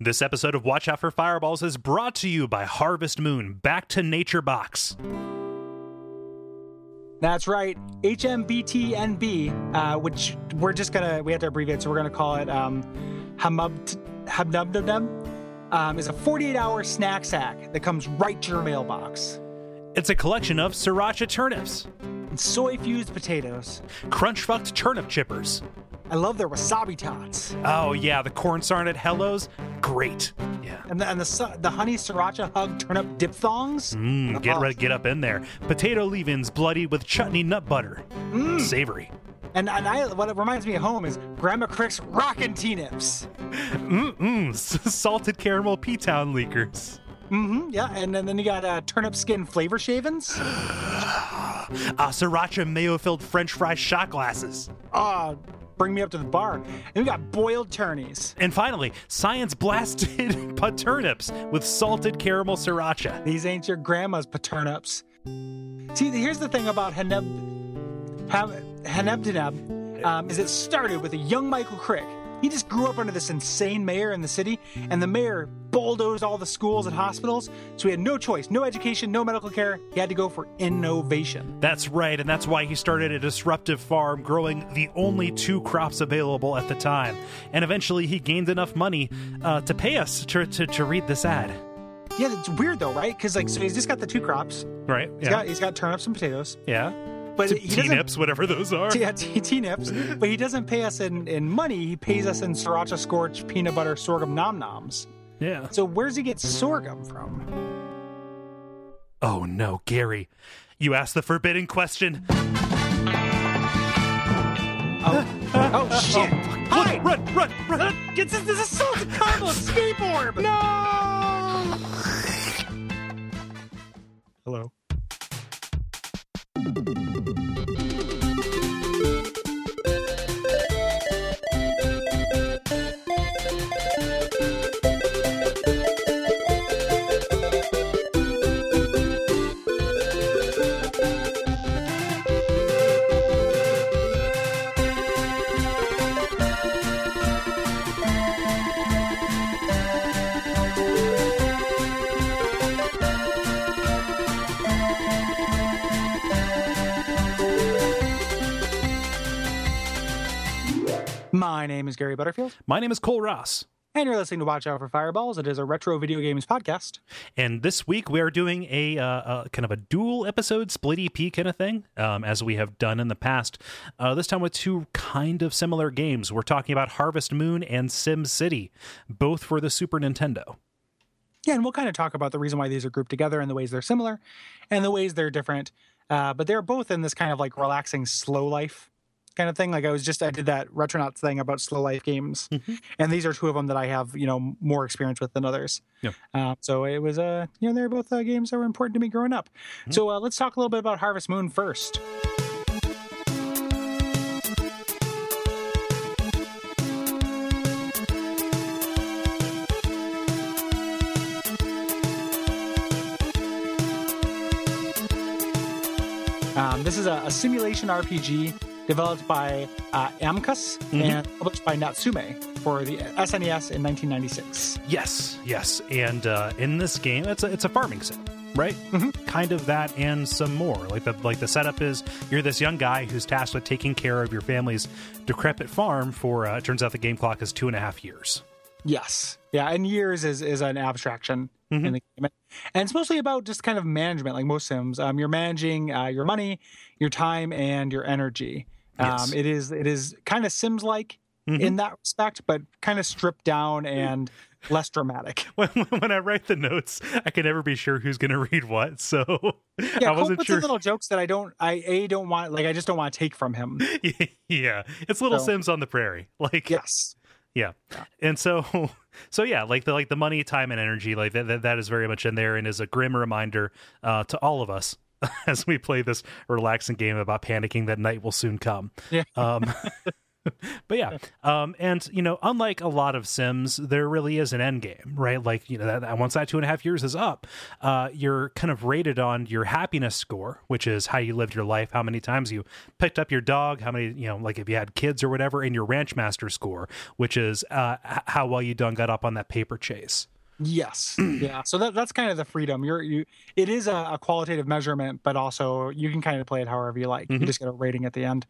This episode of Watch Out for Fireballs is brought to you by Harvest Moon Back to Nature Box. That's right, HMBTNB, uh, which we're just gonna we have to abbreviate, so we're gonna call it um, Hamub Habnubnubnub. Um, is a 48-hour snack sack that comes right to your mailbox. It's a collection of sriracha turnips, And soy-fused potatoes. crunch fucked turnip chippers. I love their wasabi tots. Oh yeah, the corn sarnet hellos, great. Yeah. And the, and the the honey sriracha hug turnip diphthongs. Mm, get ready, get up in there. Potato leave-ins bloodied with chutney nut butter. Savory. And, and I, what it reminds me of home is Grandma Crick's Rockin' T-Nips. Mm-mm. Salted caramel P-Town leakers. Mm-hmm, yeah, and, then then you got uh, turnip skin flavor shavings. Ah, sriracha mayo-filled French fry shot glasses. Ah, bring me up to the bar. And we got boiled turnies. And finally, science blasted turnips with salted caramel sriracha. These ain't your grandma's paternups. See, here's the thing about Haneb, Hanebdeneb, um, is it started with a young Michael Crick. He just grew up under this insane mayor in the city, and the mayor bulldozed all the schools and hospitals, so he had no choice, no education, no medical care. He had to go for innovation. That's right, and that's why he started a disruptive farm growing the only two crops available at the time. And eventually he gained enough money uh, to pay us to, to, to read this ad. Yeah, it's weird though, right? Because like, so he's just got the two crops. Right? He's got he's got turnips and potatoes, yeah. But he T-nips, whatever those are. Yeah, T-nips, but he doesn't pay us in, in money. He pays us in sriracha scorch peanut butter sorghum nom noms. Yeah. So where's he get sorghum from? Oh no, Gary. You asked the forbidden question. Oh oh shit! Oh, Hi! Run, run, run! Get this, this is caramel escape orb! No! Hello. Thank you. My name is Gary Butterfield, My name is Kole Ross. and you're listening to Watch Out for Fireballs. It is a retro video games podcast. And this week we are doing a, uh, uh kind of a dual episode split EP kind of thing, um, as we have done in the past. Uh, this time with two kind of similar games. We're talking about Harvest Moon and SimCity, both for the Super Nintendo. Yeah, and we'll kind of talk about the reason why these are grouped together and the ways they're similar and the ways they're different. Uh, but they're both in this kind of like relaxing slow life kind of thing. Like I was just I did that Retronauts thing about slow life games, and these are two of them that I have you know more experience with than others. Yeah. Uh, so it was uh you know they're both uh, games that were important to me growing up. So uh, let's talk a little bit about Harvest Moon first. This is a, a simulation RPG developed by uh, Amccus and published by Natsume for the SNES in 1996. Yes, yes. And uh, in this game, it's a it's a farming sim, right? Mm-hmm. Kind of that and some more. Like the like the setup is you're this young guy who's tasked with taking care of your family's decrepit farm. For uh, it turns out the game clock is two and a half years. Yes. Yeah, and years is, is an abstraction in the game. And it's mostly about just kind of management, like most Sims. Um, you're managing uh, your money, your time, and your energy. Um, It is it is kind of Sims like in that respect, but kind of stripped down and less dramatic. When, when I write the notes, I can never be sure who's going to read what. So Yeah, I Kole wasn't puts sure. little jokes that I don't I a don't want like I just don't want to take from him. yeah, it's Little So- Sims on the prairie. Like Yes. Yeah. And so so yeah, like the like the money, time and energy, like that that, that is very much in there and is a grim reminder uh to all of us as we play this relaxing game about panicking that night will soon come. Yeah. Um but yeah, um, and you know, unlike a lot of Sims, there really is an end game, right? Like you know, that, that once that two and a half years is up, uh, you're kind of rated on your happiness score, which is how you lived your life, how many times you picked up your dog, how many you know, like if you had kids or whatever, and your ranch master score, which is uh, how well you done got up on that paper chase. Yes. yeah. So that that's kind of the freedom. You're you it is a, a qualitative measurement, but also you can kind of play it however you like. Mhm. You just get a rating at the end.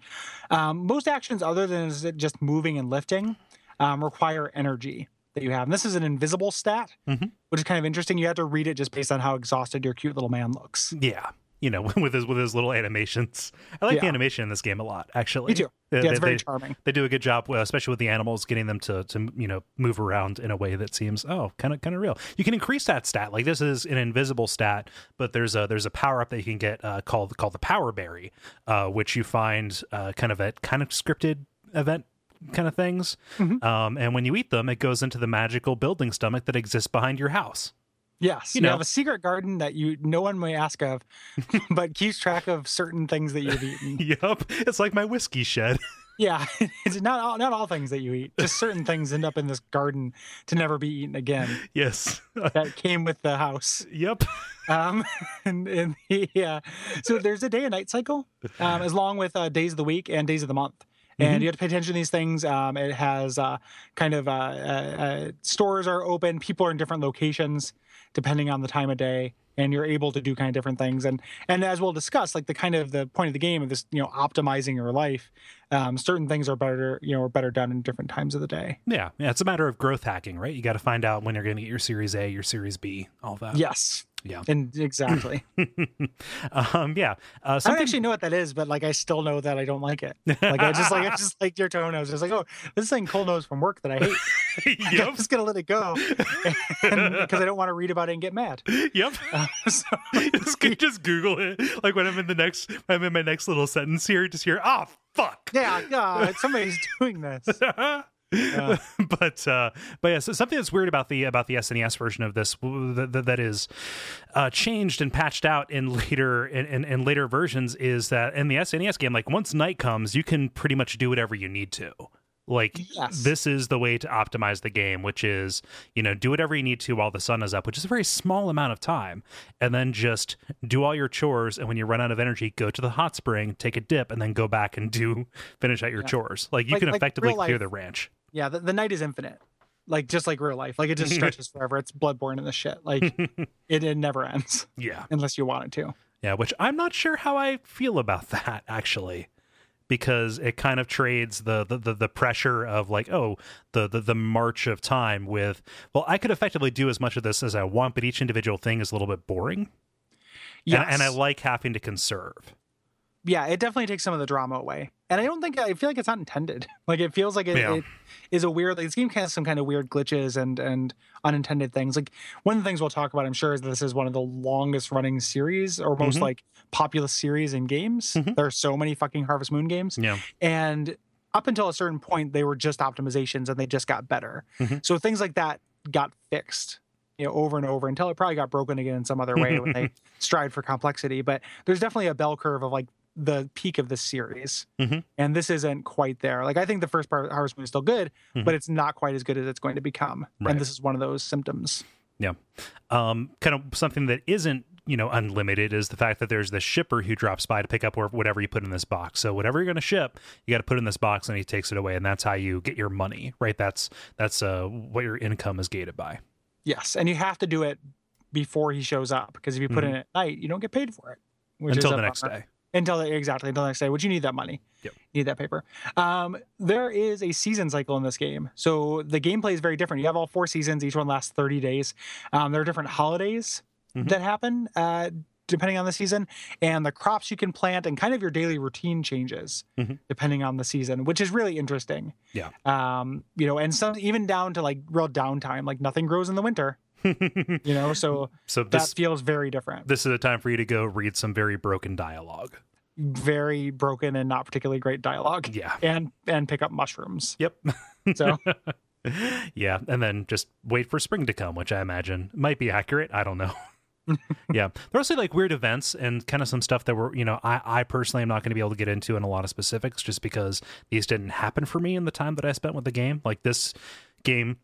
Um, most actions other than is it just moving and lifting um, require energy that you have. And this is an invisible stat, Mhm. which is kind of interesting. You have to read it just based on how exhausted your cute little man looks. Yeah. You know, with his with his little animations, I like the animation in this game a lot. Actually, Me too. They- Yeah, it's they- very they- charming. they do a good job, especially with the animals, getting them to to you know move around in a way that seems oh kind of kind of real. You can increase that stat. Like this is an invisible stat, but there's a there's a power up that you can get uh, called called the Power Berry, uh, which you find uh, kind of at kind of scripted event kind of things. Mhm. Um, and when you eat them, it goes into the magical building stomach that exists behind your house. Yes, You you, know. have a secret garden that you no one may ask of, but keeps track of certain things that you've eaten. yep, it's like my whiskey shed. Yeah, it's not all, not all things that you eat. Just certain things end up in this garden to never be eaten again. yes. That came with the house. yep. Um, and, and yeah, so there's a day and night cycle, um, as long with uh, days of the week and days of the month. And you have to pay attention to these things. Um, it has uh, kind of uh, uh, uh, stores are open. People are in different locations depending on the time of day, and you're able to do kind of different things. And and as we'll discuss, like the kind of the point of the game of this, you know, optimizing your life. Um, certain things are better, you know, are better done in different times of the day. Yeah, yeah, it's a matter of growth hacking, right? You got to find out when you're going to get your Series A, your Series B, all that. Yes. Yeah. And exactly. um, yeah. Uh, I don't actually know what that is, but like I still know that I don't like it. Like I just like I just like your tone. I was just like, oh, this thing Kole knows from work that I hate. I'm just gonna let it go because I don't want to read about it and get mad. Yep. Uh, so, just, just Google it. Like when I'm in the next, I'm in my next little sentence here, just hear, oh, fuck. yeah, yeah, somebody's doing this. But uh but yeah so something that's weird about the about the SNES version of this that, that- is uh changed and patched out in later in, in, in later versions is that in the SNES game like once night comes you can pretty much do whatever you need to like Yes. this is the way to optimize the game which is you know do whatever you need to while the sun is up which is a very small amount of time and then just do all your chores and when you run out of energy go to the hot spring take a dip and then go back and do finish out your Yeah. chores like you Like- can like effectively clear life. the ranch Yeah, the, the night is infinite. Like just like real life. Like it just stretches forever. It's bloodborne in the shit. Like it, it never ends yeah unless you want it to. Yeah, which I'm not sure how I feel about that actually, because it kind of trades the the, the, the pressure of like oh the, the the march of time with well I could effectively do as much of this as I want, but each individual thing is a little bit boring, Yes. and, and I like having to conserve. Yeah, it definitely takes some of the drama away. And I don't think I feel like it's not intended. Like it feels like it, Yeah. it is a weird. Like this game has some kind of weird glitches and and unintended things. Like one of the things we'll talk about, I'm sure, is this is one of the longest running series or most Mhm. like populous series in games. Mhm. There are so many fucking Harvest Moon games, Yeah, and up until a certain point, they were just optimizations and they just got better. Mhm. So things like that got fixed. You know, over and over until it probably got broken again in some other way when they stride for complexity. But there's definitely a bell curve of like the peak of the series, Mhm. and this isn't quite there. Like I think the first part of Harvest Moon is still good, Mhm. but it's not quite as good as it's going to become. Right. And this is one of those symptoms. Yeah. Um, kind of something that isn't you know unlimited is the fact that there's this shipper who drops by to pick up whatever you put in this box. So whatever you're going to ship, you got to put in this box, and he takes it away, and that's how you get your money, right? That's that's uh, what your income is gated by. Yes, and you have to do it before he shows up because if you put it in at night, you don't get paid for it. Which Mm-hmm. until the next day. Until exactly until the next day which you need that money Yep. you need that paper um, there is a season cycle in this game so the gameplay is very different you have all four seasons each one lasts 30 days um, there are different holidays Mhm. that happen uh, depending on the season and the crops you can plant and kind of your daily routine changes Mhm. depending on the season which is really interesting Yeah. um, you know and some even down to like real downtime like nothing grows in the winter you know so so that this feels very different this is a time for you to go read some very broken dialogue. very broken and not particularly great dialogue Yeah. and and pick up mushrooms. Yep. So yeah, and then just wait for spring to come, which I imagine might be accurate. I don't know. yeah, there are also like weird events and kind of some stuff that were, you know, I, I personally am not going to be able to get into in a lot of specifics just because these didn't happen for me in the time that I spent with the game. Like this game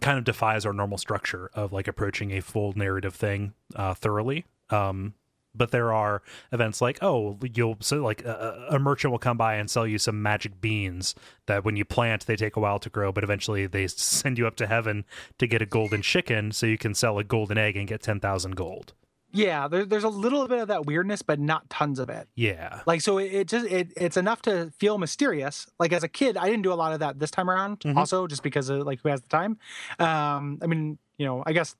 kind of defies our normal structure of like approaching a full narrative thing uh, thoroughly. Um, but there are events like oh you'll so like a, a, merchant will come by and sell you some magic beans that when you plant they take a while to grow but eventually they send you up to heaven to get a golden chicken so you can sell a golden egg and get 10,000 gold yeah there, there's a little bit of that weirdness but not tons of it. Yeah. Like so it, it just it, it's enough to feel mysterious. Like as a kid i didn't do a lot of that this time around mm-hmm. also just because of like who has the time. Um i mean you know i guess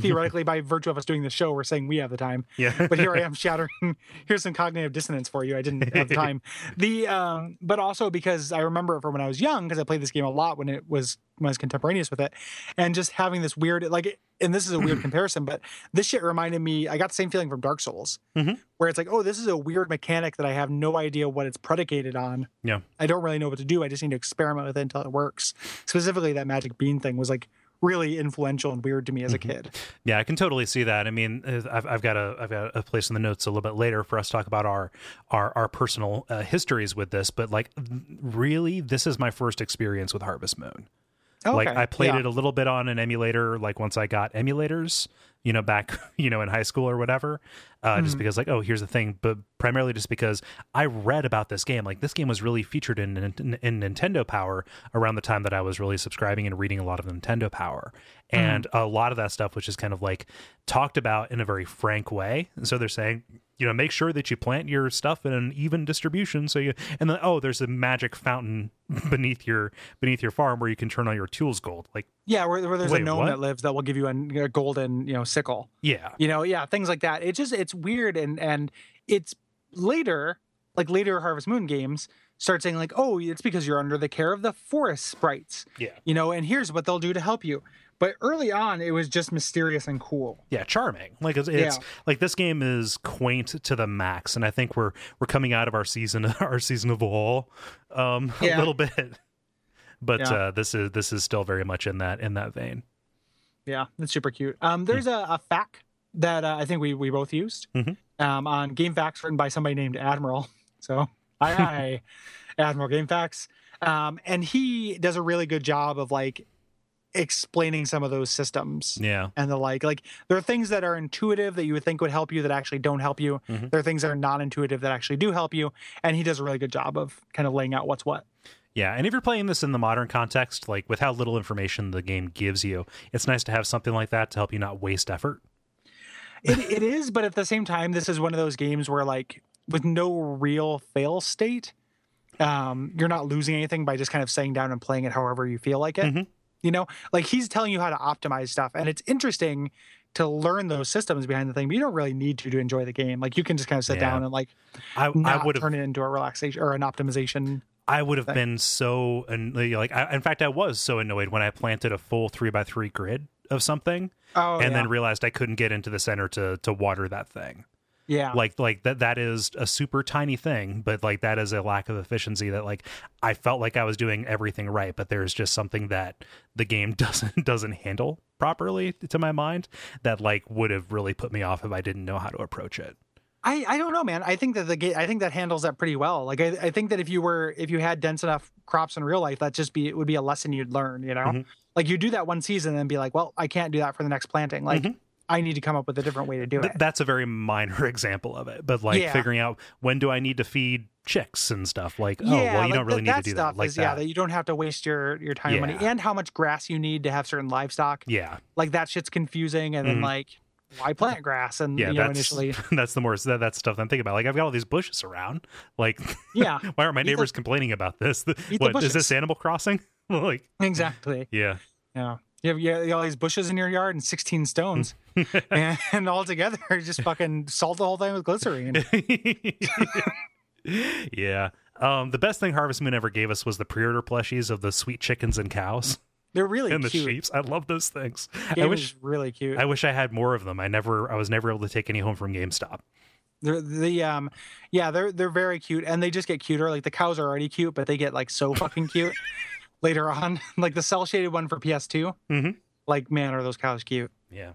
theoretically by virtue of us doing the show we're saying we have the time. Yeah. But here i am shattering here's some cognitive dissonance for you i didn't have the time. The um but also because i remember it from when i was young because i played this game a lot when it was when i was contemporaneous with it and just having this weird like and this is a weird comparison but this shit reminded me i got the same feeling from dark souls mm-hmm. where it's like oh this is a weird mechanic that i have no idea what it's predicated on. Yeah. I don't really know what to do i just need to experiment with it until it works. Specifically that magic bean thing was like really influential and weird to me as a mm-hmm. kid. Yeah, I can totally see that. I mean, uh, I've, I've got a I've got a place in the notes a little bit later for us to talk about our our our personal uh, histories with this, but like really, this is my first experience with Harvest Moon. Okay. Like I played yeah. it a little bit on an emulator, like once I got emulators, you know, back, you know, in high school or whatever, uh, mm-hmm. just because like, oh, here's the thing, but primarily just because I read about this game. Like this game was really featured in, in, in Nintendo Power around the time that I was really subscribing and reading a lot of Nintendo Power, and mm-hmm. a lot of that stuff was just kind of like talked about in a very frank way. And so they're saying, you know make sure that you plant your stuff in an even distribution so you and then oh there's a magic fountain beneath your beneath your farm where you can turn all your tools gold like yeah where, where there's wait, a gnome what? that lives that will give you a, a, golden you know sickle yeah you know yeah things like that it just it's weird and and it's later like later harvest moon games start saying like oh it's because you're under the care of the forest sprites yeah you know and here's what they'll do to help you but early on, it was just mysterious and cool. Yeah, charming. Like it's, it's yeah. like this game is quaint to the max, and I think we're we're coming out of our season our season of all um, yeah. a little bit. But yeah. uh, this is this is still very much in that in that vein. Yeah, it's super cute. Um, there's mm. a, a fact that uh, I think we we both used mm-hmm. um, on GameFAQs written by somebody named Admiral. So hi hi, Admiral GameFAQs. Um, and he does a really good job of like explaining some of those systems yeah and the like like there are things that are intuitive that you would think would help you that actually don't help you mm-hmm. there are things that are non-intuitive that actually do help you and he does a really good job of kind of laying out what's what yeah, and if you're playing this in the modern context, like with how little information the game gives you, it's nice to have something like that to help you not waste effort. It, it is, but at the same time, this is one of those games where, like, with no real fail state, um, you're not losing anything by just kind of saying down and playing it however you feel like it. Mm-hmm. You know, like he's telling you how to optimize stuff, and it's interesting to learn those systems behind the thing, but you don't really need to to enjoy the game. Like you can just kind of sit yeah. down and like I, I would turn it into a relaxation or an optimization. I would have been so and like I, in fact I was so annoyed when I planted a full three by three grid of something oh, and yeah. then realized I couldn't get into the center to to water that thing. Yeah. Like like that that is a super tiny thing, but like that is a lack of efficiency that like I felt like I was doing everything right, but there's just something that the game doesn't doesn't handle properly to my mind that like would have really put me off if I didn't know how to approach it. I, I don't know, man. I think that the I think that handles that pretty well. Like I, I think that if you were if you had dense enough crops in real life, that just be it would be a lesson you'd learn. You know, mm-hmm. like you do that one season and be like, well, I can't do that for the next planting. Like mm-hmm. I need to come up with a different way to do it. That's a very minor example of it, but like yeah. figuring out when do I need to feed chicks and stuff. Like, yeah, oh, well, you like don't really need to do that. Like is, that. Yeah, that you don't have to waste your your time yeah. and money, and how much grass you need to have certain livestock. Yeah, like that shit's confusing, and then mm. like why plant grass and yeah, you know, that's, initially that's the more that, that's stuff I'm thinking about. Like I've got all these bushes around. Like yeah, why are my neighbors the, complaining about this? what is this Animal Crossing? like exactly. Yeah. Yeah. You have, you have, all these bushes in your yard and 16 stones, and, and all together, just fucking salt the whole thing with glycerine. yeah. Um, the best thing Harvest Moon ever gave us was the pre-order plushies of the sweet chickens and cows. They're really cute. and cute. the sheeps. I love those things. The I wish really cute. I wish I had more of them. I never. I was never able to take any home from GameStop. They're the um, yeah, they're they're very cute, and they just get cuter. Like the cows are already cute, but they get like so fucking cute later on. like the cell shaded one for PS2. Mm-hmm. Like, man, are those cows cute? Yeah.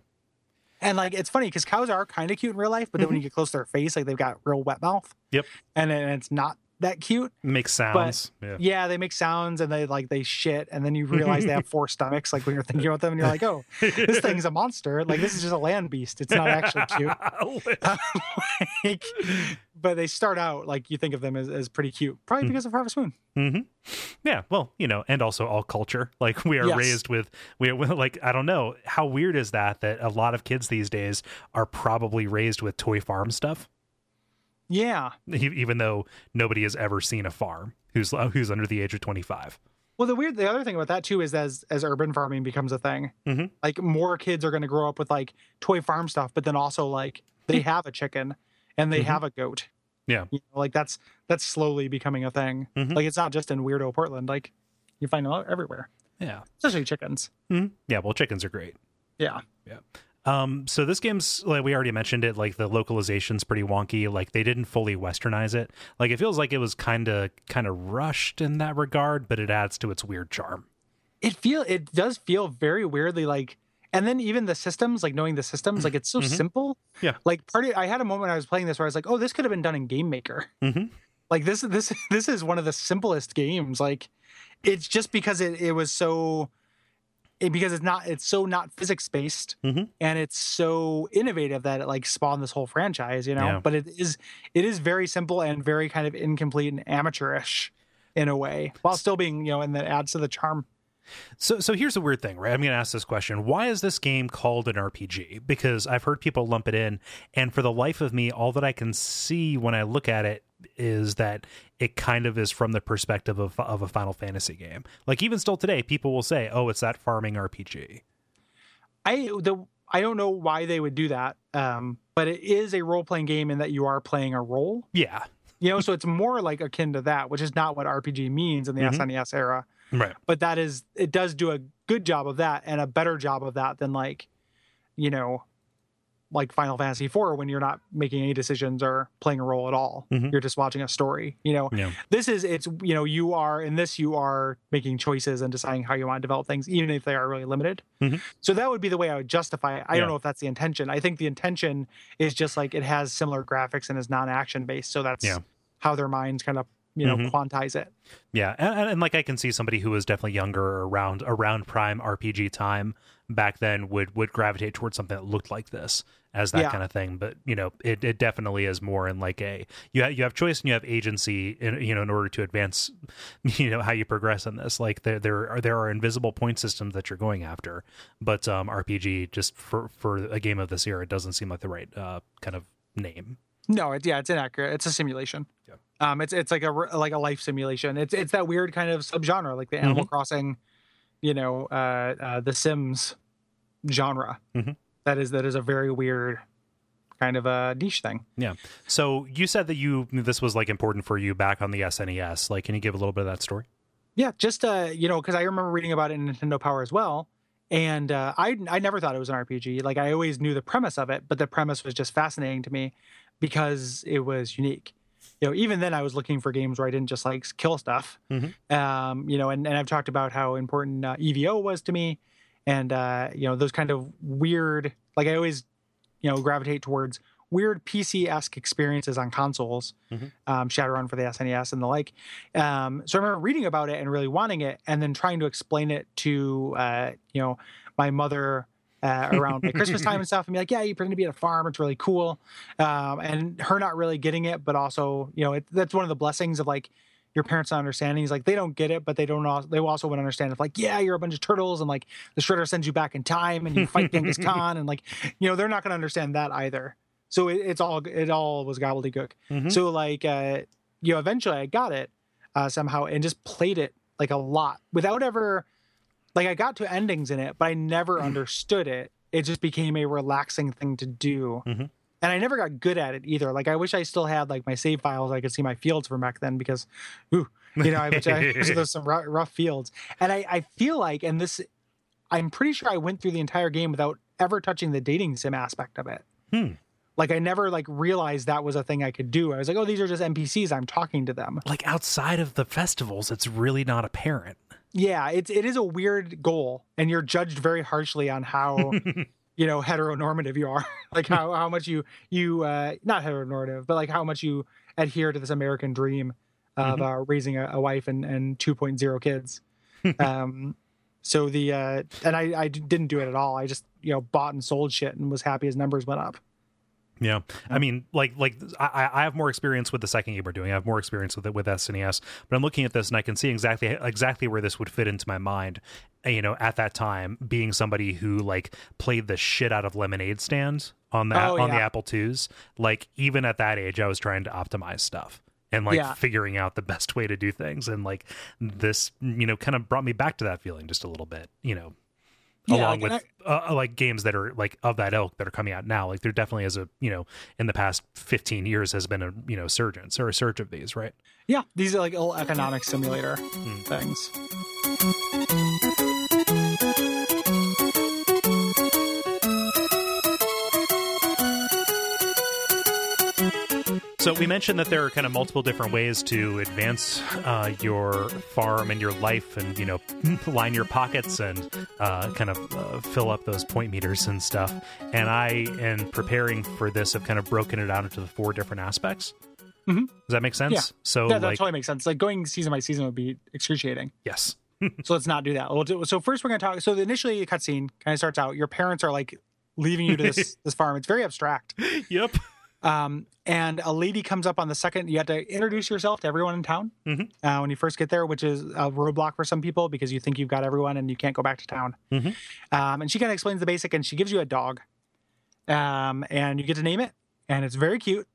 And like it's funny because cows are kind of cute in real life, but then when you get close to their face, like they've got real wet mouth. Yep. And, and it's not that cute. Makes sounds. yeah. Yeah, they make sounds and they like they shit, and then you realize they have four stomachs. Like when you're thinking about them, and you're like, oh, this thing's a monster. Like this is just a land beast. It's not actually cute. like, but they start out like you think of them as, as pretty cute, probably because of Harvest Moon. hmm Yeah, well, you know, and also all culture. Like we are Yes. raised with, we are like I don't know how weird is that that a lot of kids these days are probably raised with toy farm stuff, Yeah. even though nobody has ever seen a farm who's who's under the age of twenty five. Well, the weird, the other thing about that too is as as urban farming becomes a thing, Mhm. like more kids are going to grow up with like toy farm stuff, but then also like they have a chicken and they Mhm. have a goat. Yeah. You know, like that's that's slowly becoming a thing. Mhm. Like it's not just in weirdo Portland. Like you find them everywhere, Yeah, especially chickens. hmm yeah. Well, chickens are great. Yeah, yeah. Um, so this game's like we already mentioned it, like the localization's pretty wonky. Like they didn't fully westernize it. Like it feels like it was kind of kind of rushed in that regard, but it adds to its weird charm. It feel it does feel very weirdly like and then even the systems, like knowing the systems, like it's so Mhm. simple. Yeah. Like part of I had a moment I was playing this where I was like, oh, this could have been done in Game Maker. hmm like this this this is one of the simplest games like it's just because it, it was so it, because it's not it's so not physics based Mhm. and it's so innovative that it like spawned this whole franchise you know Yeah. but it is it is very simple and very kind of incomplete and amateurish in a way while still being you know and that adds to the charm So, so here's the weird thing, right? I'm going to ask this question: Why is this game called an RPG? Because I've heard people lump it in, and for the life of me, all that I can see when I look at it is that it kind of is from the perspective of of a Final Fantasy game. Like even still today, people will say, "Oh, it's that farming RPG." i the i don't know why they would do that um but it is a role-playing game in that you are playing a role Yeah, you know so it's more like akin to that which is not what rpg means in the Mhm. snes era right. but that is it does do a good job of that and a better job of that than like you know like final fantasy IV when you're not making any decisions or playing a role at all Mhm. you're just watching a story you know Yeah. this is it's you know you are in this you are making choices and deciding how you want to develop things even if they are really limited Mhm. so that would be the way i would justify it i Yeah. don't know if that's the intention i think the intention is just like it has similar graphics and is non-action based so that's Yeah. how their minds kind of you know Mhm. quantize it Yeah, and, and, and like I can see somebody who was definitely younger or around around prime RPG time back then would would gravitate towards something that looked like this as that Yeah. kind of thing. But you know, it, it definitely is more in like a you have, you have choice and you have agency in you know in order to advance you know how you progress in this. Like there there are there are invisible point systems that you're going after, but um RPG just for for a game of this era, it doesn't seem like the right uh kind of name. No, it's yeah, it's inaccurate. It's a simulation. Yeah. Um, it's it's like a like a life simulation. It's it's that weird kind of subgenre, like the Animal Crossing, you know, uh, uh, the Sims genre. Mhm. That is that is a very weird kind of a niche thing. Yeah. So you said that you this was like important for you back on the SNES. Like, can you give a little bit of that story? Yeah, just uh, you know, because I remember reading about it in Nintendo Power as well, and uh, I I never thought it was an RPG. Like I always knew the premise of it, but the premise was just fascinating to me because it was unique. You know, even then I was looking for games where I didn't just like kill stuff. Mhm. Um, you know, and, and I've talked about how important uh, EVO was to me, and uh, you know those kind of weird. Like I always, you know, gravitate towards weird PC esque experiences on consoles, Mhm. um, Shadowrun for the SNES and the like. Um, so I remember reading about it and really wanting it, and then trying to explain it to uh, you know my mother uh, around like Christmas time and stuff, and be like, "Yeah, you pretend to be at a farm. It's really cool," um, and her not really getting it, but also you know it, that's one of the blessings of like your parents not understanding. He's like they don't get it, but they don't. al- They also would understand if like, yeah, you're a bunch of turtles, and like the shredder sends you back in time, and you fight Genghis Khan, and like you know they're not going to understand that either. So it, it's all it all was gobbledygook. Mhm. So like uh, you know, eventually I got it uh, somehow and just played it like a lot without ever like I got to endings in it, but I never understood it. It just became a relaxing thing to do. Mhm. And I never got good at it either. Like I wish I still had like my save files. I could see my fields from back then because, ooh, you know, I wish I wish there's some rough, rough fields. And I, I feel like, and this, I'm pretty sure I went through the entire game without ever touching the dating sim aspect of it. Hmm. Like I never like realized that was a thing I could do. I was like, oh, these are just NPCs. I'm talking to them. like outside of the festivals, it's really not apparent. Yeah, it's it is a weird goal, and you're judged very harshly on how you know heteronormative you are like how, how much you you uh not heteronormative but like how much you adhere to this american dream of Mhm. uh, raising a, a wife and and 2.0 kids um so the uh and i i didn't do it at all i just you know bought and sold shit and was happy as numbers went up Yeah, I mean, like, like I, I have more experience with the second game we're doing. I have more experience with it with SNES, but I'm looking at this and I can see exactly exactly where this would fit into my mind. Uh, You know, at that time, being somebody who like played the shit out of Lemonade Stand on the Oh, on the. Apple twos like even at that age, I was trying to optimize stuff and like Yeah. figuring out the best way to do things. And like this, you know, kind of brought me back to that feeling just a little bit. You know, Yeah, along like, with and uh, like games that are like of that ilk that are coming out now. Like there definitely is a you know in the past 15 years has been a you know surgence or a surge of these, right? yeah these are like little economic simulator Hmm. things So we mentioned that there are kind of multiple different ways to advance uh, your farm and your life, and you know, line your pockets and uh, kind of uh, fill up those point meters and stuff. And I, in preparing for this, have kind of broken it out into the four different aspects. Mhm. Does that make sense? Yeah. So, yeah that like, totally makes sense like going season by season would be excruciating yes, so let's not do that. We'll do, so first we're going to talk. So initially, a cutscene kind of starts out. Your parents are like leaving you to this this farm. It's very abstract. yep, Um, and a lady comes up on the second. You have to introduce yourself to everyone in town Mhm. uh, when you first get there, which is a roadblock for some people because you think you've got everyone and you can't go back to town. Mhm. Um, and she kind of explains the basic, and she gives you a dog, um, and you get to name it, and it's very cute.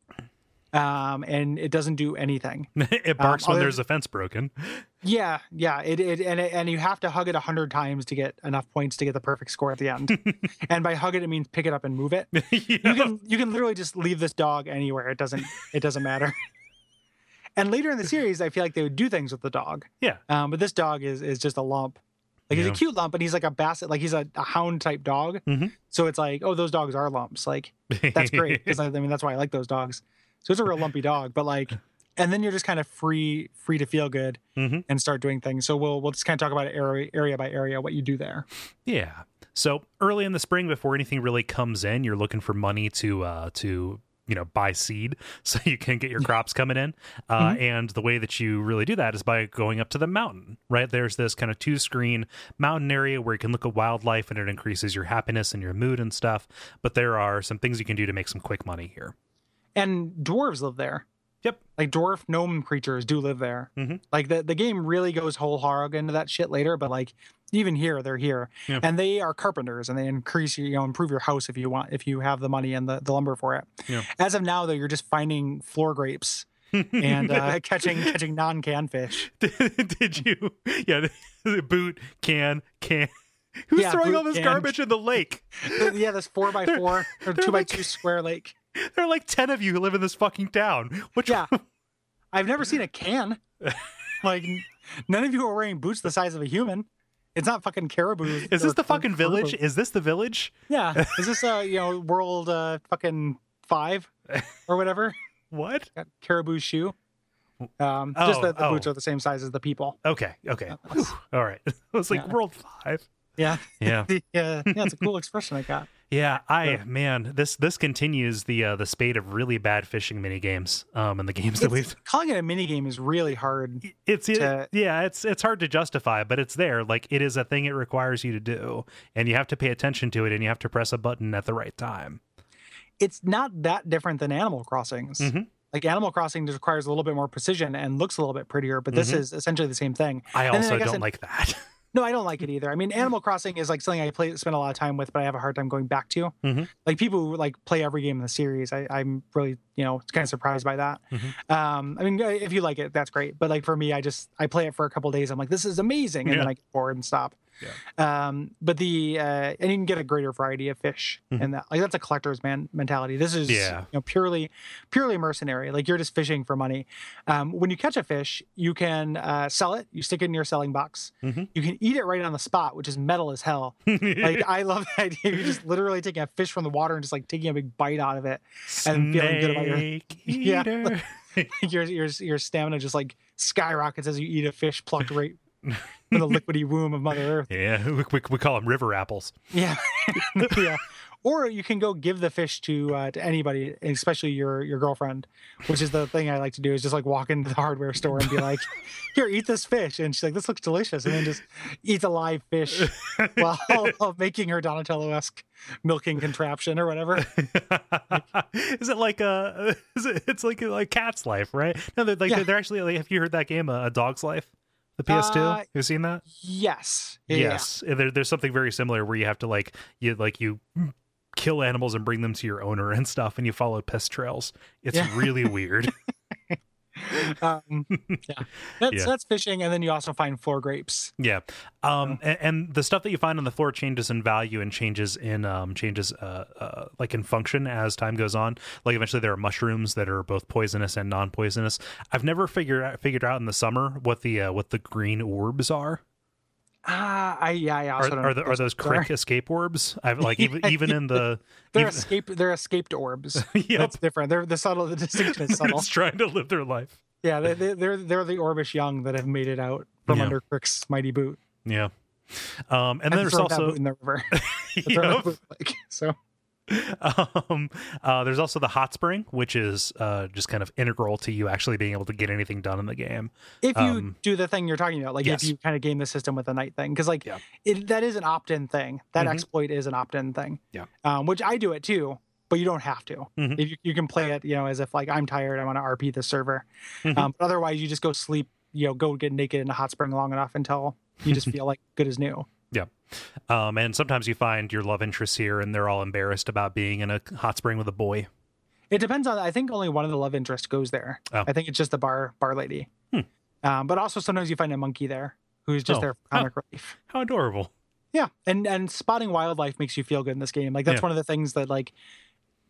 Um, and it doesn't do anything. it barks Um, when there's a fence broken. Yeah, yeah. It, it and it, and you have to hug it a hundred times to get enough points to get the perfect score at the end. and by hug it, it means pick it up and move it. You can you can literally just leave this dog anywhere. It doesn't it doesn't matter. and later in the series, I feel like they would do things with the dog. Yeah. Um, but this dog is is just a lump. Like he's a cute lump, and he's like a basset, like he's a, a hound type dog. Mhm. So it's like, oh, those dogs are lumps. Like that's great because I, I mean that's why I like those dogs. So it's a real lumpy dog, but like, and then you're just kind of free free to feel good Mhm. and start doing things. So we'll we'll just kind of talk about it area area by area what you do there. Yeah. So early in the spring, before anything really comes in, you're looking for money to uh, to you know buy seed so you can get your crops coming in. Uh, Mm-hmm. And the way that you really do that is by going up to the mountain. Right there's this kind of two screen mountain area where you can look at wildlife and it increases your happiness and your mood and stuff. But there are some things you can do to make some quick money here. And dwarves live there. Yep. Like dwarf gnome creatures do live there. Mhm. Like the the game really goes whole hog into that shit later, but like even here they're here, Yeah. and they are carpenters, and they increase your you know improve your house if you want if you have the money and the, the lumber for it. Yeah. As of now, though, you're just finding floor grapes and uh, catching catching non can fish. Did you? Yeah, the boot can can. Who's Yeah, throwing all this can. garbage in the lake? yeah, this four by four or they're two by like- two square lake. There are like ten of you who live in this fucking town. Which Yeah. I've never seen a can. Like none of you are wearing boots the size of a human. It's not fucking caribou. is this the fucking village? Is this the village? Yeah. Is this uh you know world uh fucking five or whatever? What? Caribou shoe. Um, Oh, just that the oh. boots are the same size as the people. Okay, okay. All right. I was like Yeah. World Five. Yeah. Yeah, uh, yeah, it's a cool expression I got. Yeah. I man, this this continues the uh, the spate of really bad fishing mini games. Um, and the games that It's- we've calling it a mini game is really hard. it's it, yeah it's it's hard to justify but it's there like it is a thing it requires you to do and you have to pay attention to it and you have to press a button at the right time It's not that different than Animal Crossings. Mhm. Like Animal Crossing just requires a little bit more precision and looks a little bit prettier, but this Mhm. is essentially the same thing. i And also I don't in- like that No, I don't like it either. I mean, Animal Crossing is like something I play, spend a lot of time with, but I have a hard time going back to. Mhm. Like people who like play every game in the series, I, I'm really, you know, kind of surprised by that. Mhm. Um, I mean, if you like it, that's great. But like for me, I just I play it for a couple days. I'm like, this is amazing, and Yeah. then I get bored and stop. Um, but the uh, and you can get a greater variety of fish, Mhm. and that like that's a collector's man mentality. This is Yeah. you know purely purely mercenary. Like you're just fishing for money. Um, when you catch a fish, you can uh, sell it. You stick it in your selling box. Mhm. You can eat it right on the spot, which is metal as hell. Like I love that idea. You're just literally taking a fish from the water and just like taking a big bite out of it. and feeling good about your- Snake Yeah. your your your stamina just like skyrockets as you eat a fish plucked right from the liquidy womb of Mother Earth. yeah we, we, we call them river apples Yeah, yeah. or you can go give the fish to uh, to anybody, especially your your girlfriend, which is the thing I like to do is just like walk into the hardware store and be like, "Here, eat this fish," and she's like, "This looks delicious," and then just eats a live fish while, while making her Donatello esque milking contraption or whatever. is it like a? Is it? It's like like Cat's Life, right? No, they're like Yeah. they're actually. Like, have you heard that game, uh, A Dog's Life? The PS2. Uh, you seen that? Yes. Yeah, yeah. yes. There, there's something very similar where you have to like you like you kill animals and bring them to your owner and stuff, and you follow pest trails. It's Yeah. really weird. Um, yeah. That's Yeah. that's fishing, and then you also find floor grapes. Yeah. Um and, and the stuff that you find on the floor changes in value and changes in um changes uh, uh like in function as time goes on. Like eventually there are mushrooms that are both poisonous and non-poisonous. I've never figured out figured out in the summer what the uh, what the green orbs are. Ah, I yeah, I also Are, don't are, the, are those are. crick escape orbs? I've like even Yeah, even in the They're even, escape. They're escaped orbs. Yep. That's different. They're the subtle. The distinction is subtle. just trying to live their life. Yeah, they, they, they're they're the Orbish young that have made it out from Yeah. under Crick's mighty boot. Yeah. Um and And then there's also in the river. Yep. boot like. So um, uh, there's also the hot spring, which is uh, just kind of integral to you actually being able to get anything done in the game. if you Um, do the thing you're talking about, like yes. if you kind of game the system with a night thing, because like Yeah. it, that is an opt-in thing. That Mhm. exploit is an opt-in thing. Yeah. Um, which I do it too, but you don't have to. Mhm. If you, you can play it, you know, as if like I'm tired, I want to RP the server. Mhm. Um, but otherwise, you just go sleep. You know, go get naked in a hot spring long enough until you just feel like good as new. Um, and sometimes you find your love interests here, and they're all embarrassed about being in a hot spring with a boy. It depends on. I think only one of the love interests goes there. Oh. I think it's just the bar bar lady. Hmm. Um, but also sometimes you find a monkey there who's just Oh. there for comic relief. How adorable! Yeah, and and spotting wildlife makes you feel good in this game. Like that's Yeah. one of the things that like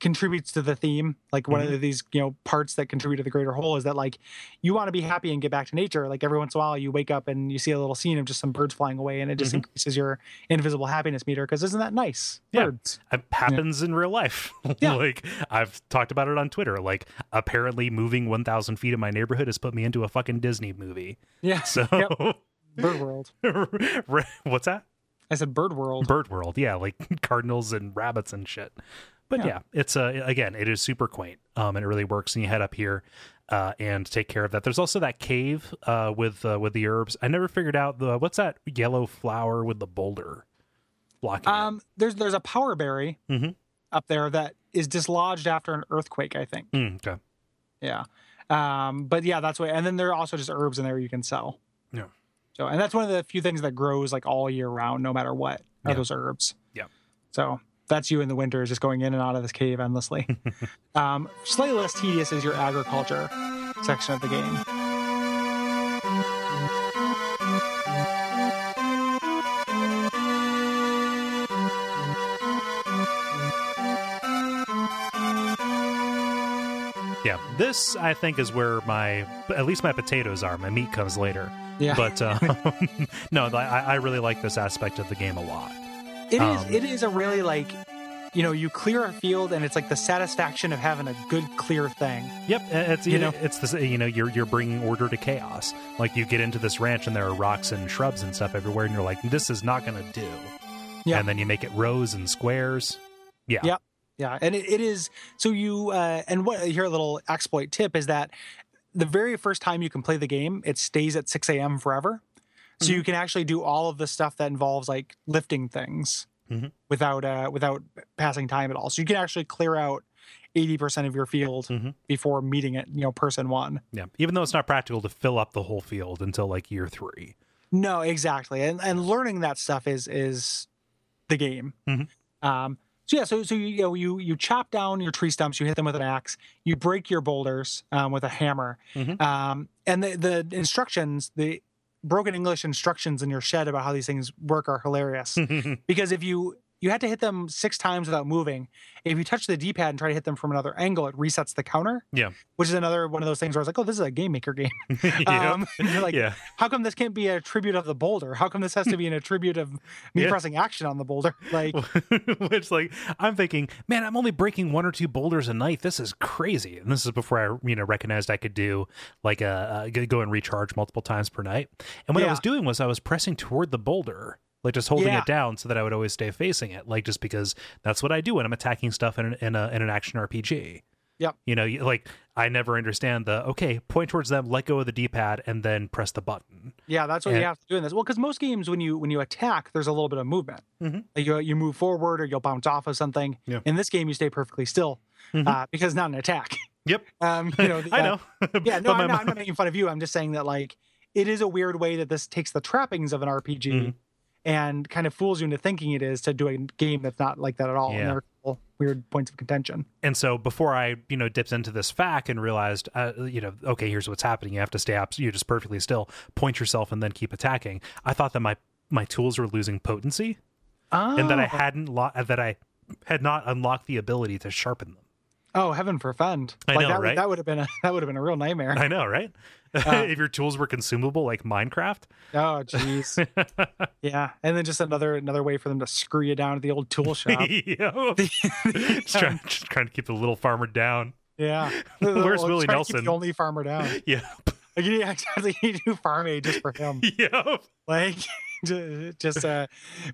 contributes to the theme. Like one Mm-hmm. of these you know parts that contribute to the greater whole is that like you want to be happy and get back to nature. Like every once in a while you wake up and you see a little scene of just some birds flying away, and it just Mhm. increases your invisible happiness meter. Because isn't that nice? Yeah. Birds. It happens in real life. Yeah. like I've talked about it on Twitter. Like apparently, moving 1,000 feet in my neighborhood has put me into a fucking Disney movie. Yeah. So, Bird world. what's that? I said bird world. Bird World, yeah, like cardinals and rabbits and shit. But yeah, Yeah. it's uh, again, it is super quaint, um, and it really works. And you head up here, uh, and take care of that. There's also that cave, uh, with uh, with the herbs. I never figured out the what's that yellow flower with the boulder blocking it. Um, there's there's a power berry Mhm. up there that is dislodged after an earthquake. I think. Mm, okay, Yeah. Um, but yeah, that's what. And then there are also just herbs in there you can sell. Yeah. So, and that's one of the few things that grows like all year round, no matter what, are Yeah. those herbs. Yeah. So that's you in the winter, is just going in and out of this cave endlessly. um, slightly less tedious is your agriculture section of the game. yeah. This I think is where my at least my potatoes are. My meat comes later. Yeah. But um, no, I, I really like this aspect of the game a lot. It is. Um, It is a really like, you know, you clear a field and it's like the satisfaction of having a good clear thing. Yep, it's You know it's this you know you're you're bringing order to chaos. Like you get into this ranch and there are rocks and shrubs and stuff everywhere, and you're like, this is not going to do. Yeah. And then you make it rows and squares. Yeah. Yeah. Yeah, and it, it is so you uh, and what here a little exploit tip is that the very first time you can play the game, it stays at 6 a.m. forever. So you can actually do all of the stuff that involves like lifting things Mhm. without uh, without passing time at all. So you can actually clear out 80% of your field Mhm. before meeting it, you know, person one. Yeah. Even though it's not practical to fill up the whole field until like year three. No, exactly. And and learning that stuff is is the game. Mhm. Um so yeah, so so you, you know you you chop down your tree stumps, you hit them with an axe, you break your boulders um, with a hammer, Mhm. um, and the the instructions, the broken English instructions in your shed about how these things work are hilarious. because if you you had to hit them six times without moving. If you touch the D-pad and try to hit them from another angle, it resets the counter. Yeah. which is another one of those things where I was like, oh, this is a game maker game. Yep. Um, and you're like, yeah. how come this can't be a tribute of the boulder? How come this has to be an attribute of me Yeah. pressing action on the boulder? Like, Which, like, I'm thinking, man, I'm only breaking one or two boulders a night. This is crazy. And this is before I, you know, recognized I could do like a, uh go and recharge multiple times per night. And what I was doing was I was pressing toward the boulder, like just holding Yeah. it down so that I would always stay facing it, like just because that's what I do when I'm attacking stuff in an, in, a, in an action RPG. Yep. You know, like I never understand the okay, point towards them, let go of the D-pad, and then press the button. Yeah, that's what And- you have to do in this. Well, because most games, when you when you attack, there's a little bit of movement. Mhm. Like you you move forward or you'll bounce off of something. Yeah. In this game, you stay perfectly still Mhm. uh, because it's not an attack. Yep. Um, you know, the, I uh, know. Yeah, no, I'm not, I'm not making fun of you. I'm just saying that like it is a weird way that this takes the trappings of an RPG Mhm. And kind of fools you into thinking it is to do a game that's not like that at all. Yeah. And there are a couple weird points of contention. and so before I, you know, dipped into this fact and realized, uh, you know, okay, here's what's happening. You have to stay abs- you just perfectly still, point yourself, and then keep attacking. I thought that my my tools were losing potency, Oh, and that I hadn't lo- that I had not unlocked the ability to sharpen them. Oh heaven forfend! I like know, that, would- right? That would have been a that would have been a real nightmare. I know, right? Uh, if your tools were consumable like Minecraft, Oh jeez. yeah, and then just another another way for them to screw you down at the old tool shop. Yo. just, trying, just trying to keep the little farmer down. yeah. Where's Well, Willie trying to keep Nelson? The only farmer down. Yeah, Like you need actually you do farm aid just for him. yeah. like just uh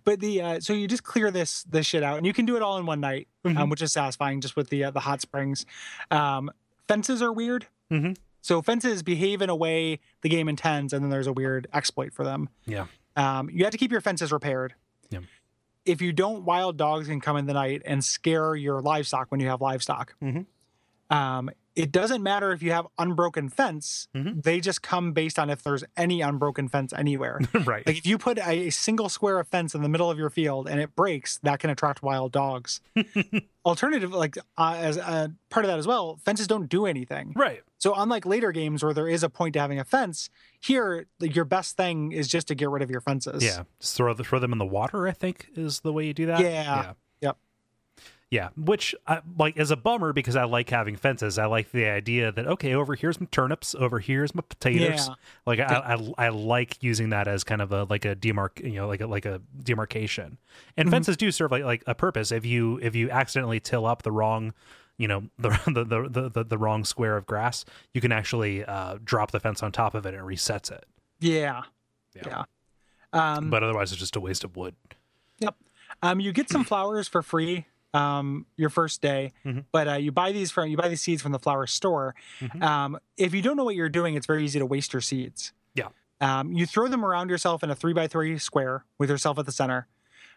but the uh so you just clear this this shit out and you can do it all in one night um, Mhm. which is satisfying just with the uh, the hot springs um fences are weird Mhm. so fences behave in a way the game intends and then there's a weird exploit for them Yeah. um you have to keep your fences repaired Yeah. if you don't wild dogs can come in the night and scare your livestock when you have livestock Mhm. um it doesn't matter if you have unbroken fence Mhm. they just come based on if there's any unbroken fence anywhere right. like if you put a single square of fence in the middle of your field and it breaks, that can attract wild dogs. Alternative, like uh, as uh, part of that as well, fences don't do anything. right. So unlike later games where there is a point to having a fence, here your best thing is just to get rid of your fences. Yeah. Just throw the, throw them in the water. I think is the way you do that. Yeah. Yeah. Yeah, which I, like is a bummer because I like having fences. I like the idea that okay, over here's my turnips, over here's my potatoes. Yeah. Like I, I I like using that as kind of a like a demarc, you know, like a like a demarcation. And Mhm. fences do serve like like a purpose. If you if you accidentally till up the wrong, you know, the the the the, the, the wrong square of grass, you can actually uh, drop the fence on top of it and it resets it. Yeah. Yeah. Yeah. Um, But otherwise, it's just a waste of wood. Yep. Um, you get some flowers for free um, your first day, Mhm. but uh, you buy these from you buy these seeds from the flower store. Mhm. Um, if you don't know what you're doing, it's very easy to waste your seeds. Yeah. Um, you throw them around yourself in a three by three square with yourself at the center.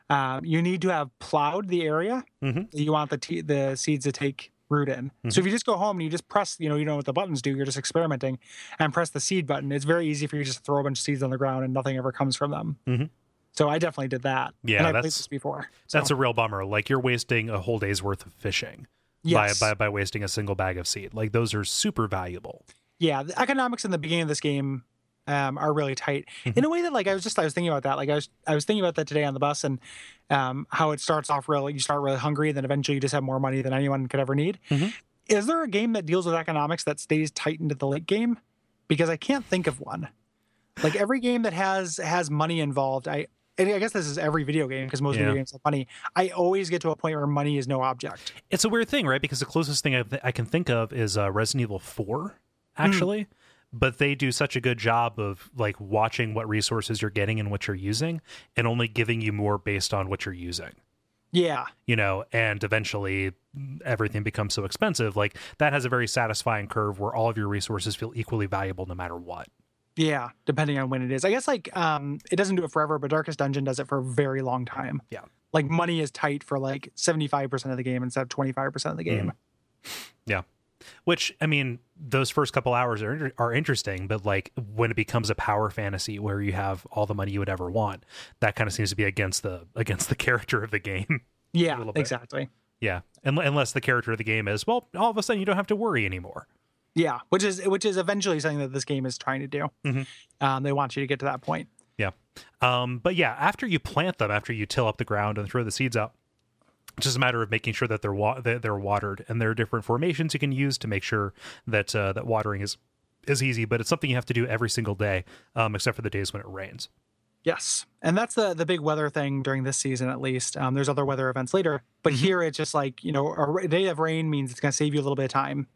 Um, you need to have plowed the area Mhm. that you want the te- the seeds to take root in. Mm-hmm. So if you just go home and you just press, you know, you don't know what the buttons do, you're just experimenting and press the seed button. It's very easy for you to just throw a bunch of seeds on the ground and nothing ever comes from them. So I definitely did that. Yeah, and I played this before. That's a real bummer. Like you're wasting a whole day's worth of fishing yes. by, by by wasting a single bag of seed. Like those are super valuable. yeah. The economics in the beginning of this game um, are really tight Mm-hmm. in a way that like I was just I was thinking about that. Like I was I was thinking about that today on the bus and um, how it starts off really you start really hungry, and then eventually you just have more money than anyone could ever need. Mhm. Is there a game that deals with economics that stays tight into the late game? Because I can't think of one. Like every game that has has money involved, I and I guess this is every video game because most Yeah. video games have money. I always get to a point where money is no object. It's a weird thing, right? Because the closest thing I, I can think of is uh, Resident Evil Four, Hmm. actually. But they do such a good job of like watching what resources you're getting and what you're using, and only giving you more based on what you're using. Yeah. You know, and eventually everything becomes so expensive. Like that has a very satisfying curve where all of your resources feel equally valuable no matter what. Yeah, depending on when it is. I guess like um it doesn't do it forever, but Darkest Dungeon does it for a very long time. Yeah. Like money is tight for like 75% of the game instead of 25% of the game. Yeah. Which I mean, those first couple hours are are interesting, but like when it becomes a power fantasy where you have all the money you would ever want, that kind of seems to be against the against the character of the game. Yeah, exactly. yeah, Un- unless the character of the game is well, all of a sudden you don't have to worry anymore. Yeah, which is which is eventually something that this game is trying to do. Mhm. Um, they want you to get to that point. Yeah. Um, but yeah, after you plant them, after you till up the ground and throw the seeds out, it's just a matter of making sure that they're wa- that they're watered, and there are different formations you can use to make sure that uh, that watering is is easy. But it's something you have to do every single day, um, except for the days when it rains. Yes, and that's the the big weather thing during this season, at least. Um, there's other weather events later, but Mhm. here it's just like you know, a day of rain means it's going to save you a little bit of time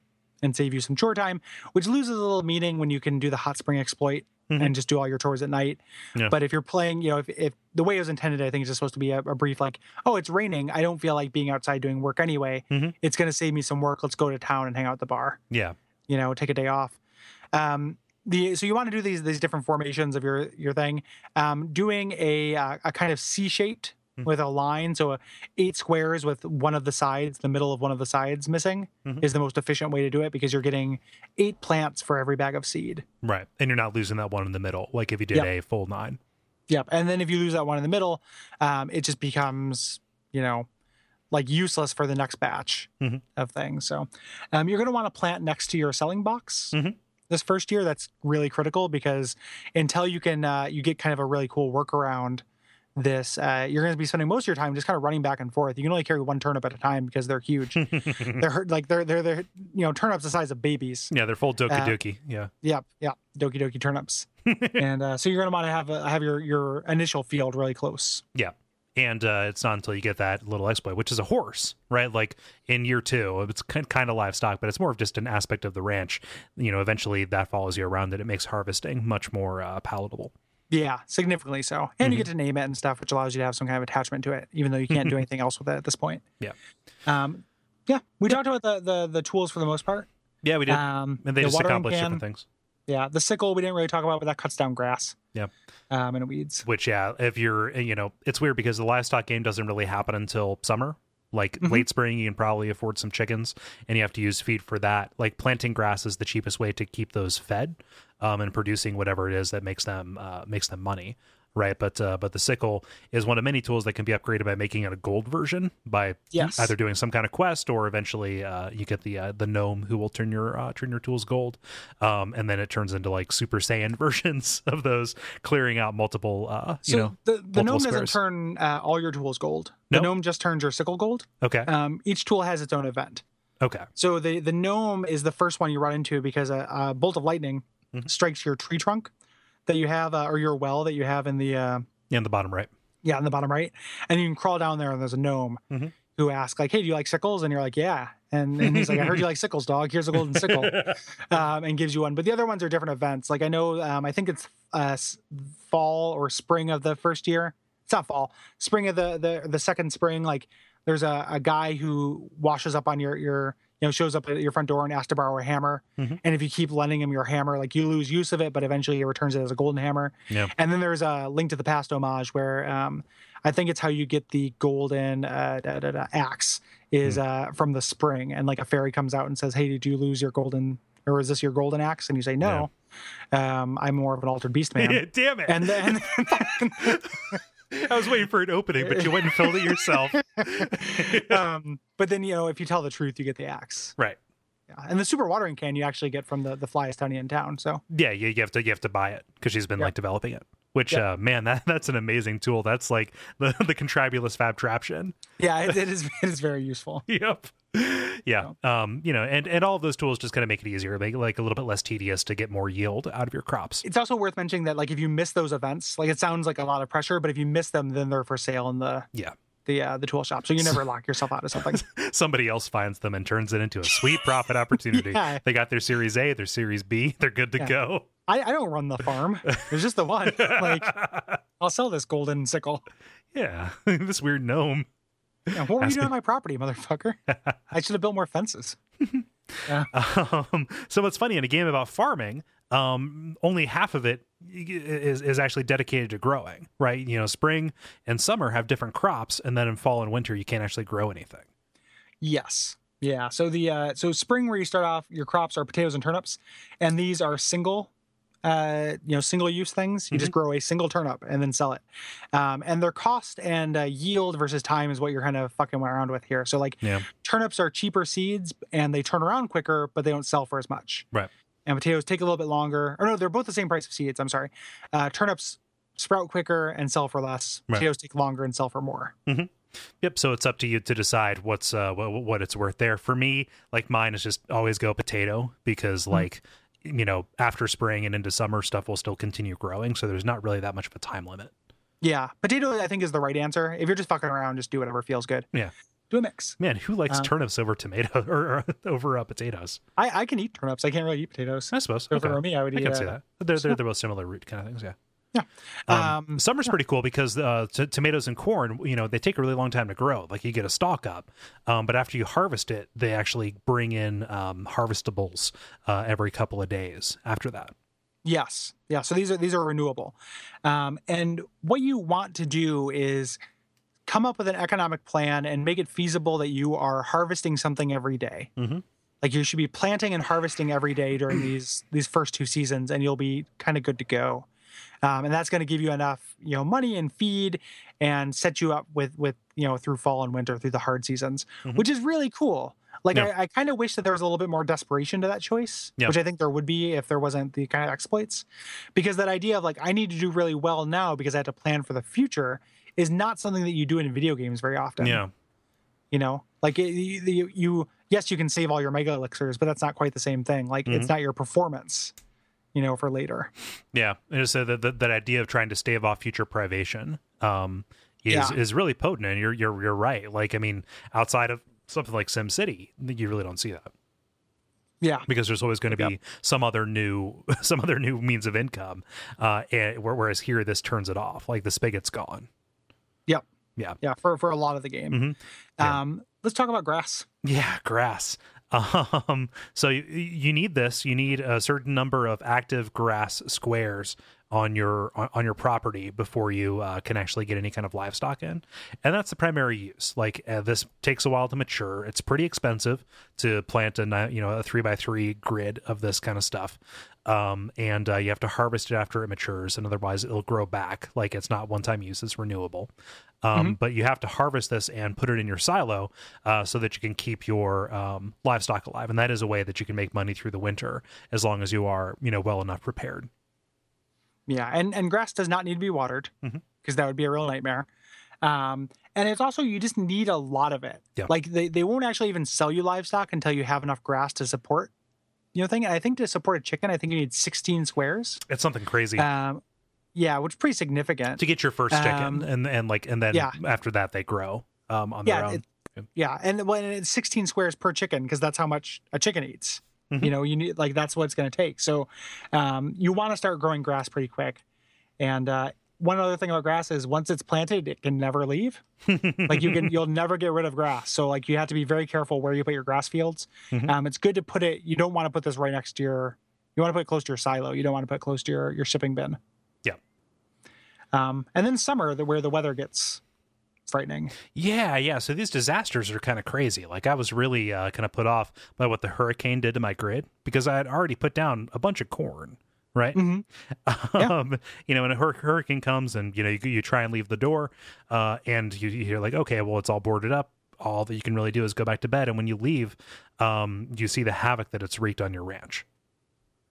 and save you some chore time, which loses a little meaning when you can do the hot spring exploit Mhm. and just do all your chores at night. Yeah. But if you're playing, you know, if, if the way it was intended, I think it's just supposed to be a, a brief like, oh, it's raining. I don't feel like being outside doing work anyway. Mhm. It's going to save me some work. Let's go to town and hang out at the bar. Yeah. You know, take a day off. Um, the so you want to do these these different formations of your your thing. Um, doing a uh, a kind of C shaped Mhm. with a line, so eight squares with one of the sides, the middle of one of the sides missing, Mhm. is the most efficient way to do it because you're getting eight plants for every bag of seed. Right. And you're not losing that one in the middle, like if you did Yep. a full nine. Yep. And then if you lose that one in the middle, um, it just becomes, you know, like useless for the next batch Mhm. of things. So um, you're going to want to plant next to your selling box. Mhm. This first year, that's really critical because until you can, uh, you get kind of a really cool workaround. This uh, you're going to be spending most of your time just kind of running back and forth. You can only carry one turnip at a time because they're huge. they're like they're they're they're you know turnips the size of babies. yeah, they're full doki Uh, doki. Yeah. Yep, yep. Doki doki turnips. and uh, so you're going to want to have a, have your your initial field really close. Yeah. And uh, it's not until you get that little exploit, which is a horse, right? Like in year two, it's kind of livestock, but it's more of just an aspect of the ranch. You know, eventually that follows you around and it makes harvesting much more uh, palatable. Yeah, significantly so. And you get to name it and stuff, which allows you to have some kind of attachment to it, even though you can't do anything else with it at this point. Yeah. Um, yeah, we talked about the, the the tools for the most part. Yeah, we did. Um, and they the just accomplish can, different things. Yeah, the sickle we didn't really talk about, but that cuts down grass. Yeah. Um, and weeds. Which, yeah, if you're, you know, it's weird because the livestock game doesn't really happen until summer. Like Mhm. late spring, you can probably afford some chickens, and you have to use feed for that. Like planting grass is the cheapest way to keep those fed, um, and producing whatever it is that makes them uh, makes them money, right? But uh, but the sickle is one of many tools that can be upgraded by making it a gold version by Yes. either doing some kind of quest or eventually uh, you get the uh, the gnome who will turn your uh, turn your tools gold, um, and then it turns into like Super Saiyan versions of those, clearing out multiple uh, you So know the, the gnome doesn't turn uh, all your tools gold. Nope. The gnome just turns your sickle gold. okay Um, each tool has its own event. okay So the the gnome is the first one you run into because a, a bolt of lightning Mhm. strikes your tree trunk that you have, uh, or your well that you have in the uh, yeah in the bottom right. yeah in the bottom right, and you can crawl down there and there's a gnome Mhm. who asks like, "Hey, do you like sickles?" And you're like, "Yeah," and, and he's like, "I heard you like sickles, dog. Here's a golden sickle," um, and gives you one. But the other ones are different events. Like I know, um, I think it's uh, fall or spring of the first year. It's not fall, spring of the the the second spring. Like there's a, a guy who washes up on your your you know shows up at your front door and asks to borrow a hammer. Mhm. And if you keep lending him your hammer, like you lose use of it, but eventually he returns it as a golden hammer. Yeah. And then there's a link to the past homage where um, I think it's how you get the golden uh, da, da, da, axe is Hmm. uh, from the spring, and like a fairy comes out and says, "Hey, did you lose your golden?" Or is this your golden axe? And you say, no, um, I'm more of an altered beast man. Damn it! and then I was waiting for an opening, but you went and filled it yourself. um, but then you know if you tell the truth you get the axe right. yeah. and the super watering can you actually get from the the flyest honey in town so Yeah, you, you have to you have to buy it because she's been Yep. like developing it. Which Yep. uh man, that that's an amazing tool. That's like the the contrabulous fab traption. yeah it, it is it is very useful Yep. Yeah. Um, you know, and and all of those tools just kind of make it easier, make it like a little bit less tedious to get more yield out of your crops. it's also worth mentioning that like if you miss those events like it sounds like a lot of pressure but if you miss them then they're for sale in the Yeah. the uh, the tool shop so you never lock yourself out of something Somebody else finds them and turns it into a sweet profit opportunity. Yeah. They got their series A, their series B, they're good to Yeah. go. I, I don't run the farm there's just the one like i'll sell this golden sickle yeah. this weird gnome. Yeah, what were you doing on my property motherfucker i should have built more fences Um, so what's funny in a game about farming, um, only half of it is is actually dedicated to growing, right? You know, spring and summer have different crops, and then in fall and winter you can't actually grow anything. Yes. Yeah. So the uh so spring where you start off, your crops are potatoes and turnips, and these are single uh you know single use things you just grow a single turnip and then sell it um and their cost and uh, yield versus time is what you're kind of fucking around with here so like Yeah. turnips are cheaper seeds and they turn around quicker but they don't sell for as much Right. and potatoes take a little bit longer or no they're both the same price of seeds i'm sorry uh turnips sprout quicker and sell for less Right. potatoes take longer and sell for more Yep. So it's up to you to decide what's uh what, what it's worth there. For me, like mine is just always go potato because like you know after spring and into summer stuff will still continue growing, so there's not really that much of a time limit. Yeah, potato I think is the right answer. If you're just fucking around, just do whatever feels good. Yeah. do a mix. Man, who likes Um, turnips over tomato or, or over uh, potatoes? I, I can eat turnips. I can't really eat potatoes. I suppose. So Okay. for me, I would I eat. can see uh, that. They're, they're, they're both similar root kind of things, yeah. Yeah. Um, Um, summer's pretty cool because uh, t- tomatoes and corn, you know, they take a really long time to grow. Like you get a stalk up, um, but after you harvest it, they actually bring in um, harvestables uh, every couple of days after that. Yes. Yeah. So these are these are renewable. Um, and what you want to do is come up with an economic plan and make it feasible that you are harvesting something every day. Mhm. Like you should be planting and harvesting every day during these these first two seasons, and you'll be kind of good to go. Um, and that's going to give you enough, you know, money and feed, and set you up with with you know through fall and winter through the hard seasons, Mhm. which is really cool. Like Yeah. I, I kind of wish that there was a little bit more desperation to that choice, Yeah. which I think there would be if there wasn't the kind of exploits. Because that idea of like I need to do really well now because I have to plan for the future is not something that you do in video games very often. Yeah. You know, like it, you, you, you, yes, you can save all your mega elixirs, but that's not quite the same thing. Like it's not your performance, you know, for later. Yeah, and so that that that idea of trying to stave off future privation um, is Yeah. is really potent, and you're you're you're right. Like, I mean, outside of something like SimCity, you really don't see that Yeah. because there's always going to be some other new some other new means of income. Uh, and whereas here, this turns it off. Like the spigot's gone. Yep. Yeah. Yeah. For, for a lot of the game. Mhm. Yeah. Um, let's talk about grass. Yeah, grass. Um, so you, you need this. You need a certain number of active grass squares on your on, your property before you uh, can actually get any kind of livestock in, and that's the primary use. Like uh, this takes a while to mature. It's pretty expensive to plant a you know a three by three grid of this kind of stuff, um, and uh, you have to harvest it after it matures, and otherwise it'll grow back. Like it's not one time use; it's renewable. Um, But you have to harvest this and put it in your silo uh, so that you can keep your um, livestock alive, and that is a way that you can make money through the winter as long as you are you know well enough prepared. Yeah, and and grass does not need to be watered because Mhm. that would be a real nightmare. Um, and it's also you just need a lot of it. Yeah. Like they, they won't actually even sell you livestock until you have enough grass to support. You know, thing. I think to support a chicken, I think you need 16 squares. It's something crazy Um, yeah, which is pretty significant. to get your first chicken, um, and and like and then yeah. after that they grow um, on their own. it- Yeah, and when it's 16 squares per chicken because that's how much a chicken eats. Mhm. You know, you need like that's what it's going to take. So, um, you want to start growing grass pretty quick. And uh, one other thing about grass is once it's planted, it can never leave. like you can, you'll never get rid of grass. So like you have to be very careful where you put your grass fields. Mhm. Um, it's good to put it. You don't want to put this right next to your. You want to put it close to your silo. You don't want to put it close to your your shipping bin. Yeah. Um, and then summer, the, where the weather gets frightening. Yeah, yeah. So these disasters are kind of crazy. Like I was really uh, kind of put off by what the hurricane did to my grid because I had already put down a bunch of corn, right? Mhm. Yeah. Um, you know, when a hur- hurricane comes and you know you, you try and leave the door, uh, and you, you're like, okay, well it's all boarded up. All that you can really do is go back to bed, and when you leave, um, you see the havoc that it's wreaked on your ranch.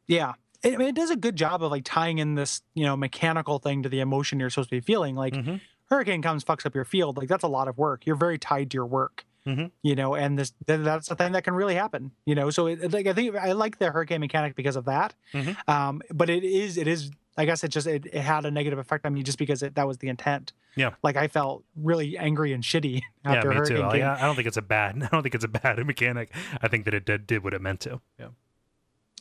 Yeah. It, I mean, it does a good job of like tying in this, you know, mechanical thing to the emotion you're supposed to be feeling. Like Mhm. Hurricane comes, fucks up your field. Like that's a lot of work. You're very tied to your work, Mhm. you know, and this th- that's a thing that can really happen, you know. So it, like I think I like the hurricane mechanic because of that. Mhm. Um, but it is it is I guess it just it, it had a negative effect on me just because it, that was the intent. Yeah. Like I felt really angry and shitty after yeah, me hurricane too. came. I, don't think it's a bad. I don't think it's a bad mechanic. I think that it did, did what it meant to. Yeah.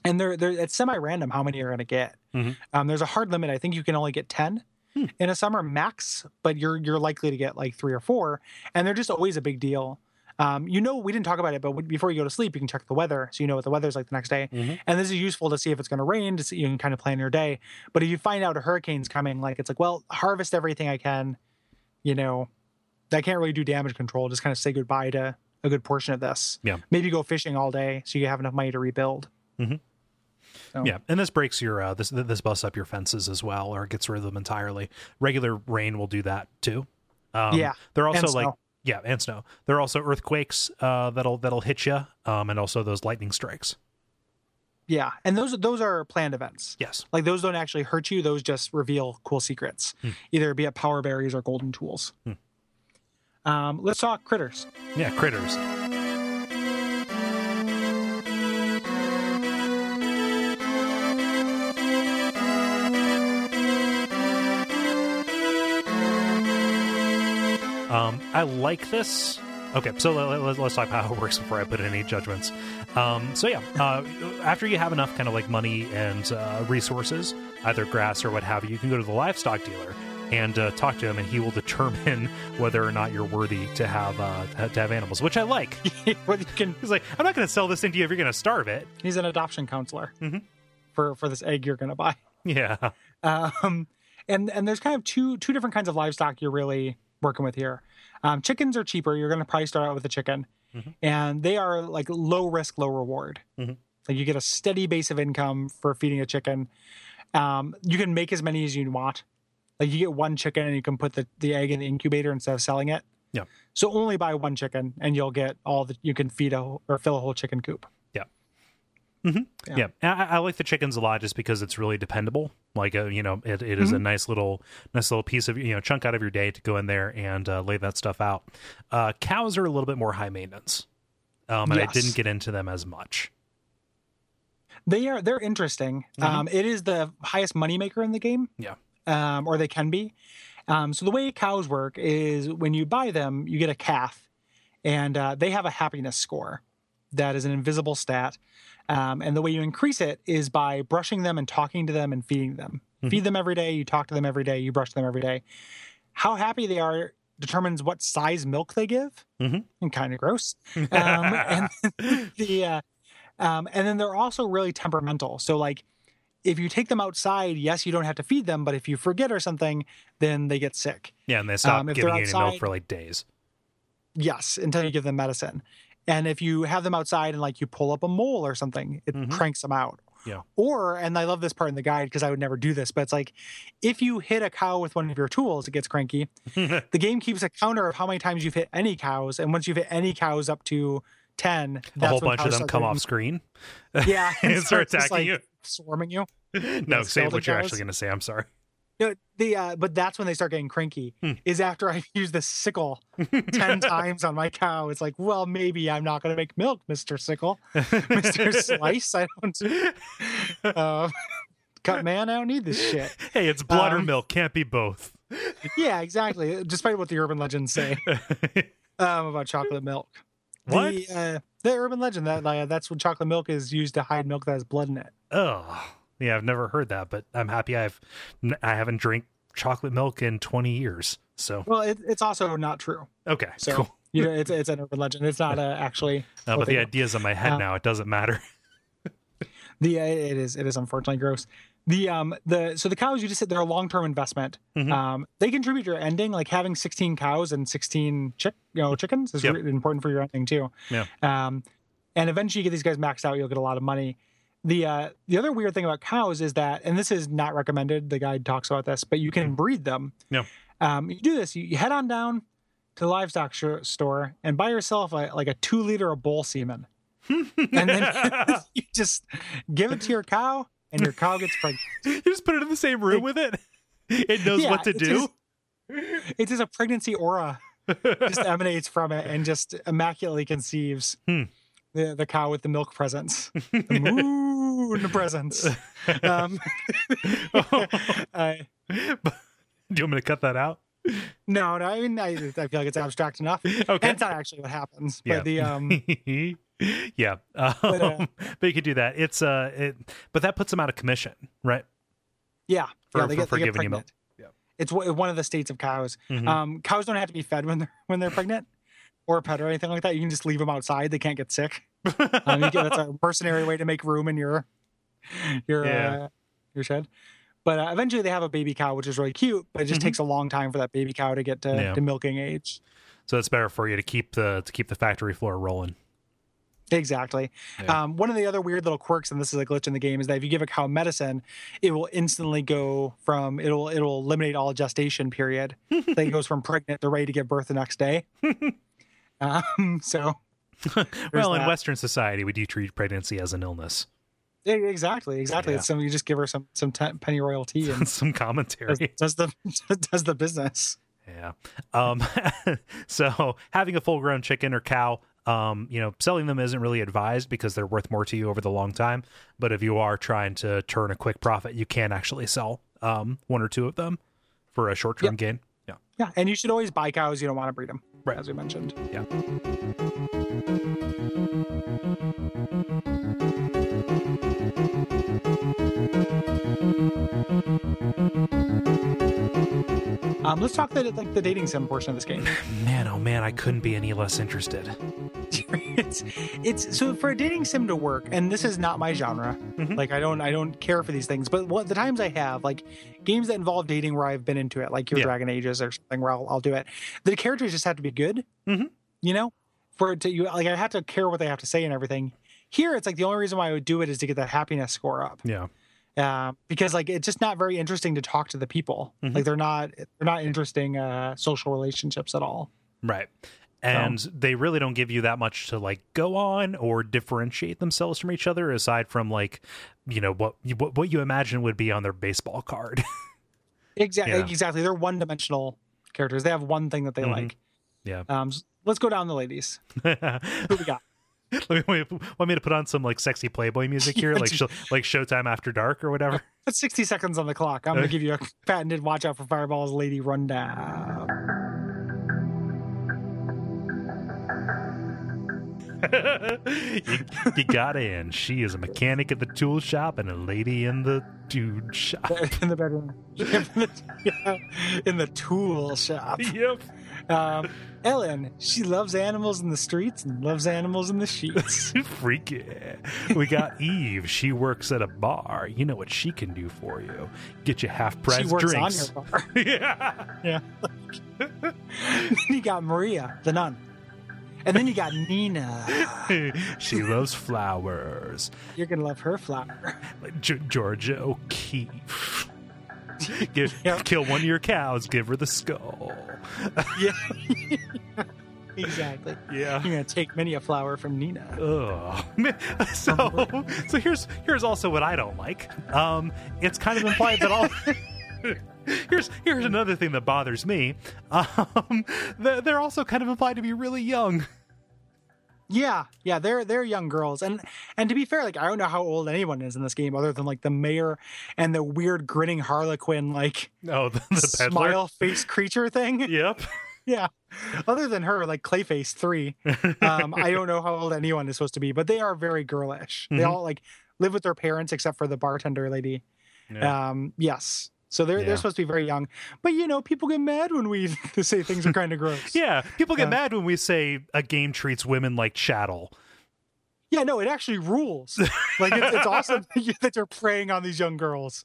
and they're, they're it's semi-random how many you're going to get Mhm. um, there's a hard limit i think you can only get 10 Hmm. in a summer max but you're you're likely to get like three or four and they're just always a big deal um, you know we didn't talk about it but before you go to sleep you can check the weather so you know what the weather's like the next day Mhm. and this is useful to see if it's going to rain to see you can kind of plan your day but if you find out a hurricane's coming like it's like well harvest everything i can you know i can't really do damage control just kind of say goodbye to a good portion of this Yeah. maybe go fishing all day so you have enough money to rebuild So- Yeah, and this breaks your uh, this this busts up your fences as well, or gets rid of them entirely. Regular rain will do that too. Um, Yeah, they're also and like snow. yeah, and snow. There are also earthquakes uh, that'll that'll hit you, um, and also those lightning strikes. Yeah, and those those are planned events. Yes, Like those don't actually hurt you; those just reveal cool secrets, Hmm. either be it power berries or golden tools. Hmm. Um, let's talk critters. yeah, critters. Um, I like this Okay, so let, let's talk about how it works before I put in any judgments. Um, so yeah, uh, after you have enough kind of like money and uh, resources, either grass or what have you, you can go to the livestock dealer and uh, talk to him, and he will determine whether or not you're worthy to have uh, to have animals, which I like. You can, He's like, I'm not going to sell this thing to you if you're going to starve it. he's an adoption counselor Mhm. for for this egg you're going to buy. Yeah, Um, and and there's kind of two two different kinds of livestock you're really working with here. Um, chickens are cheaper. You're going to probably start out with a chicken, Mhm. and they are like low risk, low reward. Mhm. Like you get a steady base of income for feeding a chicken. Um, you can make as many as you want. Like you get one chicken and you can put the, the egg in the incubator instead of selling it. Yeah. So only buy one chicken and you'll get all that you can feed a whole- or fill a whole chicken coop. Yeah. yeah. I, I like the chickens a lot just because it's really dependable. Like, uh, you know, it, it is a nice little, nice little piece of you know chunk out of your day to go in there and uh, lay that stuff out. Uh, cows are a little bit more high maintenance, um, and I didn't get into them as much. They are they're interesting. Mhm. Um, it is the highest moneymaker in the game. Yeah. Um, or they can be. Um, so the way cows work is when you buy them, you get a calf, and uh, they have a happiness score that is an invisible stat. Um, and the way you increase it is by brushing them and talking to them and feeding them. Mhm. Feed them every day. You talk to them every day. You brush them every day. How happy they are determines what size milk they give. Mhm. And kind of gross. Um, and the uh, um, and then they're also really temperamental. So like if you take them outside, yes, you don't have to feed them, but if you forget or something, then they get sick. yeah, and they stop Um, giving you any milk for like days. Yes, until you give them medicine. And if you have them outside and like you pull up a mole or something, it Mhm. cranks them out. Yeah. Or, and I love this part in the guide because I would never do this, but it's like if you hit a cow with one of your tools, it gets cranky. The game keeps a counter of how many times you've hit any cows, and once you've hit any cows up to ten, a whole bunch of them come off screen Yeah, and start attacking like, swarming you. you. No, say what you're cows. actually going to say. I'm sorry. No, the uh, but that's when they start getting cranky. Hmm. Is after I use the sickle ten times on my cow. It's like, well, maybe I'm not going to make milk, Mister Sickle, Mister Slice. I don't. Uh, cut man, I don't need this shit. hey, it's blood or Um, milk. Can't be both. Yeah, exactly. Despite what the urban legends say um, about chocolate milk. What? The, uh, the urban legend that uh, that's what chocolate milk is used to hide milk that has blood in it. Oh, yeah, I've never heard that, but I'm happy I've I haven't drank chocolate milk in 20 years. So Well, it, it's also not true. okay, So cool. you know, it's it's an urban legend. It's not uh, actually. Uh, what but the do. idea's in my head Uh, now. It doesn't matter. The uh, it is it is unfortunately gross. The um the so the cows you just said they're a long term investment. Mhm. Um, they contribute to your ending. Like having sixteen cows and sixteen chick you know chickens is Yep. really important for your ending too. Yeah. Um, and eventually you get these guys maxed out, you'll get a lot of money. The uh the other weird thing about cows is that, and this is not recommended. The guide talks about this, but you can breed them. Yeah. Um, you do this. You, you head on down to the livestock sh- store and buy yourself a, like a two liter of bull semen and then you just give it to your cow, and your cow gets pregnant. you just put it in the same room with it. It knows Yeah, what to do. just- It's just a pregnancy aura just emanates from it and just immaculately conceives Hmm. the the cow with the milk presence. the moon presents. Um, I- do you want me to cut that out? no, no, I mean, I, I feel like it's abstract enough. Okay. it's not actually what happens, Yeah. but the um, yeah, um, but, uh, you could do that. It's uh, it, but that puts them out of commission, right? yeah, For- yeah, they for- get, for they giving you milk. pregnant. Yeah. It's one one of the states of cows. Mhm. Um, cows don't have to be fed when they're when they're pregnant or pet or anything like that. You can just leave them outside. They can't get sick. Um, you can, that's a mercenary way to make room in your your Yeah. uh, your shed. But uh, eventually they have a baby cow, which is really cute. But it just Mhm. takes a long time for that baby cow to get to, Yeah. to milking age. so it's better for you to keep the to keep the factory floor rolling. Exactly. Yeah. Um, one of the other weird little quirks, and this is a glitch in the game, is that if you give a cow medicine, it will instantly go from it'll it'll eliminate all gestation period. then it goes from pregnant to ready to give birth the next day. um, so well, in that. Western society, we do treat pregnancy as an illness. Exactly, exactly. Yeah. It's some you just give her some some te- pennyroyal tea and Some commentary. does the does the business. Yeah. Um, so having a full grown chicken or cow, um, you know, selling them isn't really advised because they're worth more to you over the long time. But if you are trying to turn a quick profit, you can actually sell um, one or two of them for a short term gain. Yeah. Yeah, and you should always buy cows. You don't want to breed them. Right. as we mentioned. Yeah. Um, let's talk the like the dating sim portion of this game. Man, oh man, I couldn't be any less interested. it's it's so for a dating sim to work, and this is not my genre. Mhm. Like I don't I don't care for these things, but what the times I have, like games that involve dating where I've been into it, like your Yeah. Dragon Ages or something, where I'll, I'll do it. The characters just have to be good. Mhm. You know, for it to you like I have to care what they have to say and everything. Here, it's like the only reason why I would do it is to get that happiness score up. Yeah. Uh, because like it's just not very interesting to talk to the people. Mhm. Like they're not they're not interesting uh, social relationships at all. Right. And they really don't give you that much to like go on or differentiate themselves from each other aside from like, you know, what you, what, what you imagine would be on their baseball card. Exactly, Yeah. exactly. They're one dimensional characters. They have one thing that they Mhm. like. Yeah. Um, s- let's go down the ladies. Who we got? Let me, wait, want me to put on some like sexy Playboy music here, Yeah, like like Showtime After Dark or whatever. That's 60 seconds on the clock. I'm to give you a patented watch out for fireballs lady rundown. you, you got in. She is a mechanic at the tool shop and a lady in the dude shop. in the bedroom. in, the, yeah, in the tool shop. yep. Um, Ellen, she loves animals in the streets and loves animals in the sheets. Freaky. We got Eve. She works at a bar. You know what she can do for you? Get you half price she works drinks. on your bar. yeah. Yeah. then you got Maria, the nun. And then you got Nina. she loves flowers. You're going to love her flower. Like G- Georgia O'Keeffe. Give, Yep. Kill one of your cows, give her the skull. Yeah. exactly. Yeah. You're going to take many a flower from Nina. Ugh. So, so here's here's also what I don't like. Um, it's kind of implied that all. here's here's another thing that bothers me. Um, they're also kind of implied to be really young. Yeah, yeah, they're they're young girls, and and to be fair, like I don't know how old anyone is in this game, other than like the mayor and the weird grinning Harlequin like Oh, the, the smile face creature thing. Yep. yeah, other than her, like Clayface three, um, I don't know how old anyone is supposed to be, but they are very girlish. They Mhm. all like live with their parents, except for the bartender lady. Yeah. Um, yes, so they're Yeah. they're supposed to be very young, but you know, people get mad when we say things are kind of gross. yeah. People get Yeah. mad when we say a game treats women like chattel. Yeah, no, it actually rules. Like it's, it's awesome that you're preying on these young girls.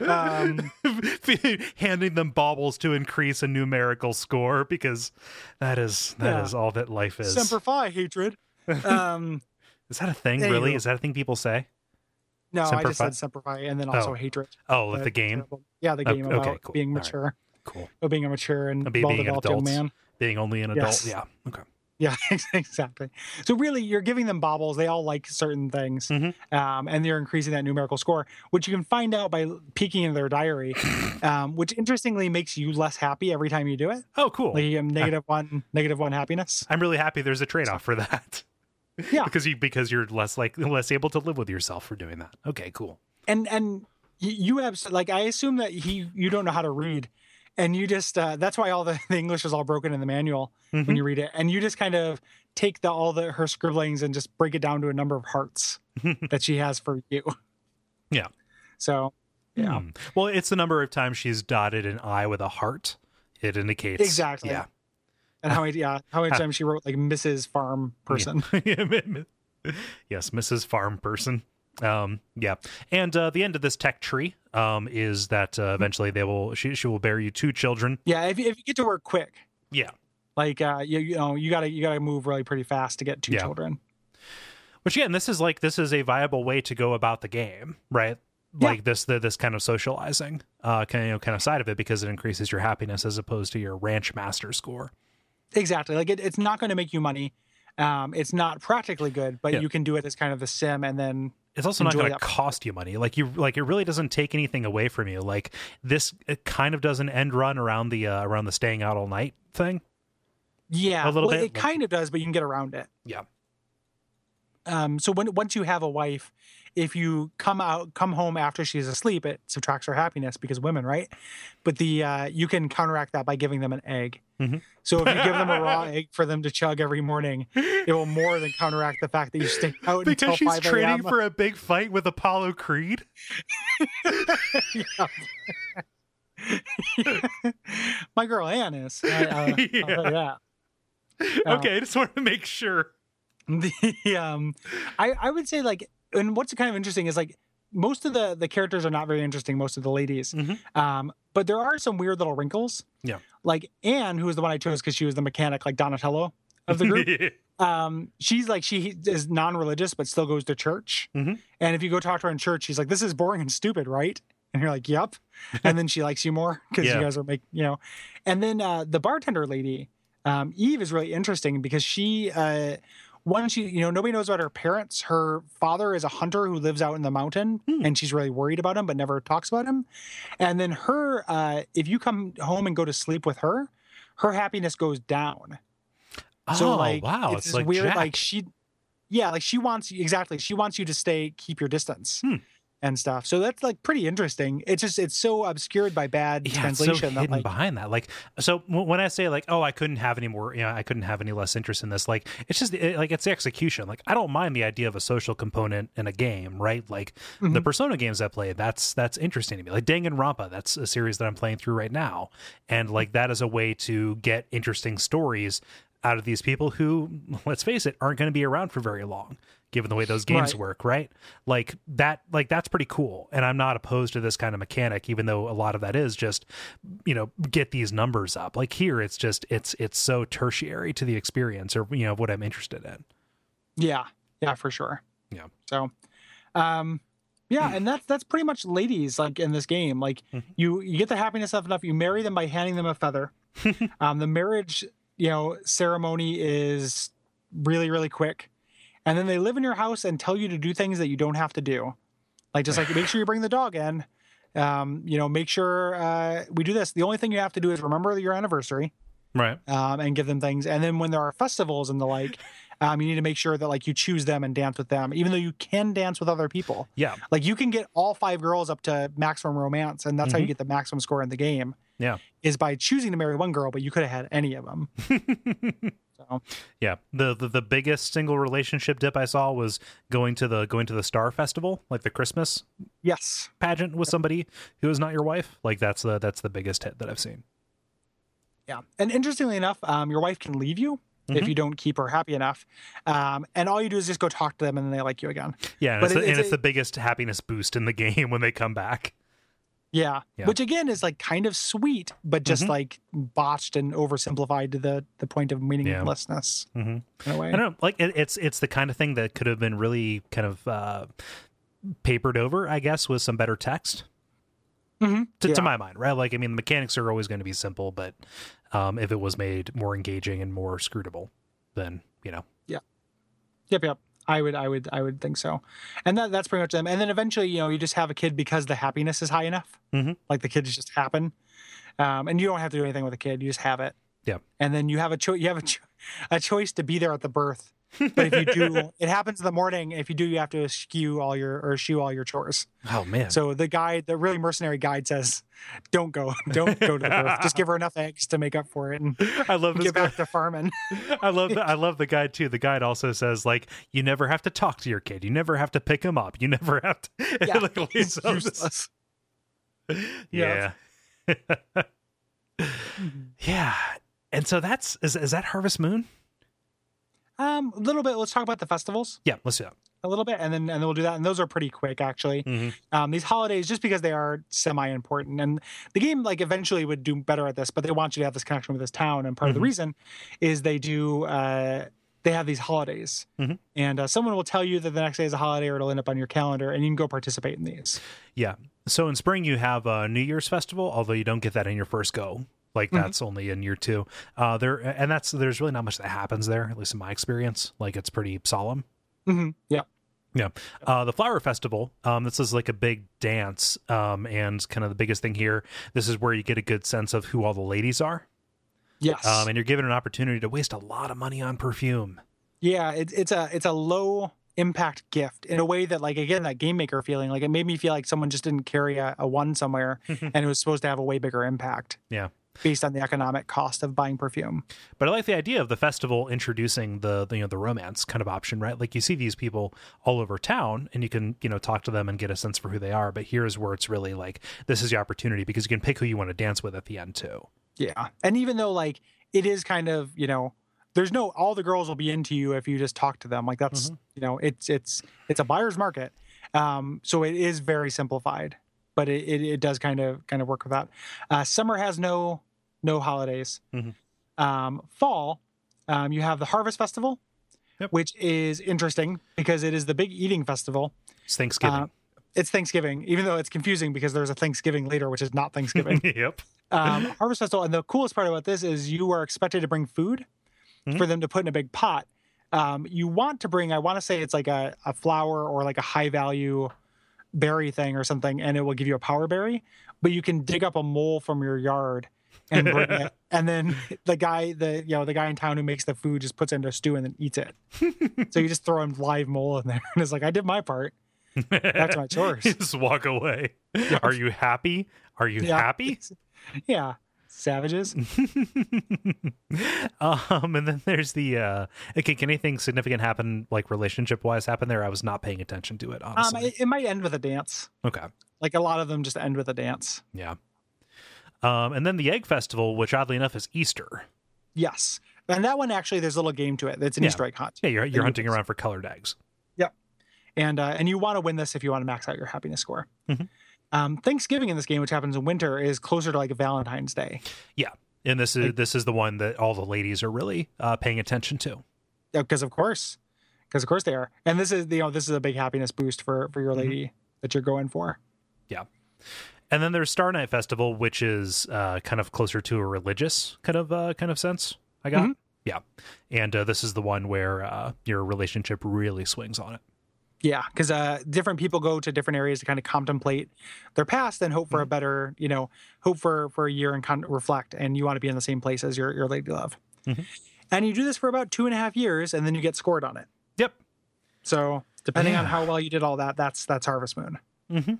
Um, handing them baubles to increase a numerical score because that is that is Yeah. all that life is. Semper Fi hatred. Um, Is that a thing? Really? Is that a thing people say? No, I just Fi? said Semper Fi and then also Oh. hatred. Oh, like Uh, the game, terrible. Yeah, the game okay, about cool. being All right. mature, cool. about being a mature and Be- being an well-developed young adult. man. Being only an adult. Yes. Yeah. Okay. Yeah, exactly. So really, you're giving them baubles. They all like certain things, Mhm. um, and they're increasing that numerical score, which you can find out by peeking into their diary, um, which interestingly makes you less happy every time you do it. Oh, cool. Like negative one, negative one happiness. I'm really happy. There's a trade off for that. Yeah. because you because you're less like less able to live with yourself for doing that. Okay. Cool. and and you have like I assume that he you don't know how to read, and you just uh, that's why all the, the English is all broken in the manual when Mhm. you read it, and you just kind of take the all the her scribblings and just break it down to a number of hearts that she has for you. Yeah. So yeah, Hmm. Well, it's the number of times she's dotted an I with a heart. It indicates Exactly. Yeah. And how many yeah how many times she wrote like Mrs. Farm person. yes, Mrs. Farm Person. Um, yeah, and uh, the end of this tech tree um, is that uh, eventually they will she she will bear you two children. Yeah, if you- if you get to work quick, Yeah, like uh, you you know you gotta you gotta move really pretty fast to get two Yeah. children. which again, this is like this is a viable way to go about the game, right? Yeah. Like this the, this kind of socializing uh kind of, you know, kind of side of it because it increases your happiness as opposed to your ranch master score. Exactly. Like it, it's not going to make you money. Um, it's not practically good, but Yeah. you can do it as kind of the sim, and then It's also not going to cost you money. Like you, like it really doesn't take anything away from you. Like this, it kind of does an end run around the uh, around the staying out all night thing. yeah, A little well, bit, It like- kind of does, but you can get around it. Yeah. um, so when once you have a wife, if you come out come home after she's asleep, it subtracts her happiness because women, right? But the uh, you can counteract that by giving them an egg. Mhm. So if you give them a raw egg for them to chug every morning, it will more than counteract the fact that you stay out because she's 5 training for a big fight with Apollo Creed. My girl Anne is. I, uh, I'll tell you that. Oh. Okay, I just wanted to make sure. the um I, I would say like and what's kind of interesting is like most of the the characters are not very interesting most of the ladies Mhm. um but there are some weird little wrinkles Yeah. like anne who was the one i chose because she was the mechanic like donatello of the group um she's like she is non-religious but still goes to church Mhm. and if you go talk to her in church she's like this is boring and stupid right and you're like yep and then she likes you more because Yeah. you guys are make you know and then uh the bartender lady um eve is really interesting because she uh one she you know nobody knows about her parents her father is a hunter who lives out in the mountain Hmm. and she's really worried about him but never talks about him and then her uh if you come home and go to sleep with her her happiness goes down so oh like wow, it's, it's, like weird Jack. like she yeah like she wants exactly she wants you to stay keep your distance Hmm. And stuff so that's like pretty interesting it's just it's so obscured by bad yeah, so translation that hidden like behind that. Like, so when I say like, oh, I couldn't have any more, you know, I couldn't have any less interest in this. Like, it's just it, like it's the execution. Like, I don't mind the idea of a social component in a game, right? Like the Mhm. Persona games I play, that's that's interesting to me. Like Danganronpa, that's a series that I'm playing through right now, and like that is a way to get interesting stories out of these people who, let's face it, aren't going to be around for very long given the way those games Right. work right? Like that like that's pretty cool and i'm not opposed to this kind of mechanic even though a lot of that is just you know get these numbers up. Like here it's just it's it's so tertiary to the experience or you know what i'm interested in. Yeah. Yeah for sure. Yeah. so um yeah and that's that's pretty much ladies like in this game. Like Mhm. you you get the happiness of enough you marry them by handing them a feather. Um the marriage you know ceremony is really really quick. And then they live in your house and tell you to do things that you don't have to do. Like just like make sure you bring the dog in. Um you know make sure uh we do this. The only thing you have to do is remember your anniversary right. um, and give them things. And then when there are festivals and the like, um, you need to make sure that like you choose them and dance with them, even though you can dance with other people. yeah. Like you can get all five girls up to maximum romance, and that's how you get the maximum score in the game. Yeah. is by choosing to marry one girl, but you could have had any of them. so yeah the, the the biggest single relationship dip i saw was going to the going to the star festival like the christmas yes, pageant with somebody who is not your wife like that's the that's the biggest hit that i've seen yeah. And interestingly enough, um, your wife can leave you. If Mhm. you don't keep her happy enough, um, and all you do is just go talk to them, and then they like you again. yeah and, But it's, it- the, and it's it's the biggest happiness boost in the game when they come back Yeah. Yeah. Which again is like kind of sweet, but just Mhm. like botched and oversimplified to the the point of meaninglessness mm-hmm. in a way. I don't know, like it, it's it's the kind of thing that could have been really kind of uh, papered over, I guess, with some better text. Mhm. To, Yeah. to my mind, right? Like, I mean, the mechanics are always going to be simple, but um, if it was made more engaging and more scrutable, then you know, yeah, Yep, yep. I would, I would, I would think so. And that that's pretty much them. And then eventually, you know, you just have a kid because the happiness is high enough. Mhm. Like the kids just happen, um, and you don't have to do anything with a kid. You just have it. Yeah. And then you have a choice. You have a, cho- a choice to be there at the birth. But if you do, it happens in the morning. If you do, you have to skew all your or eschew all your chores. oh man, So the guide, the really mercenary guide says, "Don't go, don't go to the birth. Just give her enough eggs to make up for it, and I love this get guy. back to farming." I love the, I love the guide too. The guide also says like you never have to talk to your kid, you never have to pick him up, you never have to. Yeah, like, it's useless. yeah. Mm-hmm. yeah. And so that's is is that Harvest Moon? Um, a little bit. Let's talk about the festivals Yeah, let's do that. a little bit, and then and then we'll do that. And those are pretty quick, actually. Mhm. Um, these holidays, just because they are semi-important, and the game like eventually would do better at this, but they want you to have this connection with this town. And part of the Mhm. reason is they do. Uh, they have these holidays, Mhm. and uh, someone will tell you that the next day is a holiday, or it'll end up on your calendar, and you can go participate in these. Yeah. So in spring you have a New Year's festival, although you don't get that in your first go. Like Mhm. that's only in year two. Uh, there and that's there's really not much that happens there, at least in my experience. Like it's pretty solemn. hmm Yeah. Yeah. Uh, the flower festival. Um, this is like a big dance. Um, and kind of the biggest thing here. This is where you get a good sense of who all the ladies are. Yes. Um, and you're given an opportunity to waste a lot of money on perfume. Yeah, it's it's a it's a low impact gift in a way that like again that game maker feeling like it made me feel like someone just didn't carry a, a one somewhere and it was supposed to have a way bigger impact Yeah. Based on the economic cost of buying perfume But I like the idea of the festival introducing the, the you know the romance kind of option, right? Like you see these people all over town, and you can you know talk to them and get a sense for who they are. But here's where it's really like this is the opportunity because you can pick who you want to dance with at the end too. yeah and even though like it is kind of you know there's no all the girls will be into you if you just talk to them like that's you know it's it's it's a buyer's market um so it is very simplified but it, it, it does kind of kind of work with that uh summer has no no holidays Mhm. um fall um you have the harvest festival Yep. which is interesting because it is the big eating festival It's Thanksgiving. Uh, it's thanksgiving even though it's confusing because there's a thanksgiving later which is not thanksgiving yep. um, Harvest Festival. And the coolest part about this is you are expected to bring food Mhm. for them to put in a big pot. Um, you want to bring, I want to say it's like a, a flower or like a high value berry thing or something, and it will give you a power berry. But you can dig up a mole from your yard and bring it, and then the guy, the you know the guy in town who makes the food just puts it into a stew and then eats it. so you just throw a live mole in there, and it's like I did my part. That's my chores. Just walk away. Are you happy? Are you Yeah. happy? Yeah, savages. um, and then there's the uh, okay. Can anything significant happen, like relationship wise, happen there? I was not paying attention to it, Um, honestly. it, it might end with a dance. okay, Like a lot of them just end with a dance. yeah. Um, and then the egg festival, which oddly enough is Easter. Yes. And that one actually, there's a little game to it. It's an Yeah. Easter egg hunt. Yeah, you're you you're hunting around for colored eggs. Yep. And uh, and you want to win this if you want to max out your happiness score. Mhm. Um, Thanksgiving in this game, which happens in winter, is closer to like a Valentine's Day. Yeah, and this is Like- this is the one that all the ladies are really uh, paying attention to. Because of course, because of course they are. And this is you know this is a big happiness boost for for Mm-hmm. your lady that you're going for. Yeah. And then there's Star Night Festival, which is uh, kind of closer to a religious kind of uh, kind of sense. I got, Mhm. yeah. And uh, this is the one where uh, your relationship really swings on it. Yeah, because uh, different people go to different areas to kind of contemplate their past and hope for Mm-hmm. a better, you know, hope for for a year and con- reflect. And you want to be in the same place as your your lady love. Mhm. And you do this for about two and a half years, and then you get scored on it. Yep. So depending on how well you did all that, that's that's Harvest Moon. Mm-hmm.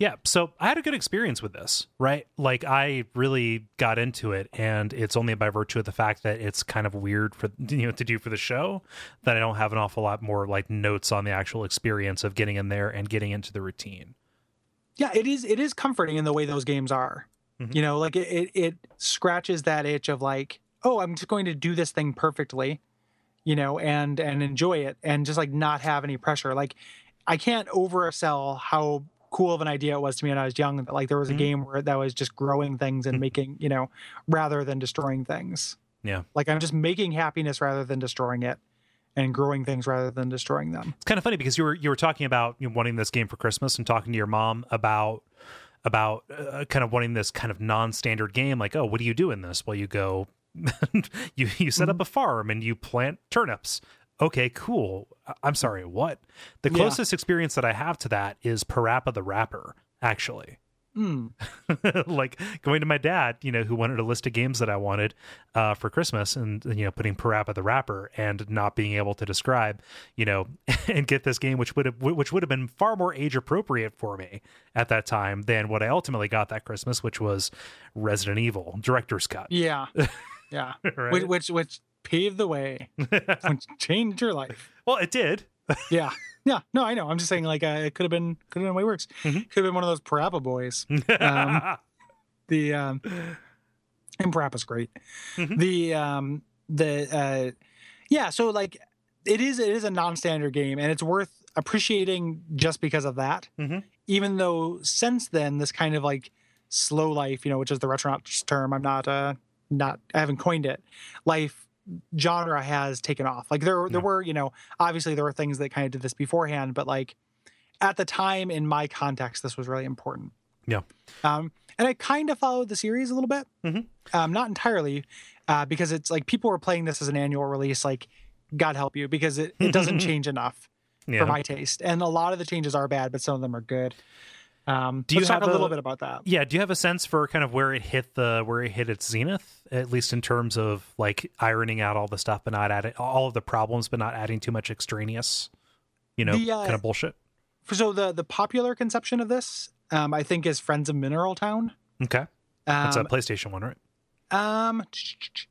Yeah, so I had a good experience with this, right? Like I really got into it, and it's only by virtue of the fact that it's kind of weird for you know to do for the show that I don't have an awful lot more like notes on the actual experience of getting in there and getting into the routine. Yeah, it is. It is comforting in the way those games are. Mhm. You know, like it, it it scratches that itch of like, oh, I'm just going to do this thing perfectly, you know, and and enjoy it, and just like not have any pressure. Like, I can't oversell how cool of an idea it was to me when I was young. That like there was a Mhm. game where that was just growing things and Mhm. making, you know, rather than destroying things. Yeah. Like I'm just making happiness rather than destroying it, and growing things rather than destroying them. It's kind of funny because you were you were talking about you know, wanting this game for Christmas and talking to your mom about about uh, kind of wanting this kind of non-standard game like oh what do you do in this well you go you you set up a farm and you plant turnips okay cool i'm sorry what the Yeah. closest experience that i have to that is parappa the rapper actually Hmm. like going to my dad, you know, who wanted a list of games that I wanted uh, for Christmas, and you know, putting Parappa the Rapper and not being able to describe, you know, and get this game, which would have which would have been far more age appropriate for me at that time than what I ultimately got that Christmas, which was Resident Evil Director's Cut. Yeah. Yeah. Right? which, which which paved the way, changed your life. well, it did. Yeah, yeah. No, I know. I'm just saying, like, uh, it could have been could have been way worse. Mhm. Could have been one of those Parappa boys. Um, The um, and Parappa's great. Mhm. The um, the uh, yeah. So like, it is it is a non-standard game, and it's worth appreciating just because of that. Mhm. Even though since then, this kind of like slow life, you know, which is the retronauts term. I'm not uh not I haven't coined it. Life genre has taken off. Like there there Yeah. were, you know, obviously there were things that kind of did this beforehand, but like at the time in my context, this was really important. Yeah. Um, and I kind of followed the series a little bit, Mhm. um, not entirely, uh, because it's like people were playing this as an annual release. Like, God help you, because it, it doesn't change enough yeah. for my taste. And a lot of the changes are bad, but some of them are good. Um, Do you talk have a little a- bit about that? Yeah, do you have a sense for kind of where it hit the where it hit its zenith, at least in terms of like ironing out all the stuff, but not adding all of the problems, but not adding too much extraneous you know, The, uh, kind of bullshit. So the the popular conception of this, um, I think, is Friends of Mineral Town. Okay, that's a Um, PlayStation one, right? um,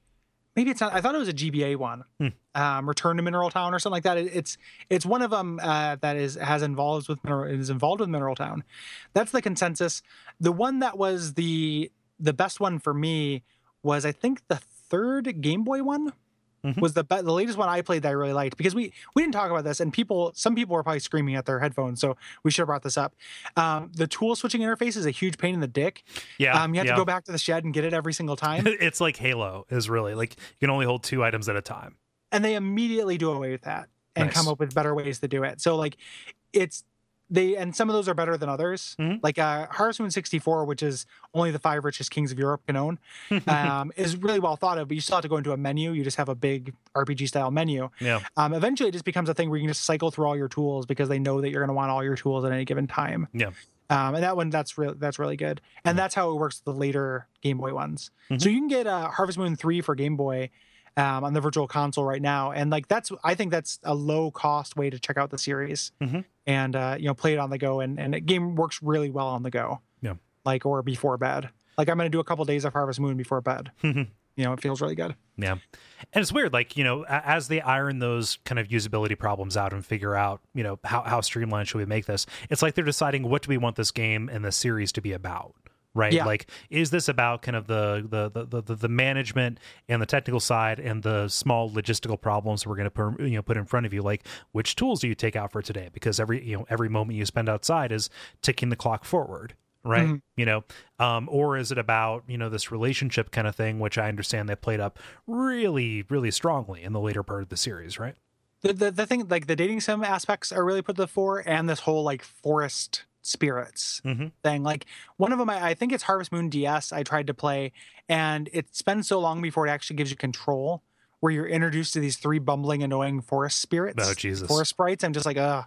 maybe it's not. I thought it was a GBA one. Hmm. Um, Return to Mineral Town or something like that. It, it's it's one of them uh, that is has involved with mineral is involved with Mineral Town. That's the consensus. The one that was the the best one for me was I think the third Game Boy one. Mhm. Was the be- the latest one I played that I really liked because we we didn't talk about this and people some people were probably screaming at their headphones so we should have brought this up. Um, the tool switching interface is a huge pain in the dick. Yeah, Um, you have yeah. to go back to the shed and get it every single time. it's like Halo is really like you can only hold two items at a time. and they immediately do away with that and Nice. come up with better ways to do it. So like it's they and some of those are better than others. Mhm. Like uh Harvest Moon 64, which is only the five richest kings of Europe can own, um, is really well thought of, but you still have to go into a menu. You just have a big RPG style menu. Yeah, Um, eventually it just becomes a thing where you can just cycle through all your tools because they know that you're gonna want all your tools at any given time. Yeah. Um, and that one that's real that's really good. And that's how it works with the later Game Boy ones. Mhm. So you can get uh, Harvest Moon 3 for Game Boy um, on the virtual console right now. And like that's I think that's a low cost way to check out the series Mhm. And uh, you know play it on the go and and the game works really well on the go. Yeah. Like or before bed. Like I'm gonna do a couple days of Harvest Moon before bed. you know, it feels really good. Yeah. And it's weird, like, you know, as they iron those kind of usability problems out and figure out, you know, how, how streamlined should we make this, it's like they're deciding what do we want this game and the series to be about. Right. Yeah. Like, is this about kind of the the, the, the the management and the technical side and the small logistical problems we're going to you know put in front of you? Like, which tools do you take out for today? Because every you know every moment you spend outside is ticking the clock forward right Mhm. you know um or is it about you know this relationship kind of thing which i understand they played up really really strongly in the later part of the series right the, the the thing like the dating sim aspects are really put to the fore and this whole like forest spirits Mhm. thing like one of them I, I think it's harvest moon ds i tried to play and it spends so long before it actually gives you control where you're introduced to these three bumbling annoying forest spirits Oh, Jesus. forest sprites i'm just like uh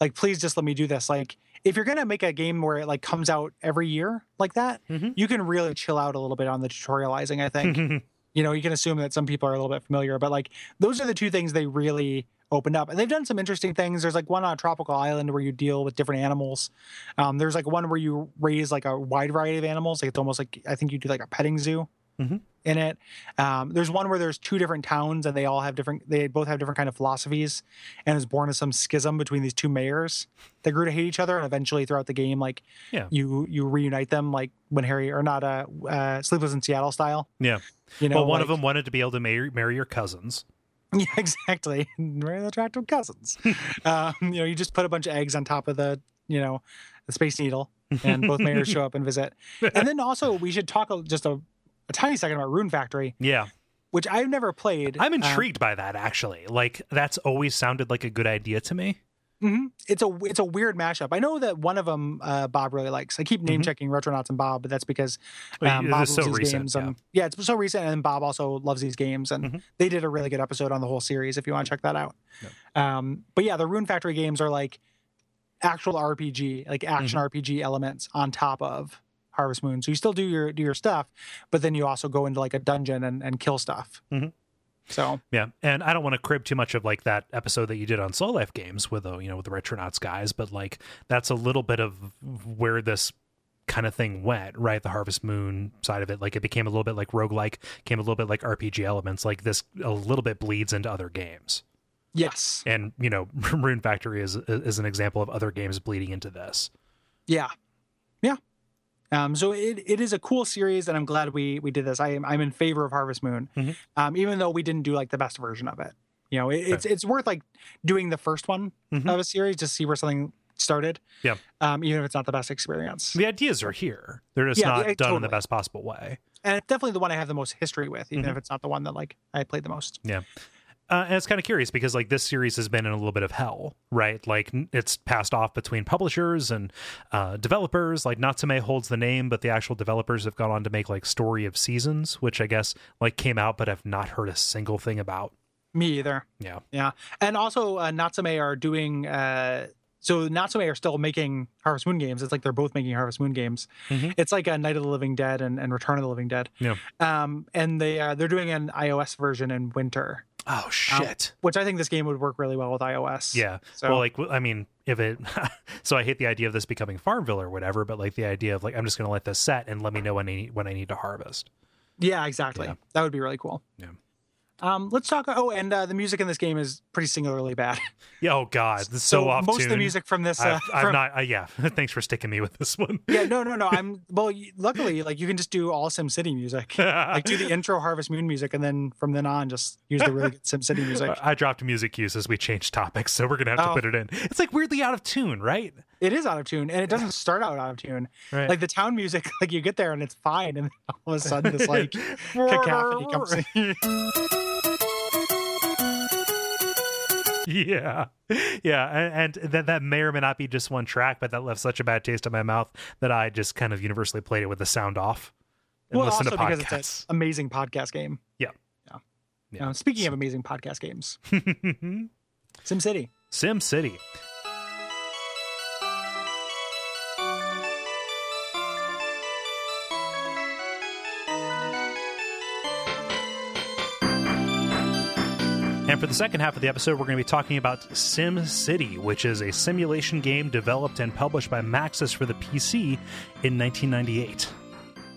like please just let me do this like if you're gonna make a game where it like comes out every year like that Mhm. you can really chill out a little bit on the tutorializing i think you know you can assume that some people are a little bit familiar but like those are the two things they really opened up. And they've done some interesting things. There's like one on a tropical island where you deal with different animals. Um, there's like one where you raise like a wide variety of animals. Like it's almost like i think you do like a petting zoo Mhm. in it. Um, there's one where there's two different towns and they all have different they both have different kind of philosophies and is born of some schism between these two mayors. That grew to hate each other and eventually throughout the game like Yeah. you you reunite them like when harry or not uh, uh sleepless in seattle style. Yeah. You know well one like- of them wanted to be able to marry, marry your cousins Yeah, exactly. Very attractive cousins. um, you know, you just put a bunch of eggs on top of the, you know, the Space Needle, and both mayors show up and visit. And then also, we should talk just a, a tiny second about Rune Factory, yeah which I've never played. i'm Um, intrigued by that actually like that's always sounded like a good idea to me mhm. It's a it's a weird mashup. I know that one of them uh, Bob really likes. I keep name Mhm. checking Retronauts and Bob, but that's because um, Bob loves so these recent, games. yeah. And, yeah, it's so recent, and Bob also loves these games, and Mhm. they did a really good episode on the whole series. If you want to check that out, um, but yeah, the Rune Factory games are like actual RPG, like action Mm-hmm. RPG elements on top of Harvest Moon. So you still do your do your stuff, but then you also go into like a dungeon and, and kill stuff. So Yeah, and I don't want to crib too much of like that episode that you did on Slow Life Games with the you know with the Retronauts guys, but like that's a little bit of where this kind of thing went, right? The Harvest Moon side of it, like it became a little bit like roguelike, came a little bit like RPG elements. Like this, a little bit bleeds into other games, yes, and you know, Rune Factory is is an example of other games bleeding into this. yeah. Um, so it, it is a cool series, and I'm glad we we did this. I am I'm in favor of Harvest Moon, Mhm. um, even though we didn't do like the best version of it. You know, it, it's it's worth like doing the first one Mhm. of a series to see where something started. Yeah. Um, even if it's not the best experience, The ideas are here; they're just Yeah, not yeah, done in the best possible way. and it's definitely the one I have the most history with, even Mhm. if it's not the one that like I played the most. Uh, and it's kind of curious because like this series has been in a little bit of hell, right? Like it's passed off between publishers and uh, developers. Like Natsume holds the name, but the actual developers have gone on to make like Story of Seasons, which I guess like came out, but I've not heard a single thing about. Me either. Yeah, Yeah, and also uh, Natsume are doing. Uh, so Natsume are still making Harvest Moon games. It's like they're both making Harvest Moon games. Mhm. It's like a Night of the Living Dead and, and Return of the Living Dead. Yeah. Um, and they uh, they're doing an iOS version in winter. Oh shit! Um, which I think this game would work really well with iOS. Yeah. So, well, like I mean, if it, so I hate the idea of this becoming Farmville or whatever, but like the idea of like I'm just going to let this set and let me know when I need, when I need to harvest. yeah, exactly. Yeah. That would be really cool. Yeah. Um, let's talk. Oh, and uh, the music in this game is pretty singularly bad. Yeah. Oh God, this is so, off most of the music from this. Uh, I've, I've from- not. Uh, yeah. Thanks for sticking me with this one. yeah, no, no, no. I'm well. Luckily, like you can just do all SimCity music. like do the intro Harvest Moon music, and then from then on, just use the really good SimCity music. I dropped music cues as we changed topics, so we're gonna have to Oh. put it in. It's like weirdly out of tune, right? It is out of tune, and it doesn't start out out of tune. Right. Like the town music, like you get there and it's fine, and then all of a sudden this like cacophony comes in. yeah yeah and, and that that may or may not be just one track but that left such a bad taste in my mouth that i just kind of universally played it with the sound off and Well, also to because it's an amazing podcast game. Yeah. Yeah. Yeah. Uh, speaking of amazing podcast games, sim city sim city And for the second half of the episode, we're going to be talking about Sim City, which is a simulation game developed and published by Maxis for the PC in 1998.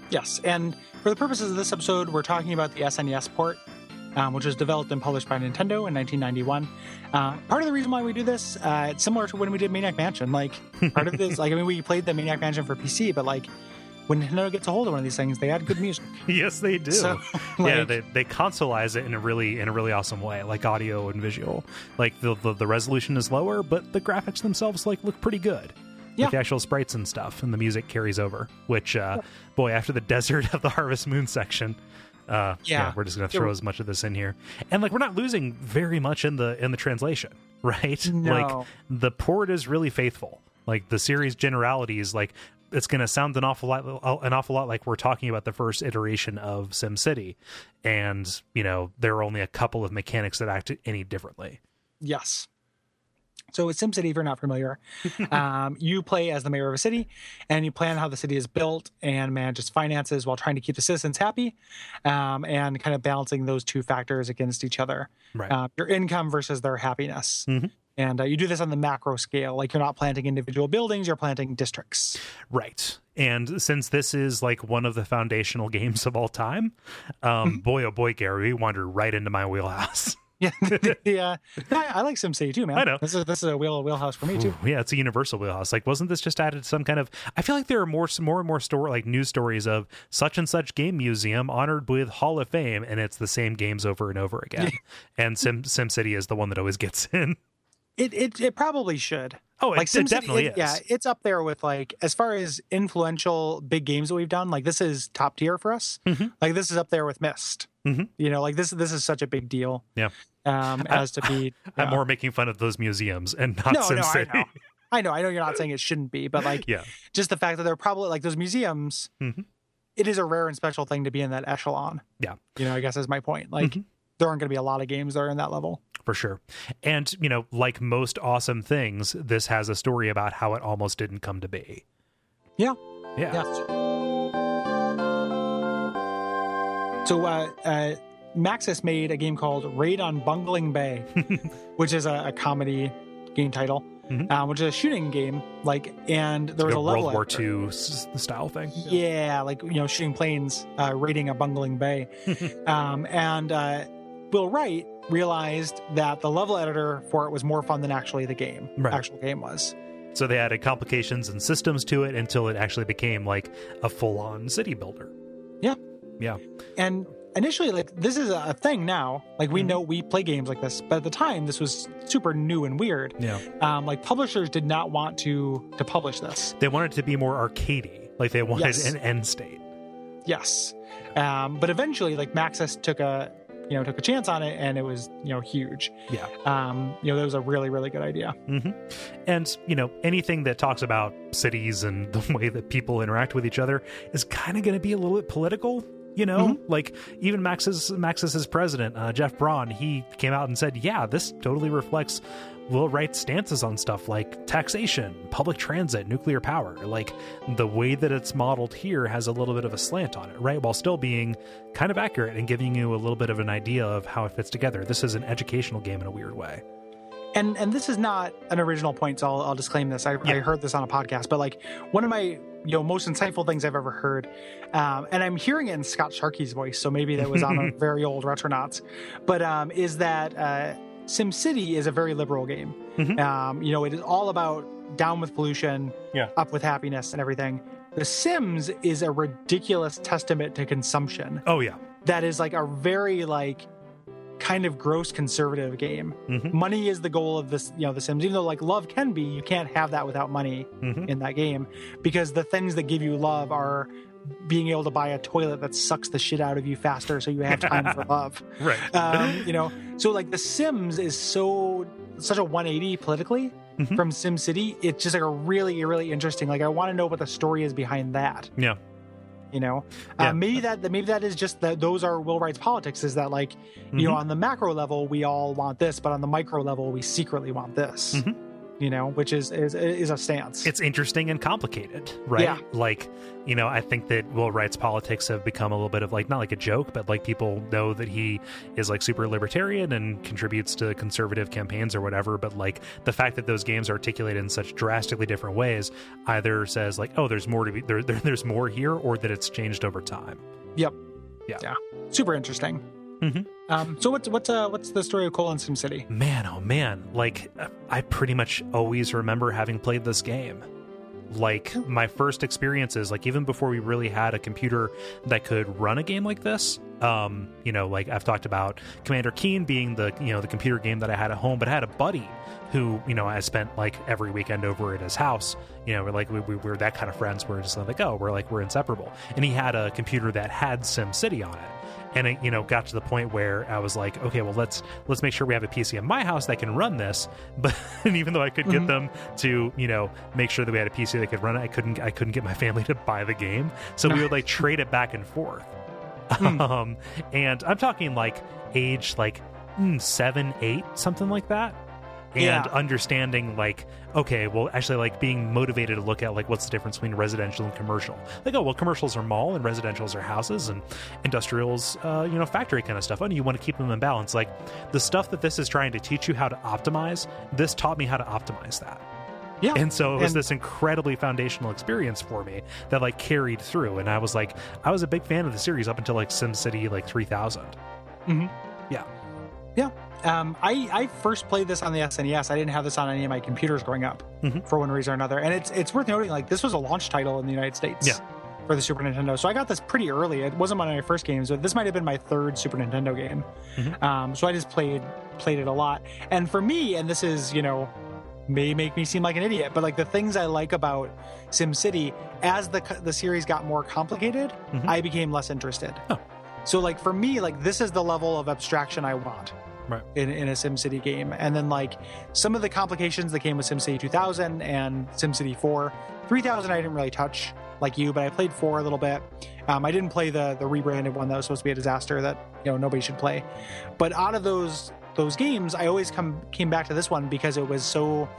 Yes, and for the purposes of this episode, we're talking about the SNES port, um, which was developed and published by Nintendo in 1991. Uh, part of the reason why we do this, uh, it's similar to when we did Maniac Mansion. Like, part of this, like, I mean, we played the Maniac Mansion for PC, but like, when Nintendo gets a hold of one of these things, they add good music. yes, they do. So, yeah, they they consoleize it in a really in a really awesome way, like audio and visual. Like the the, the resolution is lower, but the graphics themselves like look pretty good. Yeah. Like the actual sprites and stuff, and the music carries over. Which, uh, boy, after the desert of the Harvest Moon section, uh, Yeah. we're just gonna throw as much of this in here, and like we're not losing very much in the in the translation, right? No. Like the port is really faithful. Like the series generalities, like it's going to sound an awful lot an awful lot like we're talking about the first iteration of SimCity, and you know there are only a couple of mechanics that act any differently. Yes. So with SimCity, if you're not familiar, um, you play as the mayor of a city, and you plan how the city is built and manages finances while trying to keep the citizens happy, um, and kind of balancing those two factors against each other, Right. uh, your income versus their happiness. Mhm. And uh, you do this on the macro scale, like you're not planting individual buildings, you're planting districts. Right. And since this is like one of the foundational games of all time, um, boy oh boy, Gary, we wandered right into my wheelhouse. Yeah, yeah. I, I like SimCity too, man. I know. this is this is a wheel wheelhouse for me too. Ooh, yeah, it's a universal wheelhouse. Like, wasn't this just added to some kind of? I feel like there are more, more and more story, like news stories of such and such game museum honored with Hall of Fame, and it's the same games over and over again. and Sim SimCity is the one that always gets in. It it, it probably should. Oh, it, like it definitely it- is. Yeah, it's up there with like as far as influential big games that we've done. Like this is top tier for us. Mhm. Like this is up there with Myst. Mhm. You know, like this this is such a big deal. Yeah. Um, as to be. I'm yeah. more making fun of those museums and not No, no, I know. I know, I know. You're not saying it shouldn't be, but like yeah, just the fact that they're probably like those museums. Mhm. it is a rare and special thing to be in that echelon. Yeah. You know, I guess is my point. Like Mhm. there aren't going to be a lot of games that are in that level. For sure. And you know, like most awesome things, this has a story about how it almost didn't come to be. Yeah. Yeah. Yes. So, uh, uh, Maxis made a game called Raid on Bungeling Bay, which is a, a comedy game title, Mhm. uh, which is a shooting game. Like, and there was a a World War. II style thing. Yeah, like you know, shooting planes, uh, raiding a bungling bay, um, and uh, Will Wright realized that the level editor for it was more fun than actually the game. Right. Actual game was. So they added complications and systems to it until it actually became like a full-on city builder. Yeah. Yeah. And initially, like this is a thing now. Like we Mhm. know we play games like this, but at the time, this was super new and weird. Yeah. Um, like publishers did not want to to publish this. They wanted it to be more arcadey. Like they wanted Yes. an end state. Yes, um, but eventually, like Maxis took a you know took a chance on it, and it was you know huge. Yeah. Um, you know, that was a really really good idea. hmm And, you know, anything that talks about cities and the way that people interact with each other is kind of going to be a little bit political. You know, like even Maxis Maxis president, uh, Jeff Braun, he came out and said, "Yeah, this totally reflects Will Wright stances on stuff like taxation, public transit, nuclear power. Like the way that it's modeled here has a little bit of a slant on it, right? While still being kind of accurate and giving you a little bit of an idea of how it fits together. This is an educational game in a weird way." and and this is not an original point so i'll, I'll disclaim this I, yeah. I, heard this on a podcast but like one of my you know most insightful things i've ever heard um, and i'm hearing it in scott sharkey's voice so maybe that was on a very old retronauts but um, is that uh, SimCity is a very liberal game. Mm-hmm. Um, you know, it is all about down with pollution, yeah. up with happiness, and everything. The Sims is a ridiculous testament to consumption. Oh yeah, that is like a very like kind of gross conservative game. Mm-hmm. Money is the goal of this, you know, the Sims. Even though like love can be, you can't have that without money mm-hmm. in that game because the things that give you love are being able to buy a toilet that sucks the shit out of you faster so you have time for love. Right. Um, you know, so like The Sims is so such a 180 politically mm-hmm. from Sim City. It's just like a really, really interesting. Like I want to know what the story is behind that. Yeah. You know, uh, yeah. uh, maybe that maybe that is just that those are Will Wright's politics. Is that like, mm-hmm. you know, mm-hmm. on the macro level we all want this, but on the micro level we secretly want this. Mm-hmm you know, which is is is a stance. It's interesting and complicated, right? Yeah. Like, you know, I think that Will Wright's politics have become a little bit of like not like a joke, but like people know that he is like super libertarian and contributes to conservative campaigns or whatever. But like the fact that those games are articulated in such drastically different ways either says like, oh, there's more to be there, there there's more here, or that it's changed over time. Yep. Yeah. Yeah. Super interesting. Mm-hmm. Um, so what's what's uh, what's the story of Kole and SimCity? Man, oh man! Like I pretty much always remember having played this game. Like my first experiences, like even before we really had a computer that could run a game like this. Um, you know, like I've talked about Commander Keen being the you know the computer game that I had at home, but I had a buddy who you know I spent like every weekend over at his house. You know, we're like we, we were that kind of friends. We're just like oh, we're like we're inseparable. And he had a computer that had Sim City on it and it you know got to the point where I was like, okay, well let's let's make sure we have a PC in my house that can run this. But even though I could get mm-hmm. them to you know make sure that we had a PC that could run it, I couldn't I couldn't get my family to buy the game, so we would like trade it back and forth. Mm. Um, and I'm talking like age like mm, seven, eight, something like that and yeah. understanding like okay well actually like being motivated to look at like what's the difference between residential and commercial like oh well commercials are mall and residentials are houses and industrials uh, you know factory kind of stuff and you want to keep them in balance like the stuff that this is trying to teach you how to optimize this taught me how to optimize that yeah. And so it was and, this incredibly foundational experience for me that like carried through. And I was like, I was a big fan of the series up until like SimCity like 3000. Mm-hmm. Yeah. Yeah. Um, I, I first played this on the SNES. I didn't have this on any of my computers growing up mm-hmm. for one reason or another. And it's it's worth noting, like this was a launch title in the United States. Yeah. For the Super Nintendo, so I got this pretty early. It wasn't one of my first games, but this might have been my third Super Nintendo game. Mm-hmm. Um, so I just played played it a lot. And for me, and this is you know may make me seem like an idiot, but like the things I like about SimCity, as the the series got more complicated, mm-hmm. I became less interested. Oh. So like for me, like this is the level of abstraction I want right. in, in a SimCity game. And then like some of the complications that came with SimCity 2000 and SimCity 4, 3000 I didn't really touch like you, but I played 4 a little bit. Um, I didn't play the the rebranded one that was supposed to be a disaster that you know nobody should play. But out of those those games, I always come came back to this one because it was so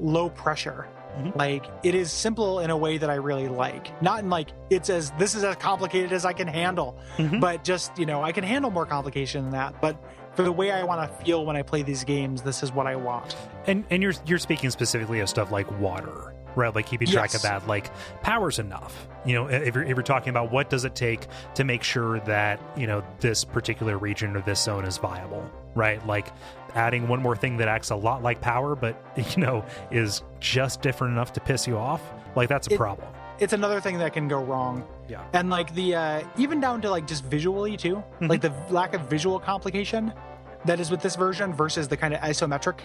low pressure. Mm-hmm. Like it is simple in a way that I really like. Not in like it's as this is as complicated as I can handle, mm-hmm. but just you know I can handle more complication than that. But for the way I want to feel when I play these games, this is what I want. And and you're you're speaking specifically of stuff like water, right? Like keeping track yes. of that. Like power's enough. You know, if you're, if you're talking about what does it take to make sure that you know this particular region or this zone is viable, right? Like adding one more thing that acts a lot like power, but you know is just different enough to piss you off. Like that's a it, problem it's another thing that can go wrong. Yeah. And like the uh even down to like just visually too, mm-hmm. like the lack of visual complication that is with this version versus the kind of isometric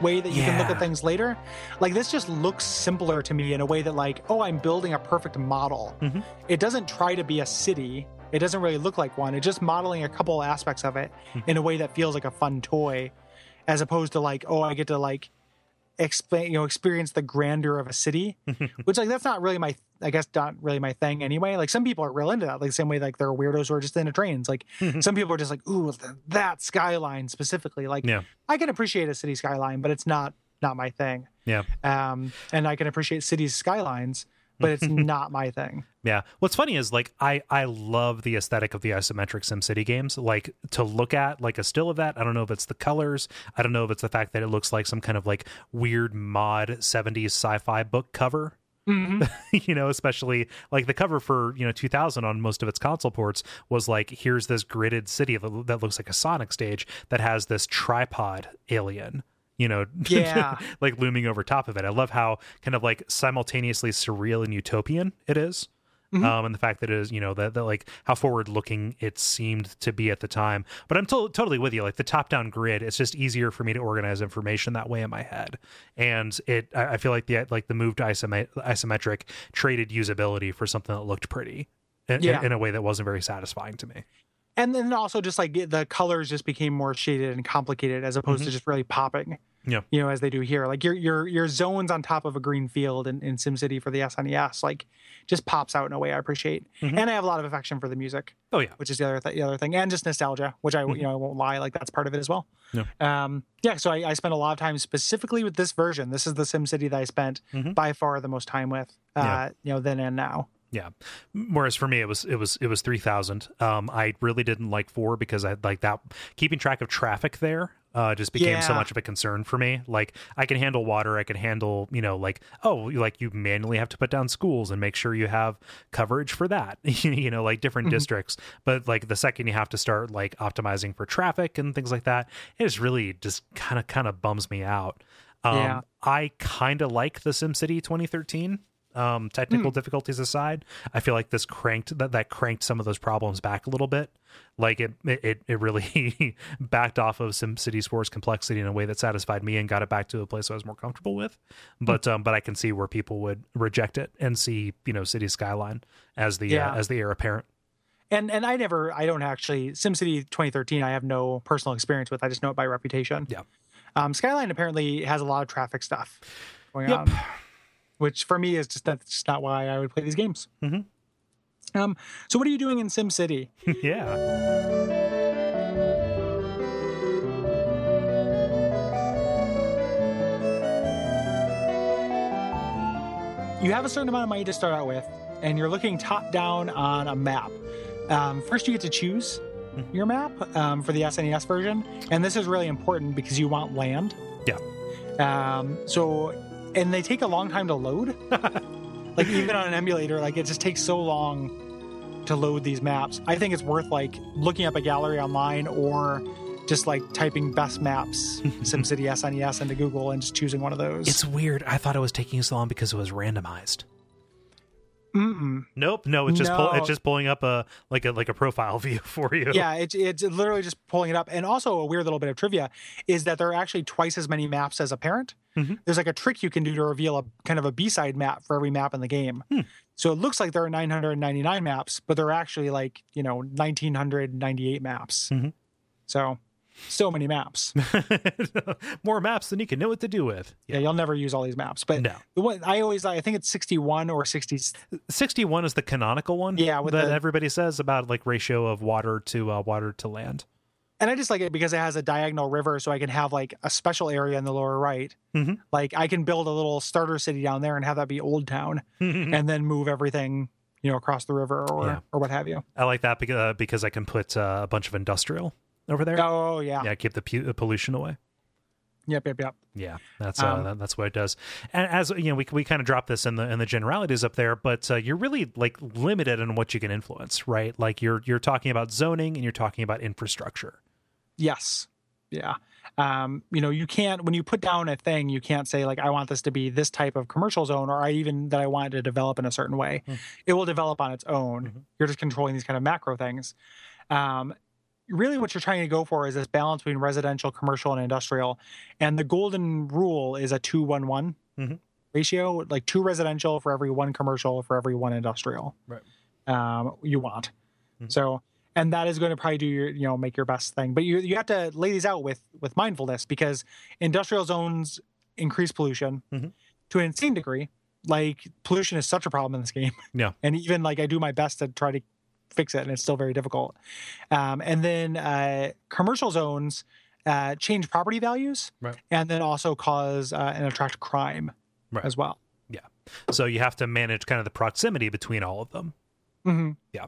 way that you yeah. can look at things later. Like this just looks simpler to me in a way that like, oh, I'm building a perfect model. Mm-hmm. It doesn't try to be a city. It doesn't really look like one. It's just modeling a couple aspects of it mm-hmm. in a way that feels like a fun toy as opposed to like, oh, I get to like explain you know experience the grandeur of a city which like that's not really my i guess not really my thing anyway like some people are real into that like the same way like there are weirdos who are just into trains like some people are just like ooh that skyline specifically like Yeah. i can appreciate a city skyline but it's not not my thing Yeah. um and i can appreciate cities skylines but it's not my thing Yeah. What's funny is like I I love the aesthetic of the isometric SimCity games. Like to look at like a still of that. I don't know if it's the colors. I don't know if it's the fact that it looks like some kind of like weird mod 70s sci-fi book cover. Mm-hmm. you know, especially like the cover for, you know, 2000 on most of its console ports was like here's this gridded city that, that looks like a Sonic stage that has this tripod alien you know, Yeah. like looming over top of it. I love how kind of like simultaneously surreal and utopian it is. Um, and the fact that it is, you know, that, that like how forward looking it seemed to be at the time. But I'm to- totally with you. Like the top down grid, it's just easier for me to organize information that way in my head. And it, I, I feel like the like the move to isome- isometric traded usability for something that looked pretty in, Yeah. in, in a way that wasn't very satisfying to me. And then also just like the colors just became more shaded and complicated as opposed to just really popping Yeah. you know as they do here like your your your zones on top of a green field in, in simcity for the snes like just pops out in a way i appreciate and i have a lot of affection for the music Oh yeah. which is the other th- the other thing and just nostalgia which i you know i won't lie like that's part of it as well Yeah. um yeah so I, I spent a lot of time specifically with this version this is the simcity that i spent Mhm. by far the most time with uh Yeah. you know then and now Yeah. Whereas for me, it was it was it was three thousand. Um, I really didn't like four because I like that keeping track of traffic there. Uh, just became so much of a concern for me. Like I can handle water, I can handle you know like oh like you manually have to put down schools and make sure you have coverage for that. you know like different districts. But like the second you have to start like optimizing for traffic and things like that, it just really just kind of kind of bums me out. Um, Yeah. I kind of like the SimCity 2013 um technical difficulties aside i feel like this cranked that that cranked some of those problems back a little bit like it it, it really backed off of SimCity 4's complexity in a way that satisfied me and got it back to a place I was more comfortable with. But um, but I can see where people would reject it and see you know City Skyline as the Yeah. uh, as the heir apparent. and and I never I don't actually SimCity 2013 I have no personal experience with I just know it by reputation. Yeah. Um, Skyline apparently has a lot of traffic stuff going Yep. on, which for me is just that's just not why I would play these games. Mhm. Um, so what are you doing in SimCity? yeah. You have a certain amount of money to start out with, and you're looking top down on a map. Um, first, you get to choose Mm-hmm. your map um, for the SNES version, and this is really important because you want land. Yeah. Um, so, and they take a long time to load. like even on an emulator, like it just takes so long to load these maps. I think it's worth like looking up a gallery online or just like typing best maps SimCity SNES into Google and just choosing one of those. It's weird. I thought it was taking so long because it was randomized. Mm-mm. Nope, no, it's just pull, it's just pulling up a like a like a profile view for you. yeah, it's it's literally just pulling it up. And also a weird little bit of trivia is that there are actually twice as many maps as apparent. Mhm. There's like a trick you can do to reveal a kind of a B-side map for every map in the game. Hmm. So it looks like there are 999 maps, but there are actually like, you know, 1998 maps. Mhm. So so many maps. More maps than you can know what to do with. Yeah, you'll never use all these maps. But No. the one I always I think it's 61 or 60 61 is the canonical one Yeah, with that the- everybody says about like ratio of water to uh, water to land and I just like it because it has a diagonal river, so I can have like a special area in the lower right. Mhm. Like I can build a little starter city down there and have that be Old Town, and then move everything, you know, across the river or Yeah. or what have you. i like that because, uh, because i can put uh, a bunch of industrial over there Oh yeah, yeah keep the pu- the pollution away yep, yep, yep. yeah that's uh, Um, that- that's what it does and as you know we, we kind of drop this in the in the generalities up there but uh, you're really like limited in what you can influence right like you're you're talking about zoning and you're talking about infrastructure Yes, yeah. Um, you know, you can't when you put down a thing, you can't say like I want this to be this type of commercial zone, or I even that I want it to develop in a certain way. Hmm. It will develop on its own. Mhm. You're just controlling these kind of macro things. Um, really, what you're trying to go for is this balance between residential, commercial, and industrial. And the golden rule is a two one one Mhm. ratio, like two residential for every one commercial for every one industrial. Right. Um, you want Mhm. so and that is going to probably do your you know make your best thing but you you have to lay these out with with mindfulness because industrial zones increase pollution Mhm. to an insane degree. Like pollution is such a problem in this game. Yeah. And even like I do my best to try to fix it and it's still very difficult. Um, and then uh, commercial zones uh, change property values Right. and then also cause uh, and attract crime Right. as well. Yeah, so you have to manage kind of the proximity between all of them. hmm Yeah.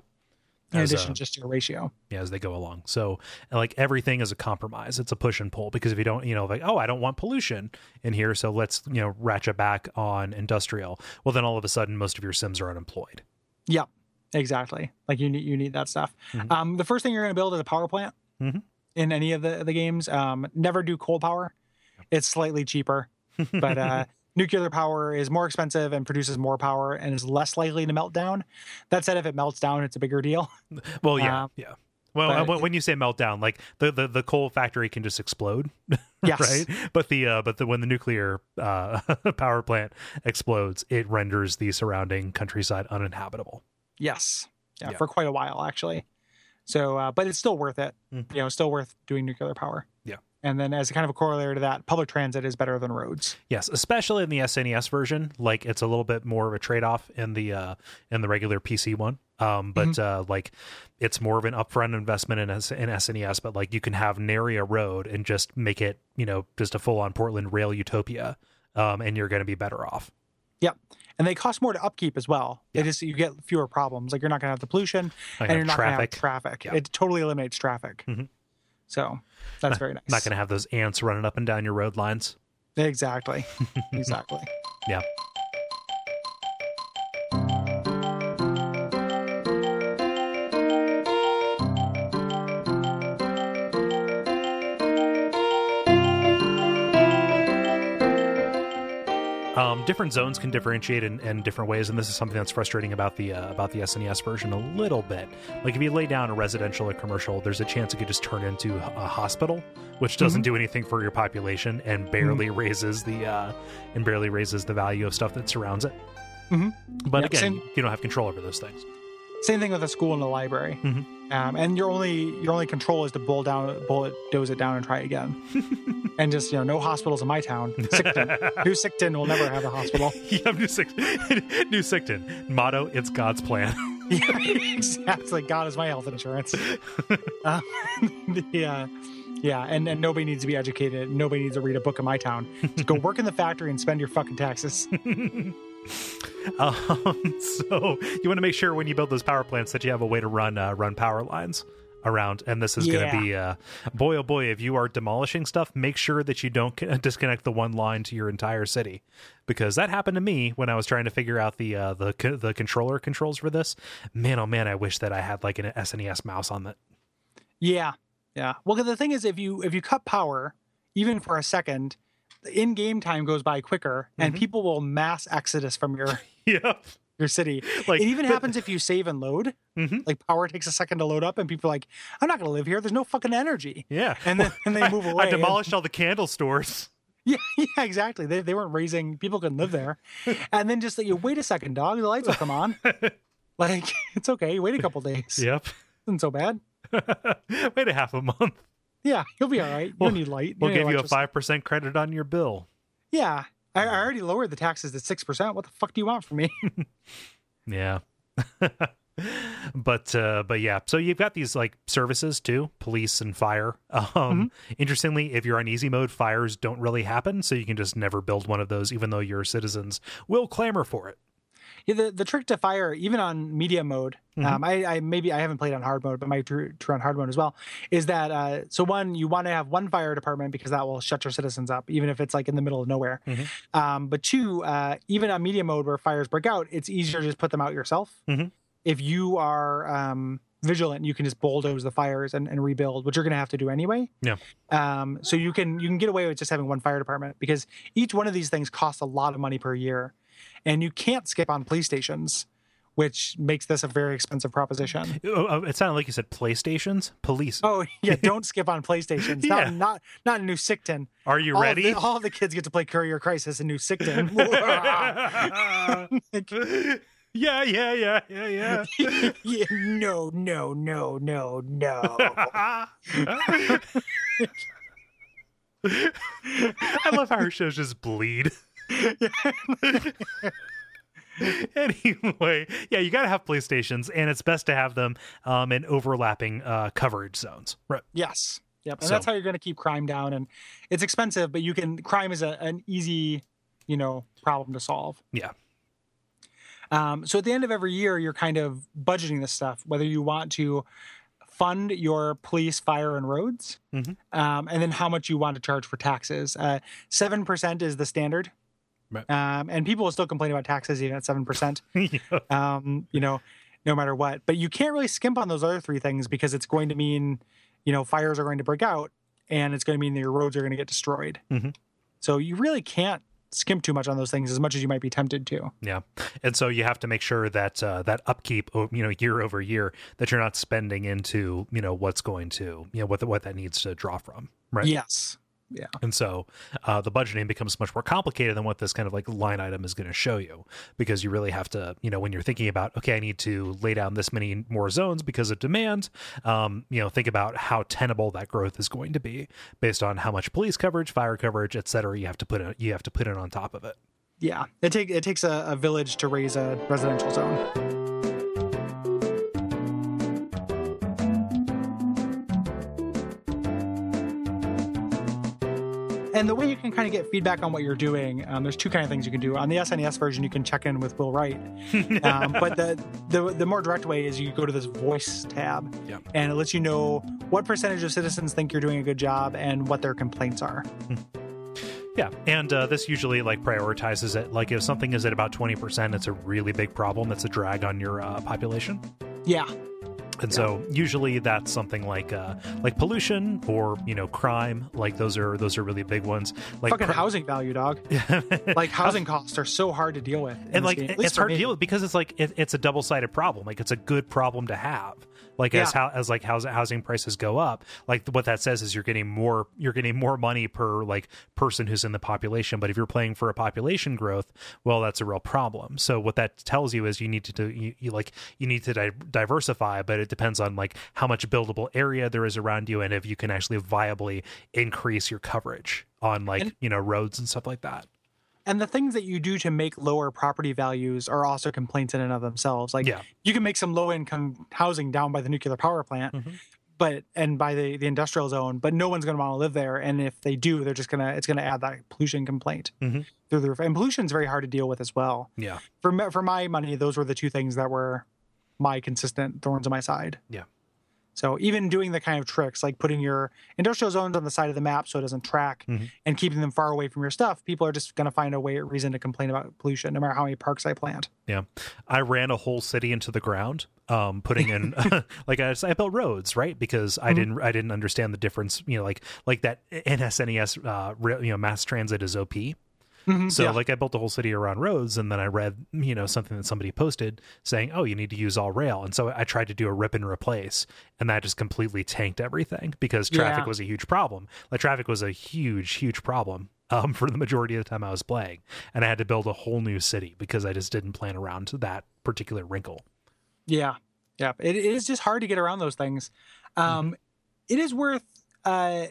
In As addition, a- just your ratio. yeah, as they go along. So like everything is a compromise. It's a push and pull because if you don't, you know, like, oh, I don't want pollution in here, so let's, you know, ratchet back on industrial. Well, then all of a sudden most of your sims are unemployed. Yep, exactly. Like you need you need that stuff. Mhm. Um, the first thing you're going to build is a power plant Mhm. in any of the the games. Um, never do coal power. It's slightly cheaper, but uh, nuclear power is more expensive and produces more power and is less likely to melt down. That said, if it melts down, it's a bigger deal. well, yeah, Um, yeah. Well, but- when- when you say meltdown, like the, the, the coal factory can just explode, Yes. right? But the uh, but the when the nuclear uh, power plant explodes, it renders the surrounding countryside uninhabitable. Yes. Yeah, Yeah. for quite a while actually. So, uh, but it's still worth it. Mhm. You know, still worth doing nuclear power. Yeah. And then, as a kind of a corollary to that, public transit is better than roads. Yes, especially in the SNES version, like it's a little bit more of a trade off in the uh in the regular PC one. Um, but uh, like it's more of an upfront investment in, S- in SNES, but like you can have nary a road and just make it, you know, just a full on Portland rail utopia, um, and you're going to be better off. Yep. And they cost more to upkeep as well. Yeah. They just you get fewer problems. Like you're not going to have the pollution, and you're not going to have traffic. Yeah. It totally eliminates traffic. Mhm. So that's very nice. Not going to have those ants running up and down your road lines. exactly, exactly. Yeah. Um, different zones can differentiate in, in different ways, and this is something that's frustrating about the uh, about the SNES version a little bit. Like if you lay down a residential or commercial, there's a chance it could just turn into a hospital, which doesn't do anything for your population and barely raises the uh, and barely raises the value of stuff that surrounds it. Mhm. But Yeah, again, same- you don't have control over those things. Same thing with a school and a library. Um, and your only your only control is to bull down, bullet dose it down, and try again. and just you know, no hospitals in my town. Sickton, New Sickton will never have a hospital. yeah, New Sickton. New Sickton. Motto: It's God's plan. yeah, exactly. God is my health insurance. uh, the, uh, yeah, and, and nobody needs to be educated. Nobody needs to read a book in my town. Just go work in the factory and spend your fucking taxes. um, so you want to make sure when you build those power plants that you have a way to run uh, run power lines around and this is going to be uh boy oh boy if you are demolishing stuff make sure that you don't disconnect the one line to your entire city. Because that happened to me when i was trying to figure out the uh the the controller controls for this. Man oh man i wish that i had like an snes mouse on that Yeah, yeah. Well, 'cause the thing is, if you if you cut power, even for a second, the in-game time goes by quicker, and Mhm. people will mass exodus from your yeah your city. like it even but- happens if you save and load. Mhm. Like power takes a second to load up, and people are like, "I'm not going to live here. There's no fucking energy." yeah And then and they move away. i and- demolished all the candle stores Yeah, yeah, exactly. They, they weren't raising people couldn't live there, and then just like you wait a second, dog. The lights will come on. like it's okay. Wait a couple days. yep Isn't so bad. wait a half a month Yeah, you'll be all right. You We'll- don't need light. we'll give you a 5% credit on your bill Yeah, I, I already lowered the taxes to six percent. What the fuck do you want from me? Yeah. but uh but yeah so you've got these like services too police and fire um Mm-hmm. interestingly if you're on easy mode fires don't really happen so you can just never build one of those even though your citizens will clamor for it Yeah, the, the trick to fire, even on media mode, Mhm. um, I, I maybe I haven't played on hard mode, but my true true on hard mode as well, is that uh, so one you want to have one fire department because that will shut your citizens up, even if it's like in the middle of nowhere. Mhm. Um, but two, uh, even on media mode where fires break out, it's easier to just put them out yourself. Mhm. If you are um, vigilant, you can just bulldoze the fires and, and rebuild, which you're going to have to do anyway. Yeah. Um, so you can you can get away with just having one fire department because each one of these things costs a lot of money per year, and you can't skip on police stations, which makes this a very expensive proposition. Oh, oh, it sounded like you said playstations police Oh yeah, don't skip on PlayStations. Yeah. Not not not in New Sickton. are you all ready The, all the kids get to play Courier Crisis in New Sickton. yeah yeah yeah yeah yeah yeah, no, no, no, no, no. I love how our shows just bleed. anyway, yeah, you got to have PlayStations, and it's best to have them um, in overlapping uh, coverage zones. Right. Yes. Yep. And So- that's how you're going to keep crime down. And it's expensive, but you can. Crime is a, an easy, you know, problem to solve. Yeah. Um, so at the end of every year, you're kind of budgeting this stuff, whether you want to fund your police, fire, and roads, Mhm. um, and then how much you want to charge for taxes. Uh, Seven percent is the standard, Right. um, and people will still complain about taxes even at seven percent. Yeah. um, you know, no matter what. But you can't really skimp on those other three things because it's going to mean, you know, fires are going to break out and it's going to mean that your roads are going to get destroyed. Mhm. So you really can't skimp too much on those things as much as you might be tempted to. Yeah, and so you have to make sure that uh, that upkeep, you know, year over year, that you're not spending into, you know, what's going to, you know, what the, what that needs to draw from, right? Yes. Yeah. And so uh, the budgeting becomes much more complicated than what this kind of like line item is going to show you because you really have to, you know, when you're thinking about, okay, I need to lay down this many more zones because of demand, um, you know, think about how tenable that growth is going to be based on how much police coverage, fire coverage, et cetera, you have to put in, you have to put in on top of it. Yeah. It take it takes a, a village to raise a residential zone. And the way you can kind of get feedback on what you're doing, um, there's two kind of things you can do. On the SNES version, you can check in with Will Wright, um, but the, the the more direct way is you go to this voice tab, Yeah. and it lets you know what percentage of citizens think you're doing a good job and what their complaints are. Yeah, and uh, this usually like prioritizes it. Like if something is at about twenty percent, it's a really big problem. It's a drag on your uh, population. Yeah, And so usually that's something like uh, like pollution or you know crime. Like those are those are really big ones. Like fucking cr- housing value, dog. like housing costs are so hard to deal with, and like game, at least it's hard to deal with because it's like it, it's a double sided problem. Like it's a good problem to have. Like as how as like housing housing prices go up, like what that says is you're getting more you're getting more money per like person who's in the population. But if you're playing for a population growth, well, that's a real problem. So what that tells you is you need to do you, you like you need to di- diversify, but it depends on like how much buildable area there is around you and if you can actually viably increase your coverage on like And- you know roads and stuff like that. And the things that you do to make lower property values are also complaints in and of themselves. Like Yeah. you can make some low income housing down by the nuclear power plant, Mhm. but and by the, the industrial zone, but no one's going to want to live there. And if they do, they're just gonna it's gonna add that pollution complaint Mhm. through the roof. And pollution's very hard to deal with as well. Yeah. For for my money, those were the two things that were my consistent thorns on my side. Yeah. So even doing the kind of tricks like putting your industrial zones on the side of the map so it doesn't track Mhm. and keeping them far away from your stuff, people are just going to find a way or reason to complain about pollution no matter how many parks I plant. Yeah, I ran a whole city into the ground, um, putting in like I, I built roads, right? Because I Mhm. didn't I didn't understand the difference, you know, like like that NSNES, uh, you know, mass transit is OP. Mhm, So yeah. like I built a whole city around roads, and then I read you know something that somebody posted saying, oh, you need to use all rail, and so I tried to do a rip and replace, and that just completely tanked everything because traffic Yeah. was a huge problem. Like traffic was a huge huge problem. Um, for the majority of the time I was playing, and I had to build a whole new city because I just didn't plan around that particular wrinkle. Yeah, yeah. It, it is just hard to get around those things. Um, It is worth uh,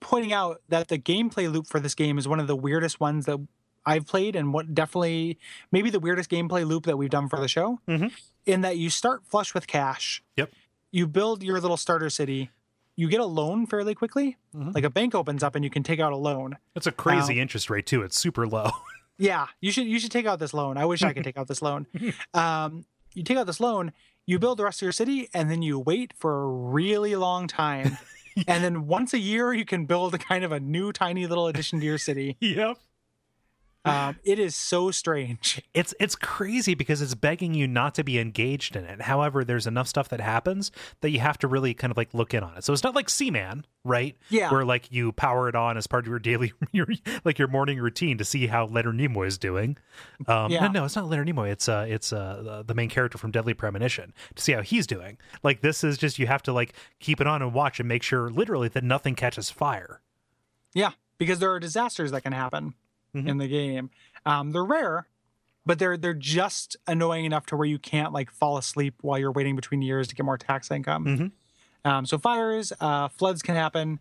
pointing out that the gameplay loop for this game is one of the weirdest ones that I've played, and what definitely maybe the weirdest gameplay loop that we've done for the show. Mhm. In that you start flush with cash. Yep. You build your little starter city. You get a loan fairly quickly. Mhm. Like a bank opens up and you can take out a loan. It's a crazy interest rate too. It's super low. Yeah, you should you should take out this loan. I wish I could take out this loan. Um, you take out this loan, you build the rest of your city, and then you wait for a really long time. and then once a year, you can build a kind of a new tiny little addition to your city. yep. Um, it is so strange. It's it's crazy because it's begging you not to be engaged in it. However, there's enough stuff that happens that you have to really kind of like look in on it. So it's not like Seaman, right? Yeah. Where like you power it on as part of your daily your like your morning routine to see how Leonard Nimoy is doing. Um Yeah. no, no, it's not Leonard Nimoy. It's uh it's uh the main character from Deadly Premonition to see how he's doing. Like this is just you have to like keep it on and watch and make sure literally that nothing catches fire. Yeah, because there are disasters that can happen Mhm. in the game. Um, they're rare, but they're they're just annoying enough to where you can't like fall asleep while you're waiting between years to get more tax income. Mhm. Um, so fires, uh, floods can happen,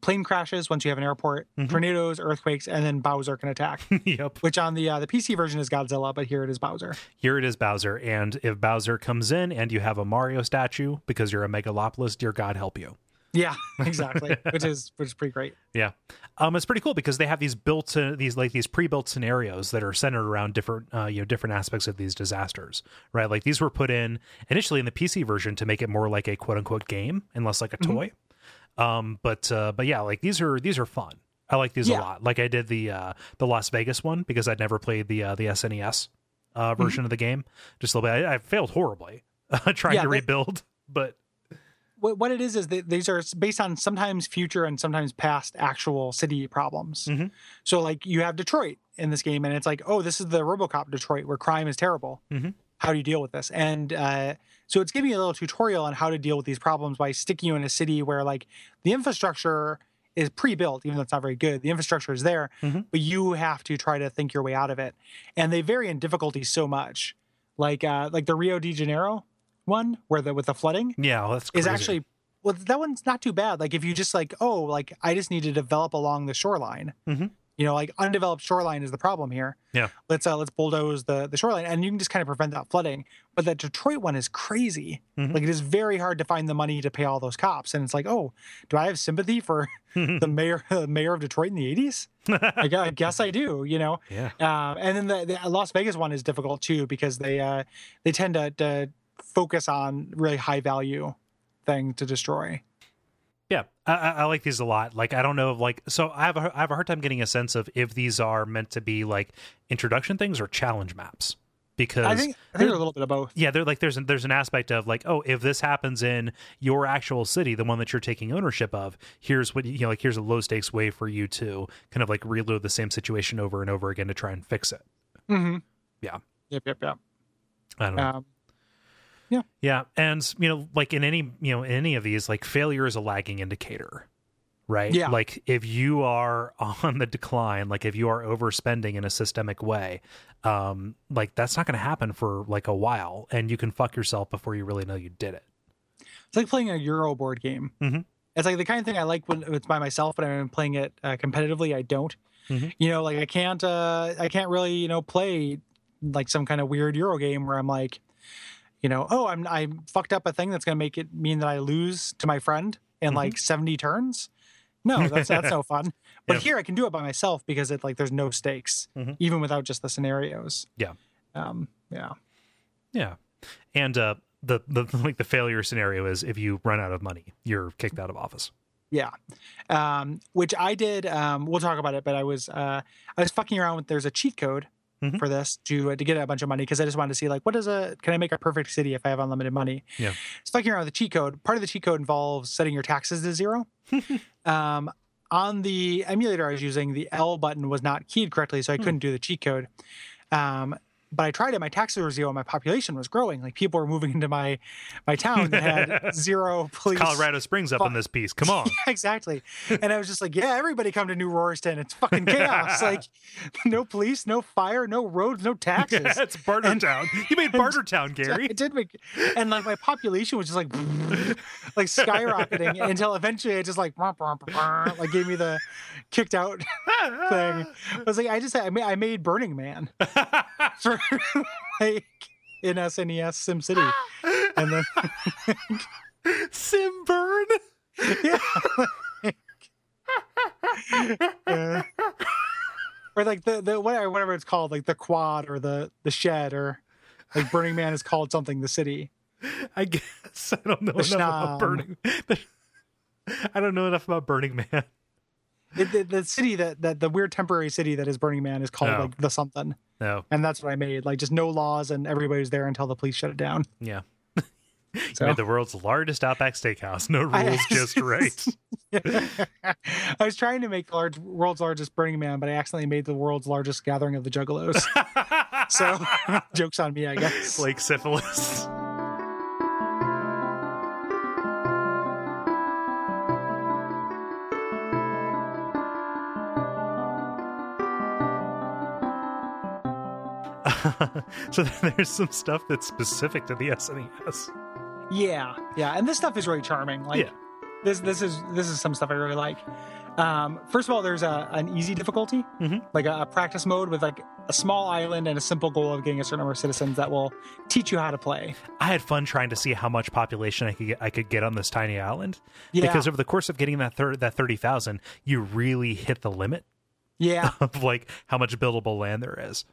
plane crashes once you have an airport, Mhm. tornadoes, earthquakes, and then Bowser can attack. yep. which on the uh, the PC version is Godzilla, but here it is Bowser. Here it is, Bowser. And if Bowser comes in and you have a Mario statue because you're a megalopolis, dear God help you. Yeah, exactly. which is which is pretty great. Yeah, um, it's pretty cool because they have these built uh, these like these pre-built scenarios that are centered around different uh, you know different aspects of these disasters, right? Like these were put in initially in the PC version to make it more like a quote unquote game and less like a Mhm. toy. Um, but uh, but yeah, like these are these are fun. I like these Yeah. a lot. Like I did the uh, the Las Vegas one because I'd never played the uh, the SNES uh, Mm-hmm. version of the game. Just a little bit. I, I failed horribly trying Yeah, to rebuild, but What what it is is that these are based on sometimes future and sometimes past actual city problems. Mhm. So like you have Detroit in this game, and it's like, oh, this is the RoboCop Detroit where crime is terrible. Mhm. How do you deal with this? And uh, so it's giving you a little tutorial on how to deal with these problems by sticking you in a city where like the infrastructure is pre-built, even though it's not very good. The infrastructure is there, Mhm. but you have to try to think your way out of it. And they vary in difficulty so much. Like uh, like the Rio de Janeiro one, where the with the flooding yeah, that's crazy. is actually well that one's not too bad like if you just like oh like i just need to develop along the shoreline Mhm. you know like undeveloped shoreline is the problem here Yeah. let's uh let's bulldoze the the shoreline and you can just kind of prevent that flooding but that detroit one is crazy Mhm. like it is very hard to find the money to pay all those cops and it's like oh do i have sympathy for the mayor the mayor of detroit in the 80s I, I guess i do you know yeah. um, and then the, the Las Vegas one is difficult too because they uh, they tend to, to focus on really high value thing to destroy. Yeah, I, I I like these a lot. Like, I don't know, like, so I have a, I have a hard time getting a sense of if these are meant to be like introduction things or challenge maps. Because I think I think they're a little bit of both. yeah, they're like there's an, there's an aspect of like, oh, if this happens in your actual city, the one that you're taking ownership of, here's what you know, like here's a low stakes way for you to kind of like reload the same situation over and over again to try and fix it. Mm-hmm. Yeah. Yep. Yep. Yep. I don't know. Um, Yeah, Yeah. and you know, like in any you know in any of these, like failure is a lagging indicator, right? Yeah. Like if you are on the decline, like if you are overspending in a systemic way, um, like that's not going to happen for like a while, and you can fuck yourself before you really know you did it. it's like playing a Euro board game. Mhm. It's like the kind of thing I like when it's by myself, but I'm playing it uh, competitively. I don't. Mhm. You know, like I can't. Uh, I can't really, you know, play like some kind of weird Euro game where I'm like, you know, oh, I'm I fucked up a thing that's going to make it mean that I lose to my friend in Mhm. like 70 turns. No, that's that's no fun. But Yeah. here I can do it by myself because it like there's no stakes, Mhm. even without just the scenarios. Yeah. Um. Yeah. Yeah, and uh, the the like the failure scenario is if you run out of money, you're kicked out of office. Yeah. Um, which I did. Um, we'll talk about it, but I was uh, I was fucking around with. There's a cheat code Mhm. for this to uh, to get a bunch of money because I just wanted to see like what is a can I make a perfect city if I have unlimited money? Yeah. It's fucking around with the cheat code. Part of the cheat code involves setting your taxes to zero. um, on the emulator I was using, the L button was not keyed correctly, so I Hmm. couldn't do the cheat code. Um, but I tried it. My taxes were zero. and My population was growing. Like people were moving into my my town that had zero police. Colorado Springs up in this piece. Come on. exactly. And I was just like, yeah, everybody come to New Roarston. It's fucking chaos. like, no police, no fire, no roads, no taxes. it's Bartertown. you made Bartertown, Gary. It did make, and like my population was just like, like skyrocketing until eventually it just like, like gave me the kicked out thing. I was like, I just, I made, I made Burning Man for like in SNES SimCity, and then Sim burn. yeah. Uh, or like the the whatever, whatever it's called, like the quad or the the shed or like Burning Man is called something. The city. I guess I don't know The enough about. Burning. I don't know enough about Burning Man. The, the, the city that that the weird temporary city that is Burning Man is called Oh. like the something, No, and that's what I made. Like just no laws and everybody's there until the police shut it down. yeah. So You made the world's largest Outback Steakhouse. No rules, I- just right. I was trying to make the large, world's largest Burning Man, but I accidentally made the world's largest gathering of the Juggalos. so jokes on me, I guess. like syphilis. so there's some stuff that's specific to the SNES. Yeah, yeah, and this stuff is really charming. Like, Yeah. this this is this is some stuff I really like. Um, first of all, there's a an easy difficulty, Mhm. like a, a practice mode with like a small island and a simple goal of getting a certain number of citizens that will teach you how to play. I had fun trying to see how much population I could get, I could get on this tiny island Yeah, because over the course of getting that thir- that thirty thousand, you really hit the limit yeah, of like how much buildable land there is.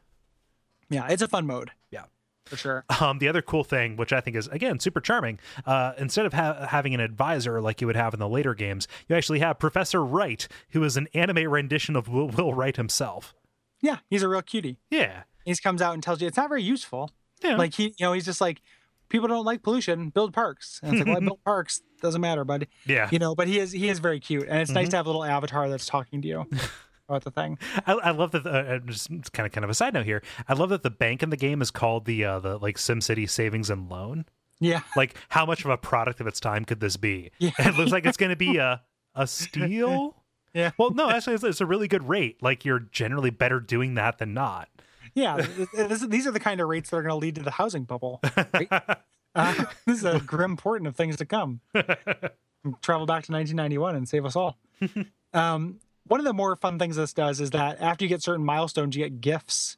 Yeah. It's a fun mode. Yeah. for sure. Um, the other cool thing, which I think is again super charming, uh, instead of ha- having an advisor like you would have in the later games, you actually have Professor Wright, who is an anime rendition of Will, Will Wright himself. Yeah, he's a real cutie. Yeah, He comes out and tells you it's not very useful. yeah, Like he, you know, he's just like people don't like pollution, build parks. And it's like, well, I built parks, doesn't matter, bud. yeah. You know, but he is he is very cute, and it's nice Mhm. to have a little avatar that's talking to you about the thing. I, I love that. The, uh, just kind of kind of a side note here. I love that the bank in the game is called the uh, the like SimCity Savings and Loan. Yeah, Like, how much of a product of its time could this be? yeah, it looks like it's going to be a a steal. Yeah. Well, no, actually, it's, it's a really good rate. Like, you're generally better doing that than not. yeah. Th- th- this- these are the kind of rates that are going to lead to the housing bubble. right? Uh, this is a grim portent of things to come. Travel back to 1991 and save us all. um, one of the more fun things this does is that after you get certain milestones, you get gifts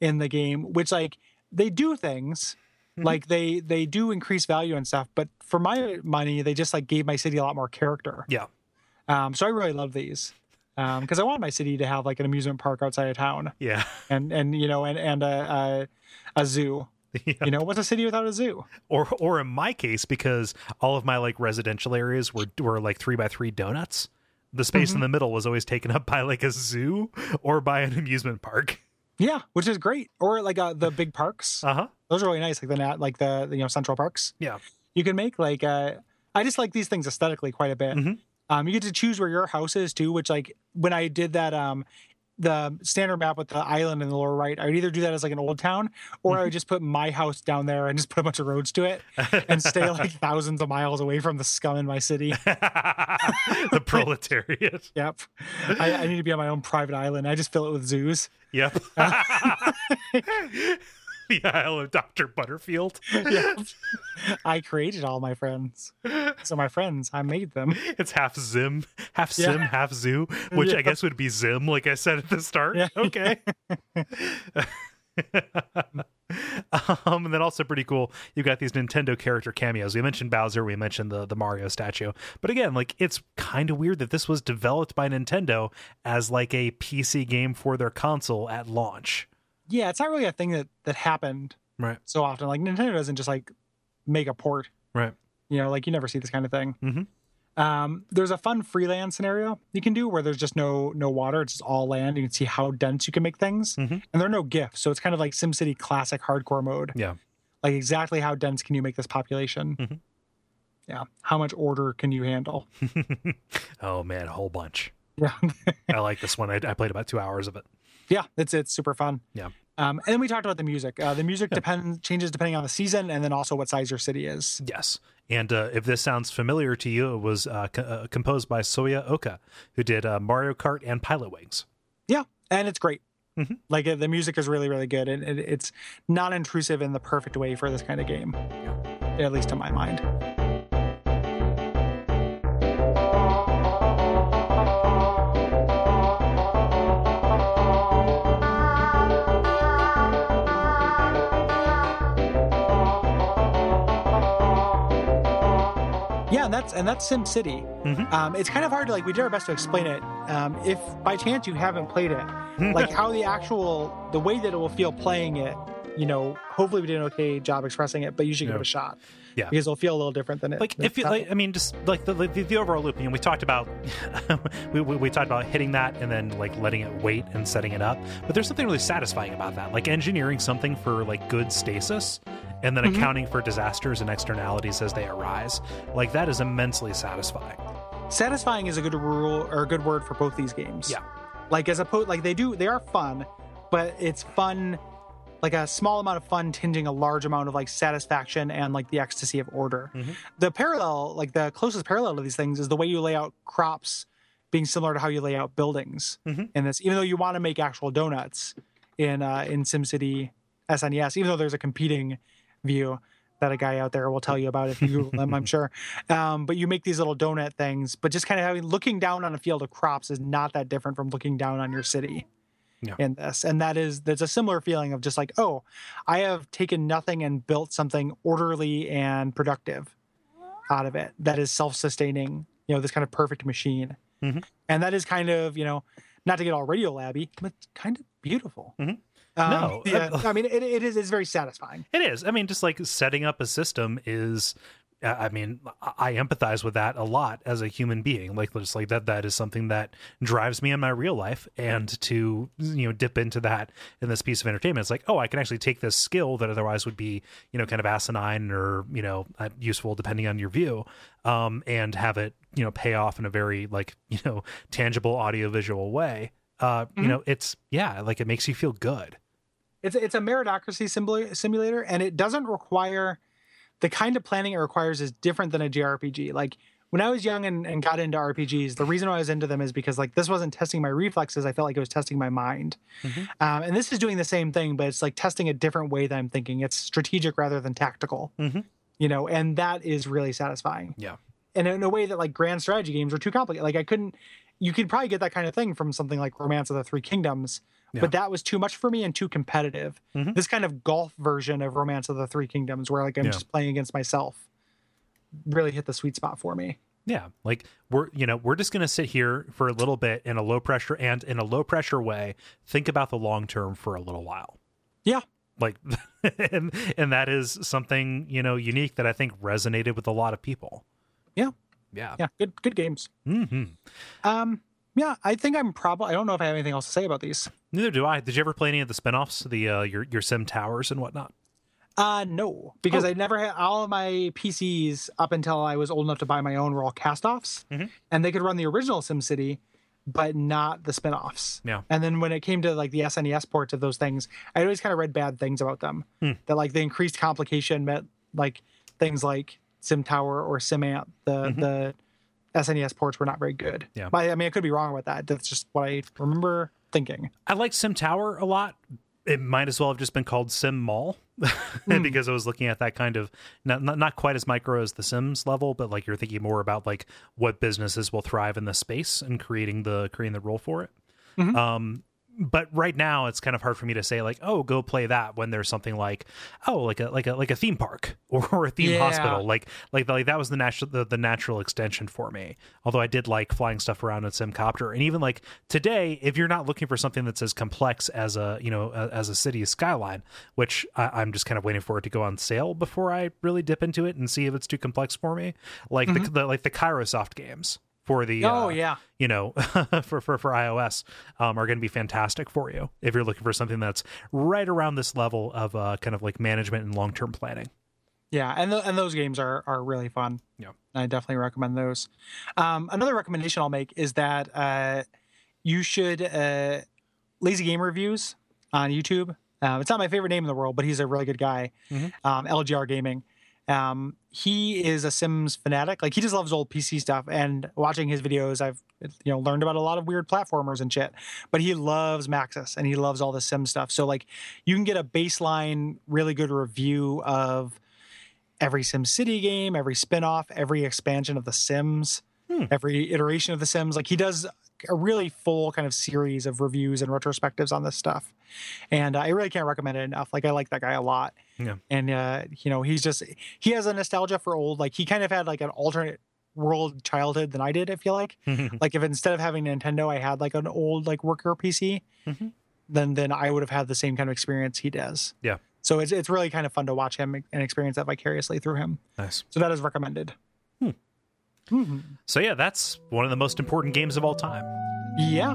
in the game, which like they do things. Mhm. Like they they do increase value and stuff, but for my money, they just like gave my city a lot more character. Yeah. Um, so I really love these because I want my city to have like an amusement park outside of town, Yeah. and and you know, and and a a, a zoo. Yeah. You know, what's a city without a zoo? Or, or in my case, because all of my like residential areas were were like three by three donuts. The space in the middle was always taken up by like a zoo or by an amusement park. Yeah, which is great. Or like uh, the big parks; Uh huh. those are really nice. Like the nat, like the, you know central parks. Yeah. you can make like uh, I just like these things aesthetically quite a bit. Mhm. Um, you get to choose where your house is too, which like when I did that um the standard map with the island in the lower right, I would either do that as like an old town, or I would mm-hmm. just put my house down there and just put a bunch of roads to it and stay like thousands of miles away from the scum in my city. the proletariat. Yep, I, I need to be on my own private island. I just fill it with zoos. Yep. The Isle of Dr. Butterfield. Yep. I created all my friends, so my friends, I made them. It's half Zim, half Yeah. Sim, half Zoo, which I guess would be Zim, like I said at the start. Yeah. Okay. um, and then also pretty cool. you've got these Nintendo character cameos. We mentioned Bowser. We mentioned the the Mario statue. But again, like it's kind of weird that this was developed by Nintendo as like a PC game for their console at launch. Yeah, it's not really a thing that that happened Right. so often. Like Nintendo doesn't just like make a port. Right. You know, like you never see this kind of thing. Mhm. Um, there's a fun freelance scenario you can do where there's just no no water, it's just all land. You can see how dense you can make things, Mhm. and there are no gifts, so it's kind of like SimCity classic hardcore mode. Yeah. Like exactly how dense can you make this population? Mhm. Yeah, how much order can you handle? oh man, a whole bunch. Yeah, I like this one. I, I played about two hours of it. yeah, it's it's super fun. Yeah. Um, and then we talked about the music. Uh, the music depends changes depending on the season, and then also what size your city is. Yes. And uh, if this sounds familiar to you, it was uh, co- uh, composed by Soyo Oka, who did uh, Mario Kart and Pilotwings. Yeah, and it's great. Mhm. Like uh, the music is really, really good, and it, it's not intrusive in the perfect way for this kind of game, at least to my mind. That's and that's SimCity. Mhm. Um, it's kind of hard to like. We did our best to explain it. Um, if by chance you haven't played it, like how the actual the way that it will feel playing it you know hopefully we did an okay job expressing it but you should give it a shot Yeah. because it'll feel a little different than it like if you like i mean just like the, the, the overall loop know we talked about we, we, we talked about hitting that and then like letting it wait and setting it up but there's something really satisfying about that like engineering something for like good stasis and then Mhm. accounting for disasters and externalities as they arise like that is immensely satisfying satisfying is a good rule or a good word for both these games Yeah. like as opposed like they do they are fun but it's fun like a small amount of fun tinging a large amount of like satisfaction and like the ecstasy of order Mhm. the parallel like the closest parallel to these things is the way you lay out crops being similar to how you lay out buildings Mhm. in this even though you want to make actual donuts in uh in simcity snes even though there's a competing view that a guy out there will tell you about if you Google them, I'm sure. Um, but you make these little donut things, but just kind of having looking down on a field of crops is not that different from looking down on your city Yeah. in this. And that is there's a similar feeling of just like, oh, I have taken nothing and built something orderly and productive out of it that is self-sustaining, you know, this kind of perfect machine. Mhm. And that is kind of, you know, not to get all radio labby, but kind of beautiful. Mhm. Um, No, yeah, I mean, it, it is it's very satisfying. It is. I mean, just like setting up a system is. I mean, I I empathize with that a lot as a human being. Like, just like that, that is something that drives me in my real life. And to you know dip into that in this piece of entertainment, it's like, oh, I can actually take this skill that otherwise would be you know kind of asinine or you know uh, useful depending on your view, um, and have it you know pay off in a very like you know tangible audiovisual way. Uh, Mm-hmm. You know, it's yeah, like it makes you feel good. It's it's a meritocracy simula- simulator, and it doesn't require the kind of planning it requires is different than a JRPG. Like when I was young and, and got into RPGs, the reason why I was into them is because like this wasn't testing my reflexes. I felt like it was testing my mind. Mhm. Um, and this is doing the same thing, but it's like testing a different way that I'm thinking. It's strategic rather than tactical. Mhm. You know, and that is really satisfying. Yeah. And in a way that like grand strategy games are too complicated. Like I couldn't. You could probably get that kind of thing from something like Romance of the Three Kingdoms, Yeah. but that was too much for me and too competitive. Mhm. This kind of golf version of Romance of the Three Kingdoms, where like I'm Yeah. just playing against myself, really hit the sweet spot for me. Yeah, like we're you know we're just gonna sit here for a little bit in a low pressure and in a low pressure way, think about the long term for a little while. Yeah. Like, and and that is something you know unique that I think resonated with a lot of people. Yeah. Yeah. Yeah, good good games. hmm Um, yeah, I think I'm probably. I don't know if I have anything else to say about these. Neither do I. Did you ever play any of the spinoffs, the uh, your your SimTowers and whatnot? Uh, no, because Oh. I never had all of my PCs up until I was old enough to buy my own were all cast-offs, Mhm. and they could run the original SimCity, but not the spin-offs. Yeah. And then when it came to like the SNES ports of those things, I always kind of read bad things about them. Hmm. That like the increased complication meant like things like SimTower or SimAnt, the Mhm. the SNES ports were not very good. Yeah. But I mean, I could be wrong about that. That's just what I remember thinking. I like SimTower a lot. It might as well have just been called Sim Mall Hmm. because I was looking at that kind of not, not not quite as micro as the Sims level, but like you're thinking more about like what businesses will thrive in the space and creating the creating the role for it. Mhm. Um, but right now it's kind of hard for me to say like oh go play that when there's something like oh like a like a like a theme park or, or a theme Yeah. hospital. Like like like that was the natural the, the natural extension for me. Although i did like flying stuff around in simcopter. And even like today if you're not looking for something that's as complex as a you know a, as a city skyline which I, i'm just kind of waiting for it to go on sale before i really dip into it and see if it's too complex for me like the, mm-hmm. the like the Kairosoft games for the Oh uh, yeah. you know, for for for iOS, um, are going to be fantastic for you if you're looking for something that's right around this level of uh, kind of like management and long term planning. Yeah, and th- and those games are are really fun. Yeah. I definitely recommend those. Um, another recommendation I'll make is that uh, you should uh, Lazy Game Reviews on YouTube. Um, it's not my favorite name in the world, but he's a really good guy. Mhm. Um, LGR Gaming. Um, he is a Sims fanatic. Like he just loves old PC stuff. And watching his videos, I've you know learned about a lot of weird platformers and shit. But he loves Maxis and he loves all the Sim stuff. So like you can get a baseline, really good review of every SimCity game, every spin-off, every expansion of the Sims, Hmm. every iteration of the Sims. Like he does a really full kind of series of reviews and retrospectives on this stuff. And uh, I really can't recommend it enough. Like I like that guy a lot. Yeah. And uh, you know, he's just he has a nostalgia for old like he kind of had like an alternate world childhood than I did, I feel like. Like if instead of having Nintendo I had like an old like worker PC, Mhm. then then I would have had the same kind of experience he does. Yeah. So it's it's really kind of fun to watch him and experience that vicariously through him. nice. So that is recommended. Hmm. Mhm. So yeah, that's one of the most important games of all time. Yeah.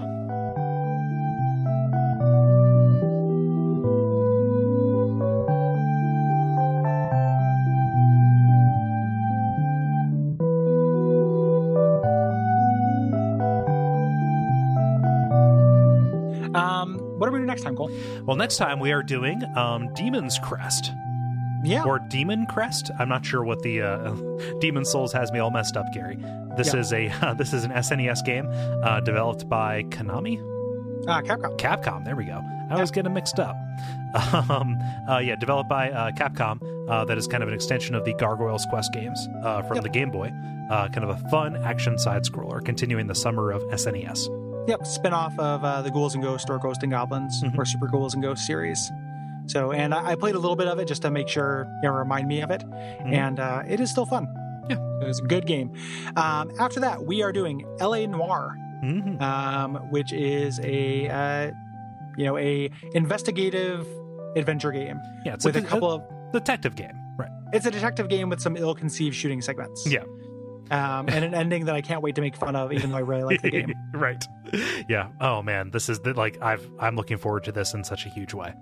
Next time, Kole? Well, next time we are doing um, Demon's Crest Yeah. or Demon Crest. I'm not sure what the uh, Demon Souls has me all messed up, Gary. This Yeah. is a uh, this is an SNES game uh, developed by Konami. uh, Capcom. Capcom. There we go. I was getting mixed up. Um, uh, yeah, developed by uh, Capcom, uh, that is kind of an extension of the Gargoyle's Quest games uh, from Yep. the Game Boy. Uh, kind of a fun action side scroller, continuing the summer of SNES. Yep, spin off of uh, the Ghouls and Ghosts or Ghost and Goblins Mhm. or Super Ghouls and Ghosts series. So, and I, I played a little bit of it just to make sure, you know, remind me of it. And uh, it is still fun. Yeah. It was a good game. Um, after that, we are doing LA Noire, Mhm. um, which is a, uh, you know, a investigative adventure game Yeah, it's with a de- couple of. detective game, right? It's a detective game with some ill-conceived shooting segments. Yeah. Um, and an ending that I can't wait to make fun of, even though I really like the game. right. Yeah. Oh man, this is the, like I've I'm looking forward to this in such a huge way.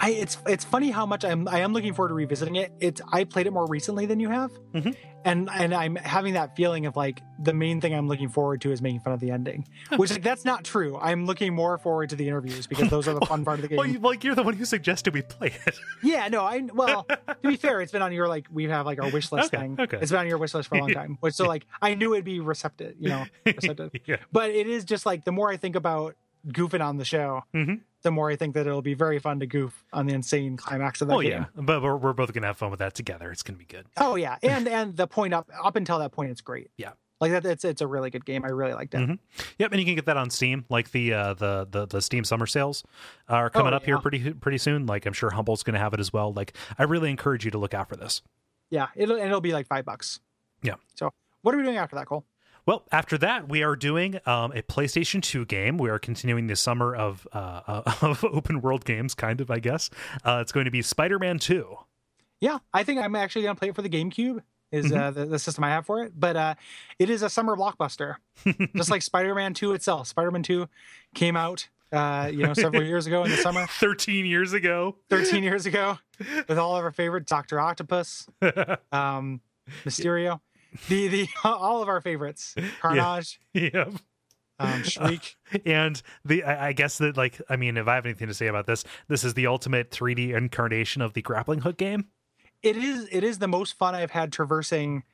I it's it's funny how much I'm I am looking forward to revisiting it. It's I played it more recently than you have, Mhm. and and I'm having that feeling of like the main thing I'm looking forward to is making fun of the ending, which like that's not true. I'm looking more forward to the interviews because those are the fun part of the game. Well, you, like you're the one who suggested we play it. yeah, no, I well to be fair, it's been on your like we have like our wish list Okay, thing. okay. It's been on your wish list for a long time, which so like I knew it'd be receptive, you know, receptive. yeah. but it is just like the more I think about goofing on the show, Mhm. The more I think that it'll be very fun to goof on the insane climax of that Oh game. yeah, but we're, we're both gonna have fun with that together. It's gonna be good. Oh yeah, and and the point up up until that point, it's great. Yeah. like that. It's it's a really good game. I really liked it. Mhm. Yep, and you can get that on Steam. Like the uh, the the the Steam summer sales are coming Oh, up here pretty pretty soon. Like I'm sure Humble's gonna have it as well. Like I really encourage you to look out for this. Yeah, it'll and it'll be like five bucks. Yeah. So what are we doing after that, Kole? Well, after that, we are doing um, a PlayStation 2 game. We are continuing the summer of uh, uh, of open world games, kind of, I guess. Uh, it's going to be Spider Man 2. Yeah, I think I'm actually gonna play it for the GameCube. Is Mm-hmm. uh, the, the system I have for it, but uh, it is a summer blockbuster, just like Spider-Man Two itself. Spider-Man Two came out, uh, you know, several years ago in the summer, 13 years ago. 13 years ago, with all of our favorites, Doctor Octopus, um, Mysterio, the the all of our favorites, Carnage, yep. um, Shriek. And the I, I guess that like I mean, if I have anything to say about this, this is the ultimate 3D incarnation of the grappling hook game. it is it is the most fun I've had traversing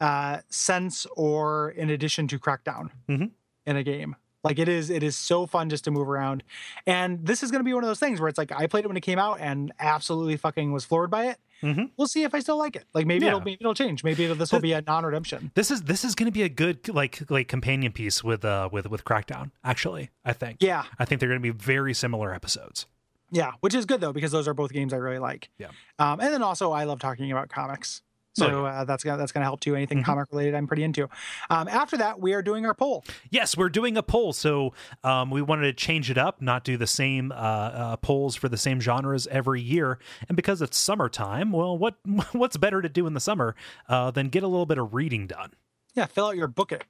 uh since or in addition to Crackdown Mhm. in a game. Like it is it is so fun just to move around. And this is gonna be one of those things where it's like I played it when it came out and absolutely fucking was floored by it. Mhm. We'll see if I still like it. Like maybe Yeah. it'll maybe it'll change. Maybe it'll, this will be a non-redemption. This is this is going to be a good like like companion piece with uh with with Crackdown. Actually, I think. Yeah. I think they're going to be very similar episodes. Yeah. Which is good though, because those are both games I really like. Yeah. Um, and then also I love talking about comics. So uh, that's gonna that's gonna help too. Anything Mhm. comic related, I'm pretty into. Um, after that, we are doing our poll. Yes, we're doing a poll, so um, we wanted to change it up, not do the same uh, uh, polls for the same genres every year. And because it's summertime, well, what what's better to do in the summer uh, than get a little bit of reading done? Yeah, fill out your book it,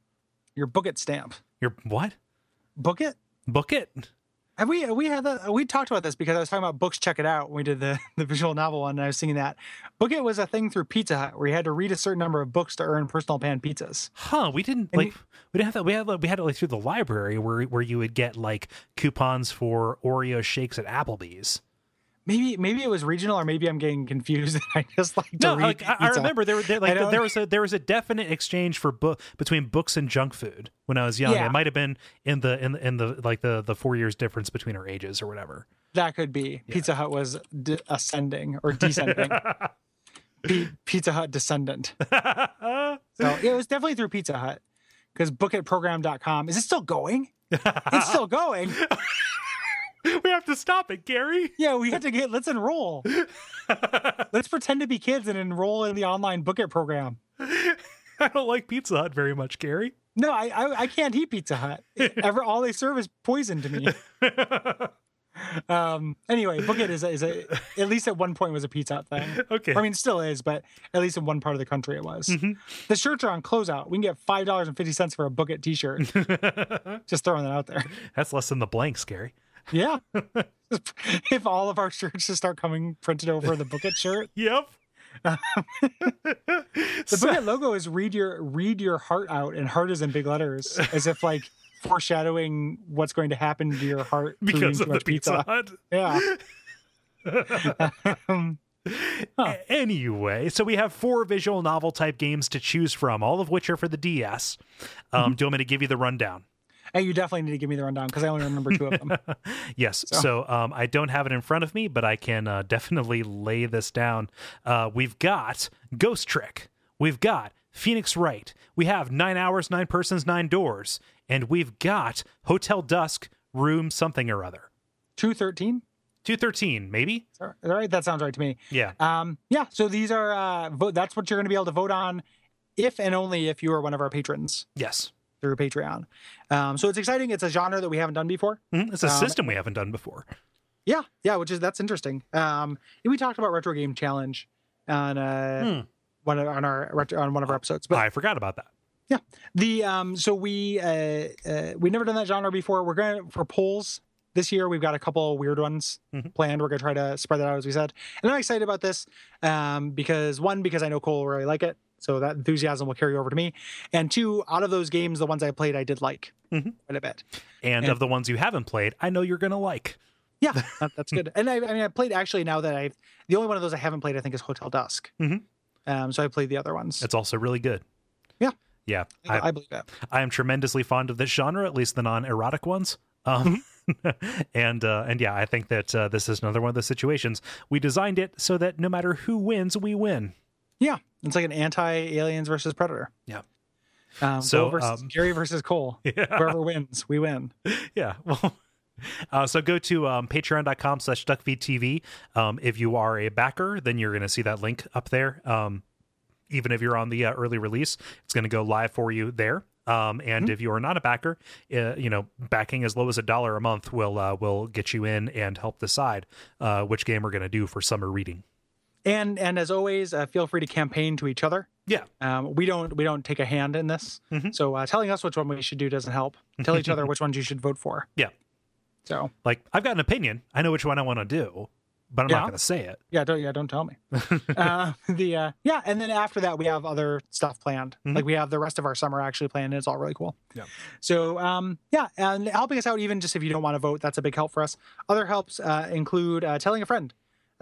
your book it stamp. Your what? Book it. Book it? Have we we had that we talked about this because I was talking about books. Check it out. When we did the the visual novel one, and I was singing that. Book it was a thing through Pizza Hut where you had to read a certain number of books to earn personal pan pizzas. Huh? We didn't And like. We didn't have that. We had we had it like through the library where where you would get like coupons for Oreo shakes at Applebee's. Maybe maybe it was regional, or maybe I'm getting confused. I just like to No, read like I, I remember there, there like there was a there was a definite exchange for book between books and junk food when I was young. Yeah. It might have been in the in the, in the like the the four years difference between our ages or whatever. that could be. Pizza Hut was de- ascending or descending. P- Pizza Hut descendant. So it was definitely through Pizza Hut because bookitprogram.com is it still going? It's still going. We have to stop it, Gary. Yeah, we have to get. Let's enroll. Let's pretend to be kids and enroll in the online book it program. I don't like Pizza Hut very much, Gary. No, I I, I can't eat Pizza Hut. Ever all they serve is poison to me. Um. Anyway, book it is a, is a at least at one point was a Pizza Hut thing. Okay. I mean, still is, but at least in one part of the country it was. Mhm. The shirts are on closeout. We can get five dollars and fifty cents for a book it T-shirt. Just throwing that out there. That's less than the blanks, Gary. Yeah. if all of our shirts just start coming printed over the book it shirt. Yep. The So- book it logo is read your read your heart out, and heart is in big letters, as if like foreshadowing what's going to happen to your heart because of the Pizza Hut. Yeah. Um, Huh. Anyway, so we have four visual novel type games to choose from, all of which are for the DS. Um, Mm-hmm. Do you want me to give you the rundown? And you definitely need to give me the rundown because I only remember two of them. yes. So, so um, I don't have it in front of me, but I can uh, definitely lay this down. Uh, we've got Ghost Trick. We've got Phoenix Wright. We have Nine Hours, Nine Persons, Nine Doors. And we've got Hotel Dusk, Room something or other. 213? 213, maybe? All right. That sounds right to me. Yeah. Um, yeah. So these are, uh, vote. that's what you're going to be able to vote on if and only if you are one of our patrons. Yes. Through Patreon. Um, so it's exciting. It's a genre that we haven't done before. Mm-hmm. It's a um, system we haven't done before. Yeah. Yeah. Which is, that's interesting. Um, we talked about Retro Game Challenge on, uh, hmm. one on our, on one of our episodes, but I forgot about that. Yeah. The, um, so we, uh, uh, we never done that genre before. We're going for polls, this year we've got a couple weird ones mm-hmm. planned. We're gonna try to spread that out as we said, and I'm excited about this um, because one, because I know Kole will really like it, so that enthusiasm will carry over to me, and two, out of those games, the ones I played, I did like mm-hmm. quite a bit, and, and, of the ones you haven't played, I know you're gonna like. Yeah, that, that's good. And I, I, mean, I played actually now that I've the only one of those I haven't played, I think, is Hotel Dusk. Mm-hmm. Um, so I played the other ones. It's also really good. Yeah. Yeah, I, I, I believe that. I am tremendously fond of this genre, at least the non-erotic ones. Um, mm-hmm. and uh, and yeah, I think that uh, this is another one of the situations we designed it so that no matter who wins, we win. Yeah, it's like an anti-aliens versus predator. Yeah. Um, so versus, um, Gary versus Kole. Yeah. Whoever wins, we win. Yeah. Well. Uh, so go to um, patreon.com slash duckfeedtv. Um, if you are a backer, then you're going to see that link up there. Um, even if you're on the uh, early release, it's going to go live for you there. Um, and mm-hmm. if you are not a backer, uh, you know, backing as low as a dollar a month will uh, will get you in and help decide uh, which game we're going to do for summer reading. And and as always, uh, feel free to campaign to each other. Yeah, um, we don't we don't take a hand in this. Mm-hmm. So uh, telling us which one we should do doesn't help. Tell each other which ones you should vote for. Yeah. So like I've got an opinion. I know which one I want to do but I'm yeah. not going to say it. Yeah, don't yeah, don't tell me. uh, the uh, yeah, and then after that we have other stuff planned. Mm-hmm. Like we have the rest of our summer actually planned, and it's all really cool. Yeah. So um, yeah, and helping us out even just if you don't want to vote, that's a big help for us. Other helps uh, include uh, telling a friend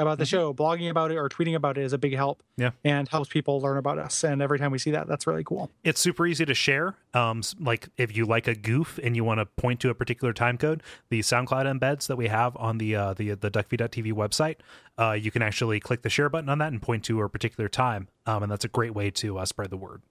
about the mm-hmm. show, blogging about it or tweeting about it is a big help. Yeah. And helps people learn about us. And every time we see that, that's really cool. It's super easy to share. Um, like if you like a goof and you want to point to a particular time code, the SoundCloud embeds that we have on the uh, the the duckfeed.tv website, uh, you can actually click the share button on that and point to a particular time. Um, and that's a great way to uh, spread the word.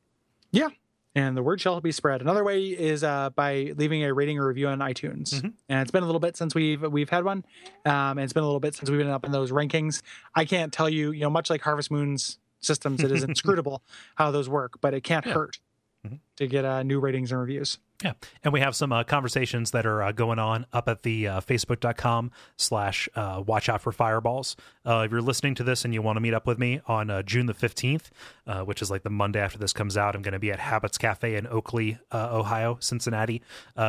Yeah, and the word shall be spread. Another way is uh, by leaving a rating or review on iTunes. Mm-hmm. And it's been a little bit since we've we've had one, um, and it's been a little bit since we've been up in those rankings. I can't tell you, you know, much like Harvest Moon's systems, it is inscrutable how those work, but it can't yeah. hurt mm-hmm. to get uh, new ratings and reviews. Yeah. And we have some uh, conversations that are uh, going on up at the uh, facebook.com slash uh, watch out for fireballs. Uh, if you're listening to this and you want to meet up with me on uh, June the 15th, which is like the Monday after this comes out, I'm going to be at Habits Cafe in Oakley, Ohio, Cincinnati,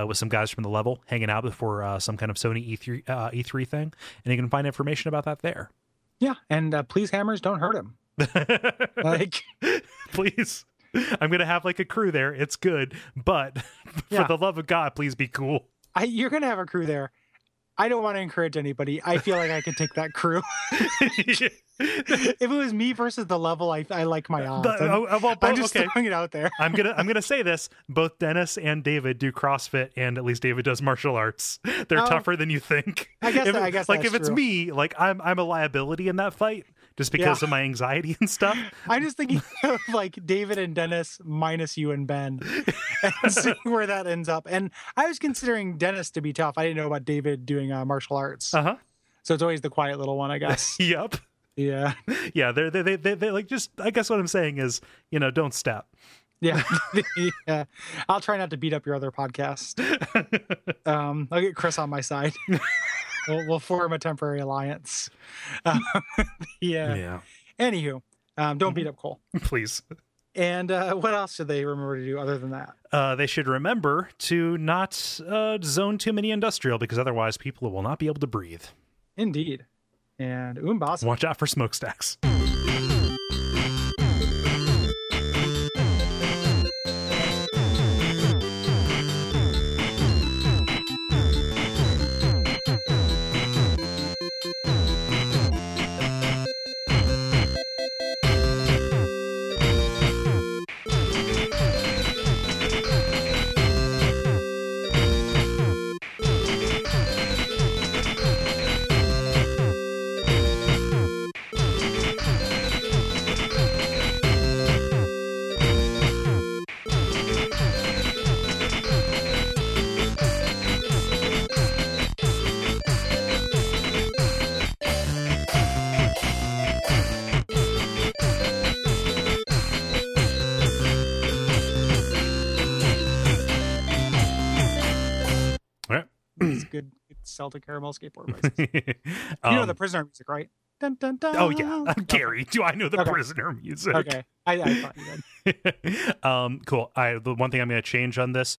with some guys from the level hanging out before some kind of Sony E3, E3 thing. And you can find information about that there. Yeah. And please, hammers, don't hurt him. like, please. I'm gonna have like a crew there. It's good, but for yeah. the love of God, please be cool. I, you're gonna have a crew there. I don't want to encourage anybody. I feel like I could take that crew. if it was me versus the level, I, I like my odds. I'm, uh, well, I'm just okay. throwing it out there. I'm gonna I'm gonna say this: both Dennis and David do CrossFit, and at least David does martial arts. They're oh, tougher than you think. I guess. If, I guess. Like if true. it's me, like I'm I'm a liability in that fight just because yeah. of my anxiety and stuff. I'm just thinking of like David and Dennis minus you and Ben and seeing where that ends up. And I was considering Dennis to be tough. I didn't know about David doing uh, martial arts. Uh huh. So it's always the quiet little one, I guess. yep. Yeah. Yeah. They're, they, they, they, like just, I guess what I'm saying is, you know, don't step. Yeah. yeah. I'll try not to beat up your other podcast. Um, I'll get Chris on my side we'll, we'll, form a temporary alliance. Um, yeah. Yeah. Anywho, um, don't beat up Kole, please. And uh, what else should they remember to do other than that? Uh, they should remember to not uh, zone too many industrial because otherwise people will not be able to breathe. Indeed. And Umbasa. Watch out for smokestacks. Good caramel skateboard races. um, you know the prisoner music, right? Dun, dun, dun. oh yeah, Gary. Do I know the Okay. prisoner music? Okay, I, I thought you did. um, cool. I the one thing I'm going to change on this